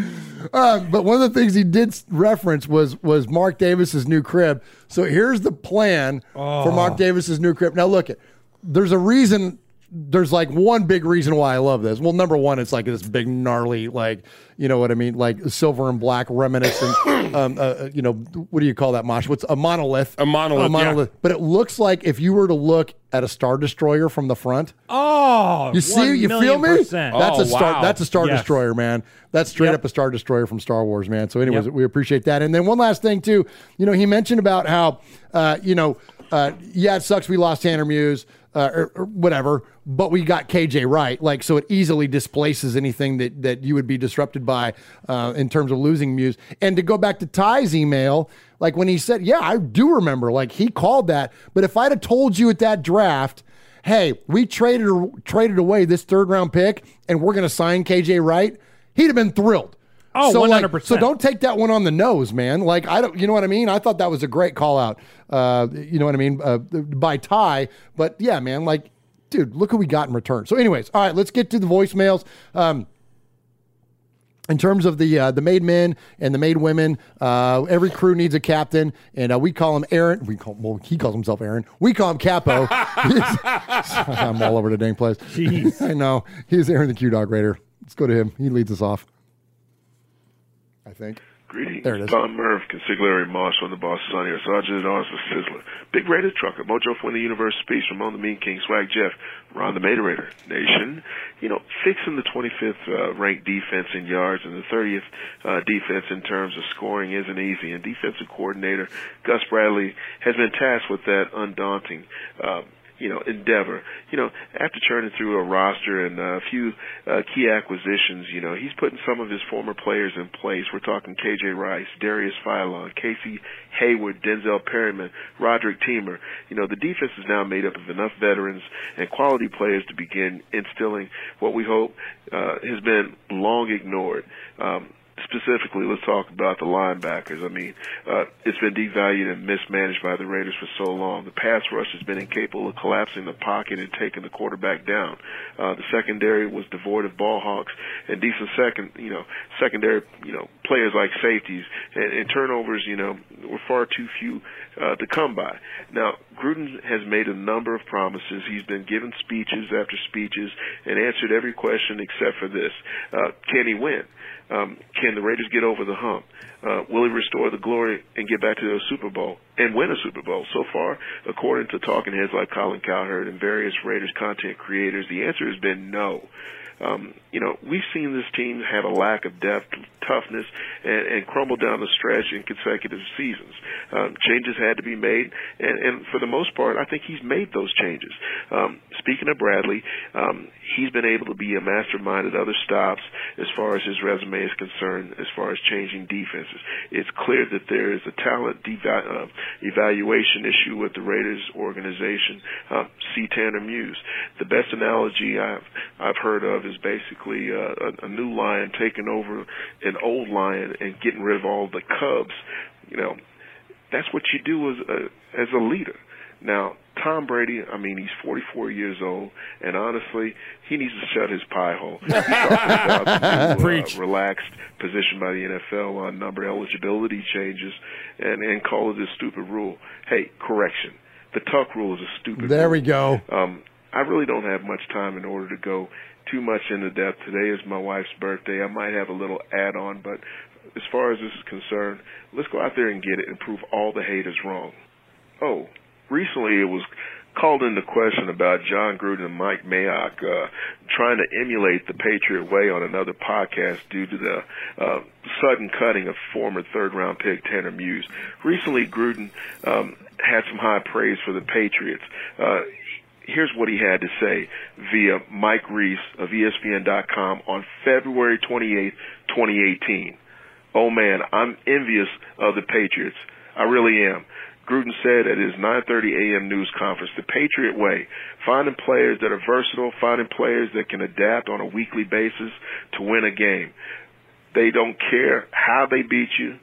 Uh, but one of the things he did reference was was Mark Davis's new crib. So here's the plan for Mark Davis's new crib. Now look, it there's a reason. There's like one big reason why I love this. Well, number one, it's like this big gnarly, like you know what I mean, like silver and black reminiscent. um, uh, uh, you know, what do you call that, Mosh? What's a monolith? A monolith, A monolith. But it looks like if you were to look at a star destroyer from the front. Oh, You see, you feel me? percent. That's Oh, a star. wow. That's a star Yes. destroyer, man. That's straight Yep. up a star destroyer from Star Wars, man. So, anyways, Yep. we appreciate that. And then one last thing too. You know, he mentioned about how, uh, you know, uh, yeah, it sucks we lost Tanner Muse. Uh, or, or whatever, but we got KJ Wright, like so it easily displaces anything that that you would be disrupted by uh, in terms of losing Muse. And to go back to Ty's email, like when he said, "Yeah, I do remember," like he called that. But if I'd have told you at that draft, hey, we traded traded away this third round pick and we're going to sign KJ Wright, he'd have been thrilled. Oh, so, 100%. so don't take that one on the nose, man. Like I don't, you know what I mean? I thought that was a great call out. Uh, you know what I mean uh, by Ty, but yeah, man. Like, dude, look who we got in return. So, anyways, all right, let's get to the voicemails. Um, in terms of the uh, the made men and the made women, uh, every crew needs a captain, and uh, we call him Aaron. We call well, he calls himself Aaron. We call him Capo. I'm all over the dang place. Jeez. I know he's Aaron the Q Dog Raider. Let's go to him. He leads us off. I think. Greetings. There it is. Don Murph, consigliere Moss on the boss on here. Sergeant Arms the Sizzler. Big Raider Trucker. Mojo from the Universe Speech. Ramon the Mean King. Swag Jeff. Ron the Mater Nation. You know, fixing the 25th uh, ranked defense in yards and the 30th uh, defense in terms of scoring isn't easy. And defensive coordinator Gus Bradley has been tasked with that undaunting uh, you know, endeavor. You know, after churning through a roster and a few uh, key acquisitions, you know, he's putting some of his former players in place. We're talking KJ Wright, Darius Philon, Casey Hayward, Denzel Perryman, Roderic Teamer. You know, the defense is now made up of enough veterans and quality players to begin instilling what we hope uh, has been long ignored. Um, specifically, let's talk about the linebackers. I mean, uh, it's been devalued and mismanaged by the Raiders for so long. The pass rush has been incapable of collapsing the pocket and taking the quarterback down. Uh, the secondary was devoid of ball hawks and decent second, you know, secondary, you know, players like safeties and, and turnovers, you know, were far too few uh, to come by. Now, Gruden has made a number of promises. He's been given speeches after speeches and answered every question except for this: uh, Can he win? Um, can the Raiders get over the hump? Uh, will he restore the glory and get back to the Super Bowl and win a Super Bowl? So far, according to talking heads like Colin Cowherd and various Raiders content creators, the answer has been no. Um, you know, we've seen this team have a lack of depth toughness and, and crumble down the stretch in consecutive seasons. Um, changes had to be made, and, and for the most part, I think he's made those changes. Um, speaking of Bradley, um, he's been able to be a mastermind at other stops as far as his resume is concerned, as far as changing defenses. It's clear that there is a talent uh, evaluation issue with the Raiders organization. Uh, see Tanner Muse. The best analogy I've I've heard of is basically uh, a, a new lion taking over an old lion and getting rid of all the cubs. You know, that's what you do as a as a leader. Now, Tom Brady, I mean, he's 44 years old, and honestly, he needs to shut his pie hole. He talked about new, Preach. uh, relaxed position by the NFL on number eligibility changes, and and call it a stupid rule. Hey, correction. The Tuck rule is a stupid. There rule. we go. Um, I really don't have much time in order to go too much into depth. Today is my wife's birthday. I might have a little add on, but as far as this is concerned, let's go out there and get it and prove all the haters wrong. Oh, recently it was called into question about Jon Gruden and Mike Mayock uh, trying to emulate the Patriot way on another podcast due to the uh, sudden cutting of former third round pick Tanner Muse. Recently, Gruden um, had some high praise for the Patriots. Uh, here's what he had to say via Mike Reiss of ESPN.com on February 28, 2018. Oh man, I'm envious of the Patriots. I really am. Gruden said at his 9:30 a.m. news conference, "The Patriot way: finding players that are versatile, finding players that can adapt on a weekly basis to win a game. They don't care how they beat you.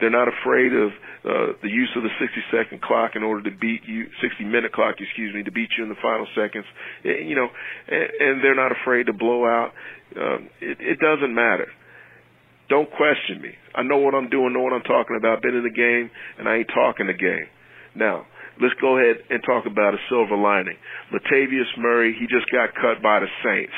They're not afraid of uh, the use of the 60 second clock in order to beat you, 60 minute clock, excuse me, to beat you in the final seconds. Eh, You know, and, and they're not afraid to blow out. Um, it, it doesn't matter. Don't question me. I know what I'm doing, know what I'm talking about. Been in the game, and I ain't talking the game. Now, let's go ahead and talk about a silver lining. Latavius Murray, he just got cut by the Saints.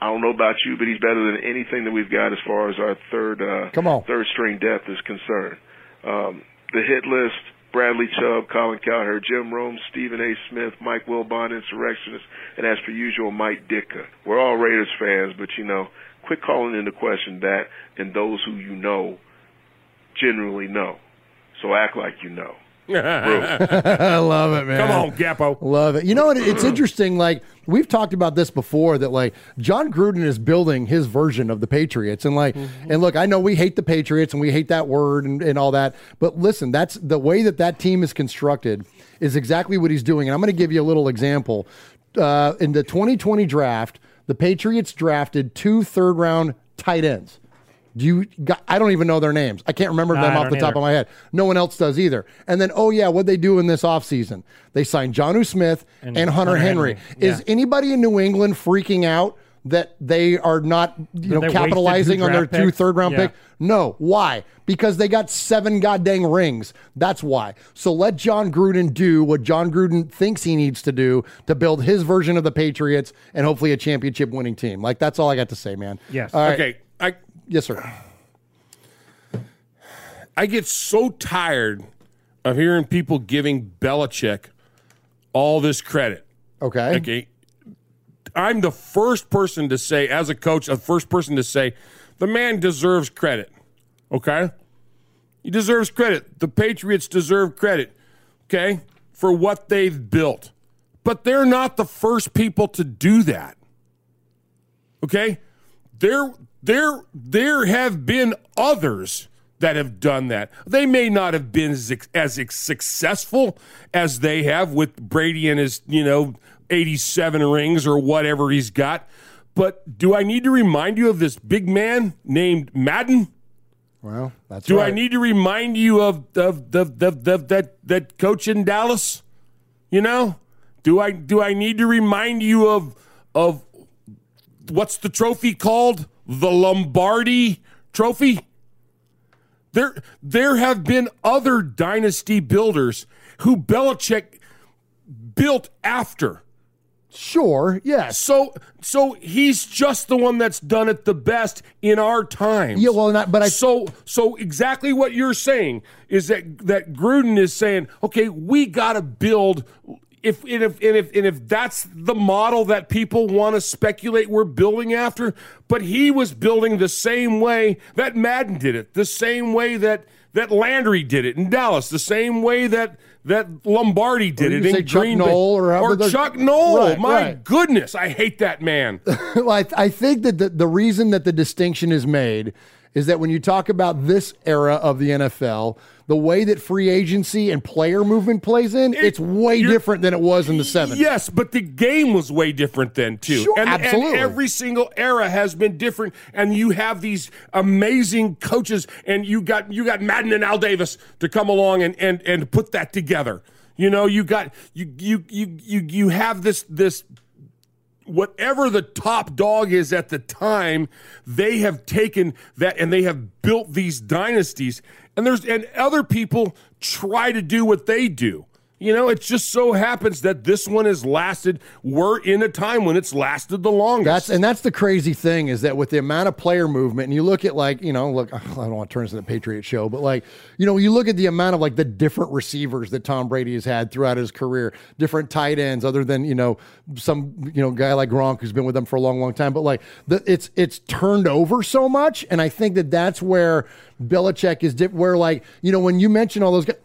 I don't know about you, but he's better than anything that we've got as far as our third uh, Come on. third string depth is concerned. Um, the hit list: Bradley Chubb, Colin Cowherd, Jim Rome, Stephen A. Smith, Mike Wilbon, Insurrectionist, and as per usual, Mike Ditka. We're all Raiders fans, but you know, quit calling into question that and those who you know generally know. So act like you know. I love it, man. Come on, Capo. Love it. You know what? It's interesting. Like we've talked about this before. That like Jon Gruden is building his version of the Patriots, and like, and look, I know we hate the Patriots and we hate that word and, and all that, but listen, that's the way that that team is constructed is exactly what he's doing. And I'm going to give you a little example. Uh, in the 2020 draft, the Patriots drafted two third round tight ends. Do you? got- I don't even know their names. I can't remember No, them off don't the top of my head. No one else does either. And then, oh yeah, what they do in this offseason? They signed Jonnu Smith and, And Hunter, Hunter Henry. Henry. Is Yeah. anybody in New England freaking out that they are not, you know, capitalizing on their draft picks? third round Yeah. pick? No. Why? Because they got seven goddamn rings. That's why. So let Jon Gruden do what Jon Gruden thinks he needs to do to build his version of the Patriots and hopefully a championship winning team. Like that's all I got to say, man. Yes. All right. Okay. I Yes, sir. I get so tired of hearing people giving Belichick all this credit. Okay. Okay. Eh, I'm the first person to say, as a coach, the first person to say, the man deserves credit. Okay? He deserves credit. The Patriots deserve credit, okay, for what they've built. But they're not the first people to do that. Okay? There there there have been others that have done that. They may not have been as, as successful as they have with Brady and his, you know, 87 rings or whatever he's got. But do I need to remind you of this big man named Madden? Well, that's Do right. I need to remind you of, of, the the the that that coach in Dallas? You know, do I do I need to remind you of of what's the trophy called? The Lombardi Trophy. There there have been other dynasty builders who Belichick built after. Sure, yes. So so he's just the one that's done it the best in our time. Yeah, well, not, but I so so exactly what you're saying is that that Gruden is saying, okay, we got to build if and if and if and if that's the model that people want to speculate we're building after, but he was building the same way that Madden did it, the same way that that Landry did it in Dallas, the same way that that Lombardi did it in Chuck Green Bay, or the- Chuck Noll. Right, My right. goodness, I hate that man. well, I, I think that the, the reason that the distinction is made is that when you talk about this era of the NFL, the way that free agency and player movement plays in, it's way different than it was in the 70s. Yes, but the game was way different then too. Sure, and, and absolutely. every single era has been different. And you have these amazing coaches, and you got you got Madden and Al Davis to come along and and and put that together. You know, you got you you you you you have this this whatever the top dog is at the time, they have taken that and they have built these dynasties. And there's and other people try to do what they do. You know, it just so happens that this one has lasted. We're in a time when it's lasted the longest. That's and that's the crazy thing is that with the amount of player movement, and you look at like you know, look, I don't want to turn this into a Patriot show, but like you know, you look at the amount of like the different receivers that Tom Brady has had throughout his career, different tight ends, other than you know some you know guy like Gronk who's been with them for a long, long time, but like the, it's it's turned over so much, and I think that that's where Belichick is diff- where like you know when you mention all those guys,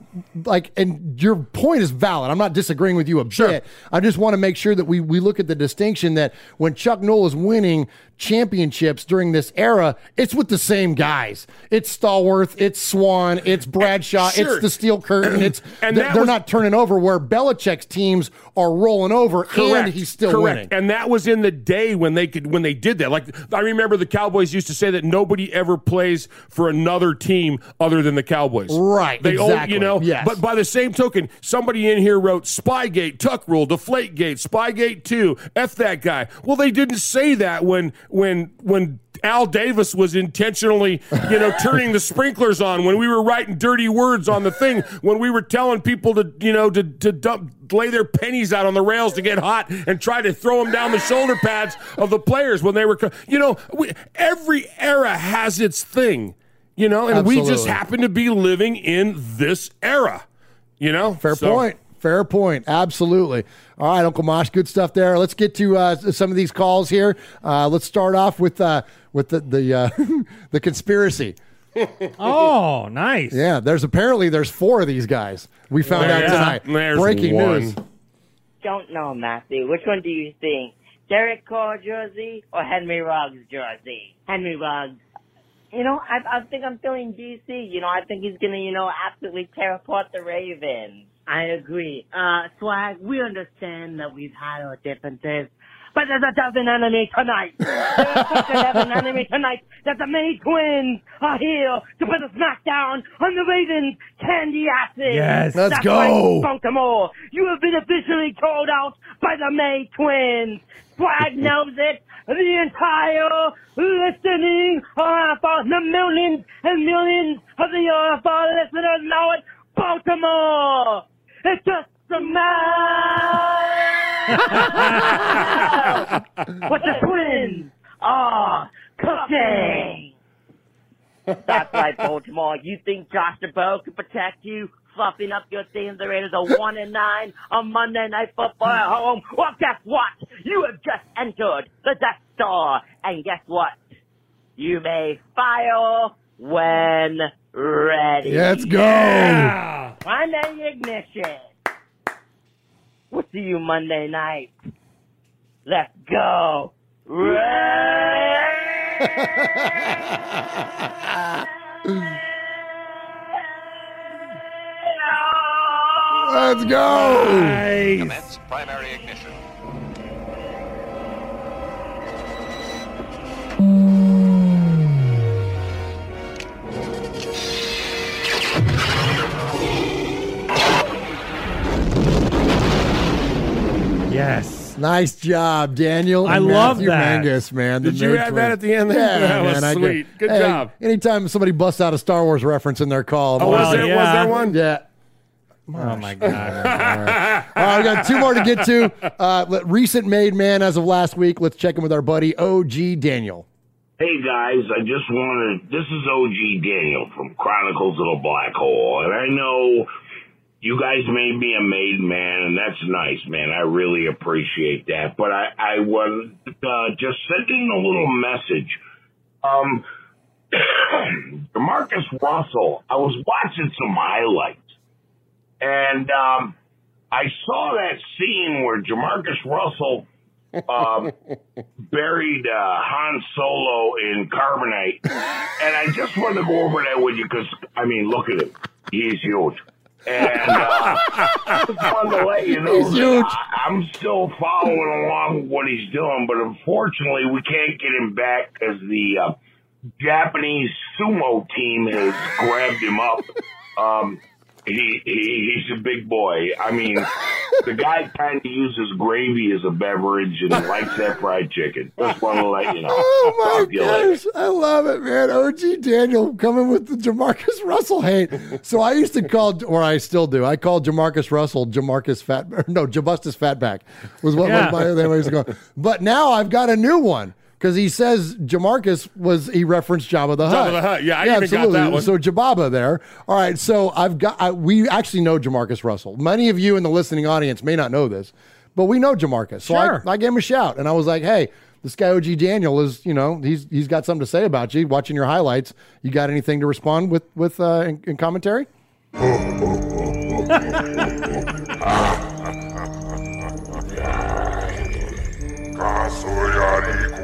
like and your point is valid. I'm not disagreeing with you a bit. I just want to make sure that we we look at the distinction that when Chuck Noll is winning championships during this era, it's with the same guys. It's Stallworth, it's Swann, it's Bradshaw, Sure. it's the Steel Curtain. It's And they're, they're was- not turning over. Where Belichick's teams are rolling over, and he's still Correct. winning. And that was in the day when they could when they did that. Like I remember the Cowboys used to say that nobody ever plays for another team other than the Cowboys. Right, They exactly, you know. yes. But by the same token, somebody in here wrote Spygate, Tuck Rule, Deflategate, Spygate two, F that guy. Well, they didn't say that when when when Al Davis was intentionally, you know, turning the sprinklers on when we were writing dirty words on the thing, when we were telling people to, you know, to, to dump, lay their pennies out on the rails to get hot and try to throw them down the shoulder pads of the players when they were, you know, we, every era has its thing, you know, and we just happen to be living in this era, you know? Fair So- point. Fair point. Absolutely. All right, Uncle Mosh, good stuff there. Let's get to uh, some of these calls here. Uh, let's start off with uh, with the the uh, the conspiracy. Oh, nice. Yeah, there's apparently there's four of these guys. We found out Yeah. tonight. There's Breaking one. news. Don't know, Matthew. Which one do you think? Derek Carr jersey or Henry Ruggs jersey? Henry Ruggs. You know, I, I think I'm feeling DC. You know, I think he's gonna, you know, absolutely tear apart the Ravens. I agree. Uh, Swag, we understand that we've had our differences, but there's a dozen enemy tonight. There's such a dozen enemy tonight that the many twins are here to put a smackdown on the Ravens candy acid. Yes. Let's That's go. right, Baltimore. You have been officially called out by the May twins. Swag knows it. The entire listening RFR, the millions and millions of the RFR listeners know it. Baltimore. It's just a man. what the twins are cooking. That's right, Baltimore. You think Josh DeBow can protect you? Fluffing up your team, the Raiders are one and nine on Monday Night Football at home. Well, guess what? You have just entered the Death Star, and guess what? You may fire when ready. Let's go. Yeah. Primary ignition. We'll see you Monday night. Let's go. Let's go. Commence primary ignition. Yes. Nice job, Daniel. I and love Matthew that. Mangus, man. the Did you Nerd add that at the end there? Yeah, That was man, I did. sweet. Good Hey, job. Anytime somebody busts out a Star Wars reference in their call, I'm Oh, was like, there, was there one? Yeah. Oh my god. All right, we got two more to get to. Uh, recent made man as of last week. Let's check in with our buddy OG Daniel. Hey guys, I just wanted, this is OG Daniel from Chronicles of the Black Hole, and I know you guys made me a made man, and that's nice, man. I really appreciate that. But I, I was uh, just sending a little message. Um, Demarcus Russell, I was watching some highlights, and um, I saw that scene where Jamarcus Russell um, buried uh, Han Solo in carbonite, and I just wanted to go over that with you because I mean, look at him, he's huge. And uh, I just wanted to let you know He's that huge. I, I'm still following along with what he's doing, but unfortunately, we can't get him back because the uh, Japanese sumo team has grabbed him up. Um, he, he he's a big boy. I mean, the guy kind of uses gravy as a beverage and likes that fried chicken. Just want to let you know. Oh my Talk to you later. gosh, I love it, man. OG Daniel coming with the Jamarcus Russell hate. So I used to call, or I still do. I call Jamarcus Russell Jamarcus Fat, or no, Jabustus Fatback was what Yeah. my name used to go. But now I've got a new one. Because he says Jamarcus was he referenced Jabba the Hutt. Jabba the Hutt. Yeah, I even got that one. So Jababa there. All right. So I've got I, we actually know Jamarcus Russell. Many of you in the listening audience may not know this, but we know Jamarcus. So Sure. I, I gave him a shout and I was like, hey, this guy OG Daniel is, you know, he's he's got something to say about you. Watching your highlights, you got anything to respond with with uh, in, in commentary?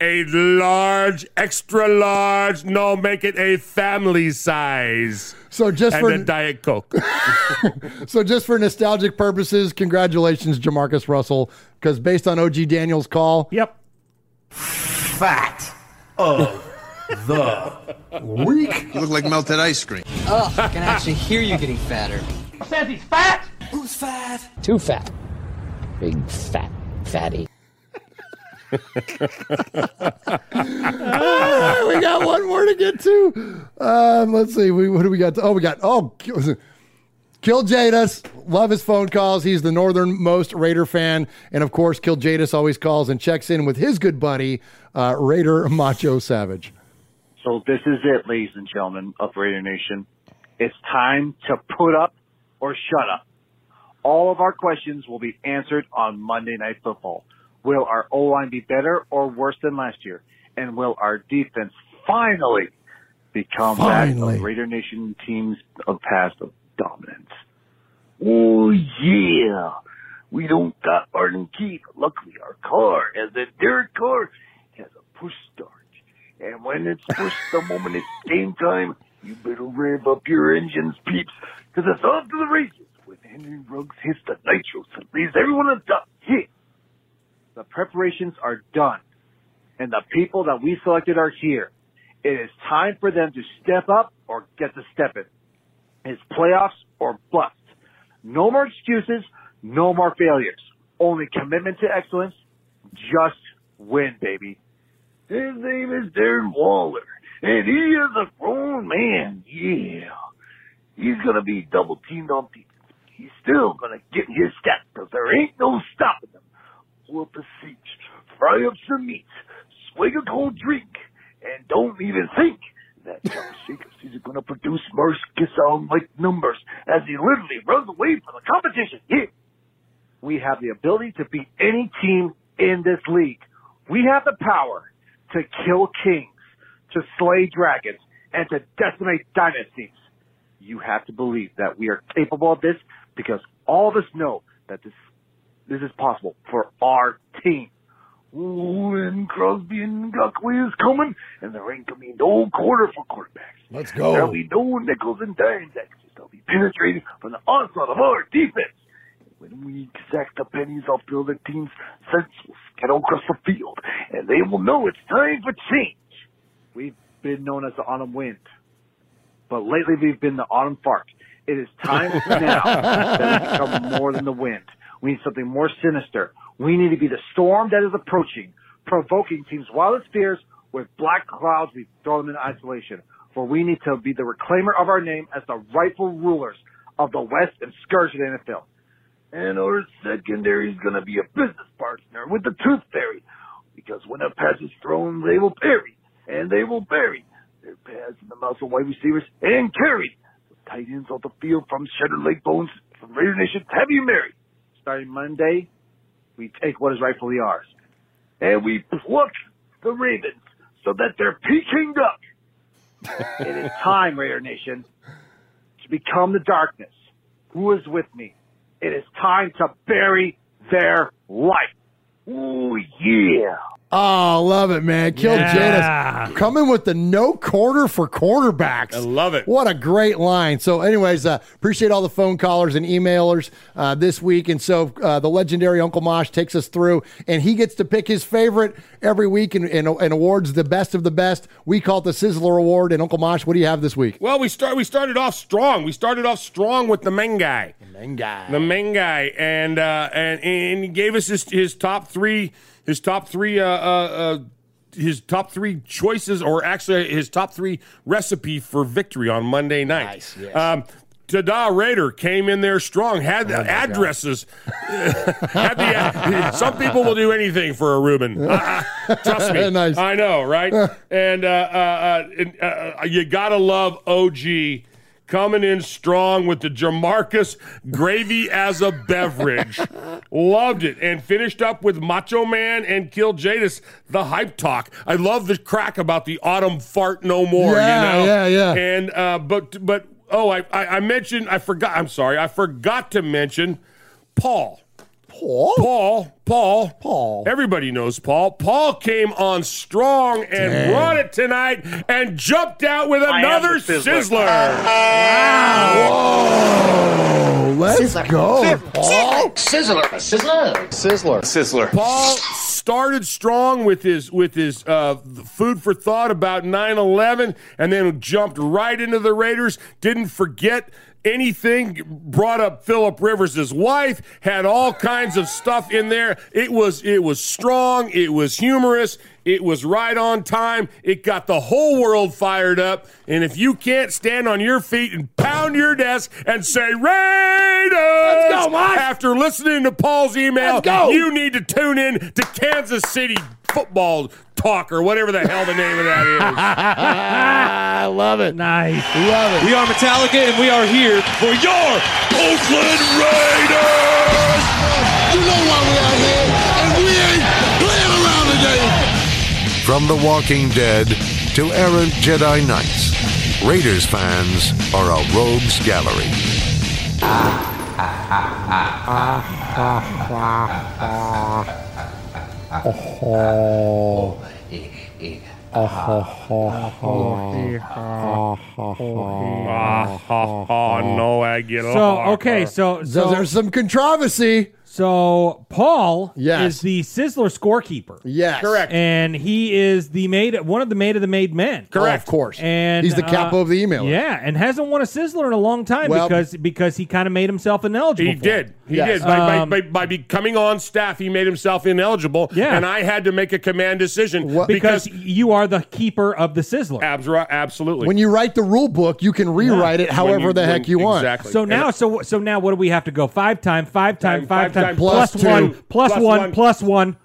a large, extra large. No, make it a family size. So just and for a diet coke. so just for nostalgic purposes, congratulations, Jamarcus Russell, because based on OG Daniel's call, yep, Fat of the week. You look like melted ice cream. Oh, I can actually hear you getting fatter. Says he's fat. Who's fat? Too fat. Big fat fatty. Ah, we got one more to get to. Um, let's see. We, what do we got? To, oh, we got oh, Kill, Jadis. Love his phone calls. He's the northernmost Raider fan, and of course, Kill Jadis always calls and checks in with his good buddy uh, Raider Macho Savage. So this is it, ladies and gentlemen of Raider Nation. It's time to put up or shut up. All of our questions will be answered on Monday Night Football. Will our O line be better or worse than last year? And will our defense finally become Finally. that of Raider Nation teams of past of dominance? Oh yeah, we don't got Arden Keith. Luckily, our car has a Derek car has a push start, and when it's pushed, the moment it's game time, you better rev up your engines, peeps, because it's off to the races. When Henry Ruggs hits the nitro and leaves everyone on top. Yeah. The preparations are done, and the people that we selected are here. It is time for them to step up or get to step in. It's playoffs or bust. No more excuses, no more failures. Only commitment to excellence. Just win, baby. His name is Darren Waller, and he is a grown man. Yeah. He's gonna be double teamed on defense. He's still gonna get his stats because there ain't no stopping him. A seat, fry up some meat, swig a cold drink, and don't even think that John Jacobs is gonna produce Mark Gasol like numbers as he literally runs away from the competition. Yeah. We have the ability to beat any team in this league. We have the power to kill kings, to slay dragons, and to decimate dynasties. You have to believe that we are capable of this because all of us know that this this is possible for our team. When Crosby and Guckley is coming, and there ain't gonna be no quarter for quarterbacks. Let's go. There'll go. be no nickels and dimes extras. They'll be penetrating from the onslaught of our defense. When we exact the pennies off the other team's senseless, get across the field, and they will know it's time for change. We've been known as the autumn wind, but lately we've been the autumn fart. It is time now that we become more than the wind. We need something more sinister. We need to be the storm that is approaching, provoking teams' wildest fears with black clouds. We throw them in isolation. for we need to be the reclaimer of our name as the rightful rulers of the West and scourge of the NFL. And our secondary is going to be a business partner with the Tooth Fairy, because when a pass is thrown, they will parry, and they will bury their pass in the mouth of wide receivers and carry the tight ends off the field from Shattered Lake Bones from Raider Nation Have You Mary. Starting Monday, we take what is rightfully ours, and we pluck the Ravens so that they're Peking duck. it is time, Raider Nation, to become the darkness. Who is with me? It is time to bury their light. Ooh, yeah. Oh, love it, man. Kill Yeah. Jadis. Coming with the no corner for quarterbacks. I love it. What a great line. So, anyways, uh, appreciate all the phone callers and emailers uh, this week. And so, uh, the legendary Uncle Mosh takes us through, and he gets to pick his favorite every week and, and, and awards the best of the best. We call it the Sizzler Award. And Uncle Mosh, what do you have this week? Well, we start. We started off strong. We started off strong with the main guy. The main guy. The main guy, and uh, and and he gave us his his top three. His top three. Uh, uh, uh, his top three choices, or actually his top three recipe for victory on Monday night. Nice. Um, Tada Raider came in there strong. Had Oh addresses. had the ad- some people will do anything for a Reuben. Uh, uh, trust me. Nice. I know, right? and uh, uh, uh, and, uh, you gotta love OG coming in strong with the Jamarcus gravy as a beverage. Loved it. And finished up with Macho Man and Kill Jadis, the hype talk. I love the crack about the autumn fart no more, Yeah, you know? yeah, yeah. And uh but but oh I, I I mentioned I forgot I'm sorry, I forgot to mention Paul. Paul? Paul. Paul. Paul. Everybody knows Paul. Paul came on strong and Dang. brought it tonight and jumped out with another the Sizzler. sizzler. Whoa, let's go. Paul. Sizzler. Sizzler. Sizzler. Sizzler. Paul started strong with his with his uh, food for thought about 9/11, and then jumped right into the Raiders. Didn't forget anything. Brought up Philip Rivers' wife. Had all kinds of stuff in there. It was it was strong. It was humorous. It was right on time. It got the whole world fired up. And if you can't stand on your feet and pound your desk and say Raiders, Let's go, Mike. after listening to Paul's email, Let's go. you need to tune in to Kansas City Football Talk or whatever the hell the name of that is. I love it. Nice. Love it. We are Metallica, and we are here for your Oakland Raiders. You know why we out here, From The Walking Dead to errant Jedi Knights, Raiders fans are a rogues gallery. Oh. no, Aguilar. So okay, so So so there's some controversy. So Paul Yes. is the Sizzler scorekeeper. Yes. Correct. And he is the made one of the made of the made men. Oh, of course. And He's the capo uh, of the email. Yeah, and hasn't won a Sizzler in a long time Well- because because he kind of made himself ineligible. He for it. did. He Yes. did. By, Um, by, by, by becoming on staff, he made himself ineligible. Yeah. And I had to make a command decision because, because. you are the keeper of the Sizzler. Abs- absolutely. When you write the rule book, you can rewrite it however you- the when- heck you want. exactly. So now, so so now, what do we have to go? Five time, five time, Five five time, time, plus plus two. one, plus Plus one, one. plus one.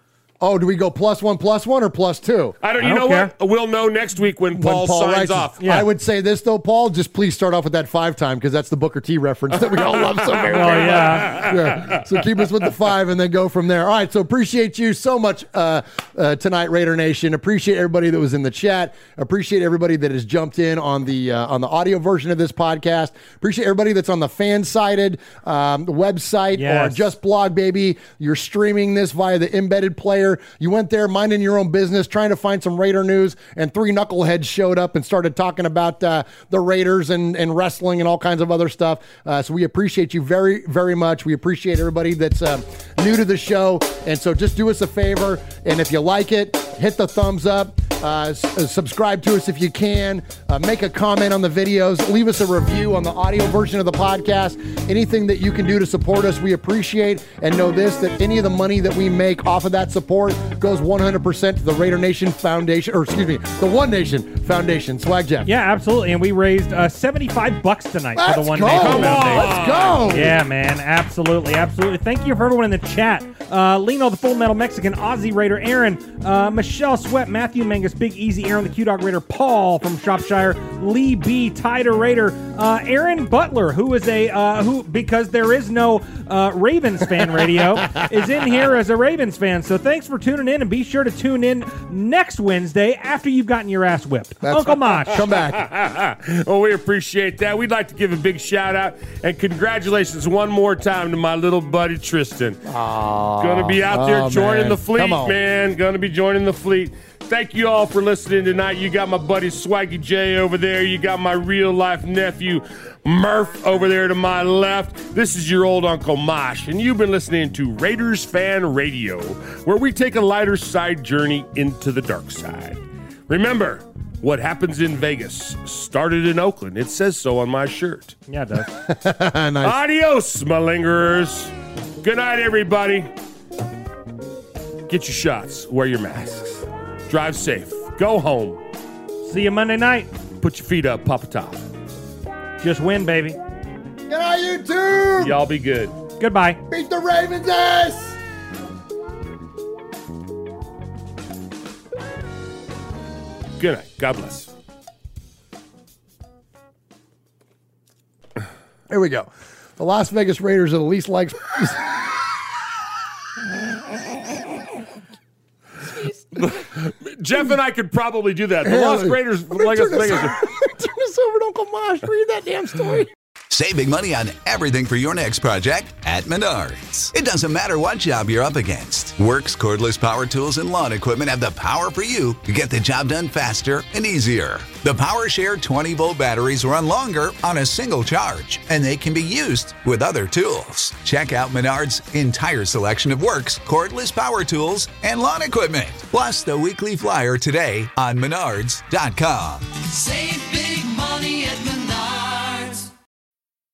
Oh, do we go plus one, plus one, or plus two? I don't. I You don't know care. what? We'll know next week when When Paul, signs writes off. Yeah. I would say this though, Paul. Just please start off with that five time because that's the Booker T reference that we all love so very Oh much. yeah. yeah. So keep us with the five and then go from there. All right. So appreciate you so much uh, uh, tonight, Raider Nation. Appreciate everybody that was in the chat. Appreciate everybody that has jumped in on the uh, on the audio version of this podcast. Appreciate everybody that's on the fan sided um, website or just blog, baby. You're streaming this via the embedded player. You went there minding your own business, trying to find some Raider news, and three knuckleheads showed up and started talking about uh, the Raiders and, and wrestling and all kinds of other stuff. Uh, so we appreciate you very, very much. We appreciate everybody that's uh, new to the show. And so just do us a favor. And if you like it, hit the thumbs up. Uh, s- uh, subscribe to us if you can. Uh, make a comment on the videos. Leave us a review on the audio version of the podcast. Anything that you can do to support us, we appreciate. And know this that any of the money that we make off of that support goes 100% to the Raider Nation Foundation, or excuse me, the One Nation Foundation. Swag Jeff. Yeah, absolutely. And we raised uh, 75 bucks tonight for the One go. Nation Come on. Foundation. Let's go. Yeah, man. Absolutely. Absolutely. Thank you for everyone in the chat. Uh, Lino, the Full Metal Mexican, Aussie Raider, Aaron, uh, Michelle Sweat, Matthew Mangus, Big Easy, Aaron the Q Dog Raider, Paul from Shropshire, Lee B, Tider Raider, uh, Aaron Butler, who is a, uh, who, because there is no uh, Ravens fan radio, is in here as a Ravens fan. So thanks for tuning in and be sure to tune in next Wednesday after you've gotten your ass whipped. Uncle Mosh. Come back. well, we appreciate that. We'd like to give a big shout out and congratulations one more time to my little buddy Tristan. Gonna be out there Oh, joining man. the fleet, man. Gonna be joining the fleet. Thank you all for listening tonight. You got my buddy Swaggy J over there. You got my real life nephew Murph over there to my left. This is your old Uncle Mosh, and you've been listening to Raiders Fan Radio, where we take a lighter side journey into the dark side. Remember, what happens in Vegas started in Oakland. It says so on my shirt. Yeah, it does. nice. Adios, my lingerers. Good night, everybody. Get your shots. Wear your masks. Drive safe. Go home. See you Monday night. Put your feet up. Pop a top. Just win, baby. Good night, you too. Y'all be good. Goodbye. Beat the Ravens ass. Good night. God bless. Here we go. The Las Vegas Raiders are the least liked. Jeff and I could probably do that. The Las let Raiders, let me like turn Vegas. Over to Uncle Mosh. Read that damn story. Save big money on everything for your next project at Menards. It doesn't matter what job you're up against. Works cordless power tools and lawn equipment have the power for you to get the job done faster and easier. The PowerShare 20 volt batteries run longer on a single charge, and they can be used with other tools. Check out Menards' entire selection of Works cordless power tools and lawn equipment, plus the weekly flyer today on Menards.com. Save big money at Menards.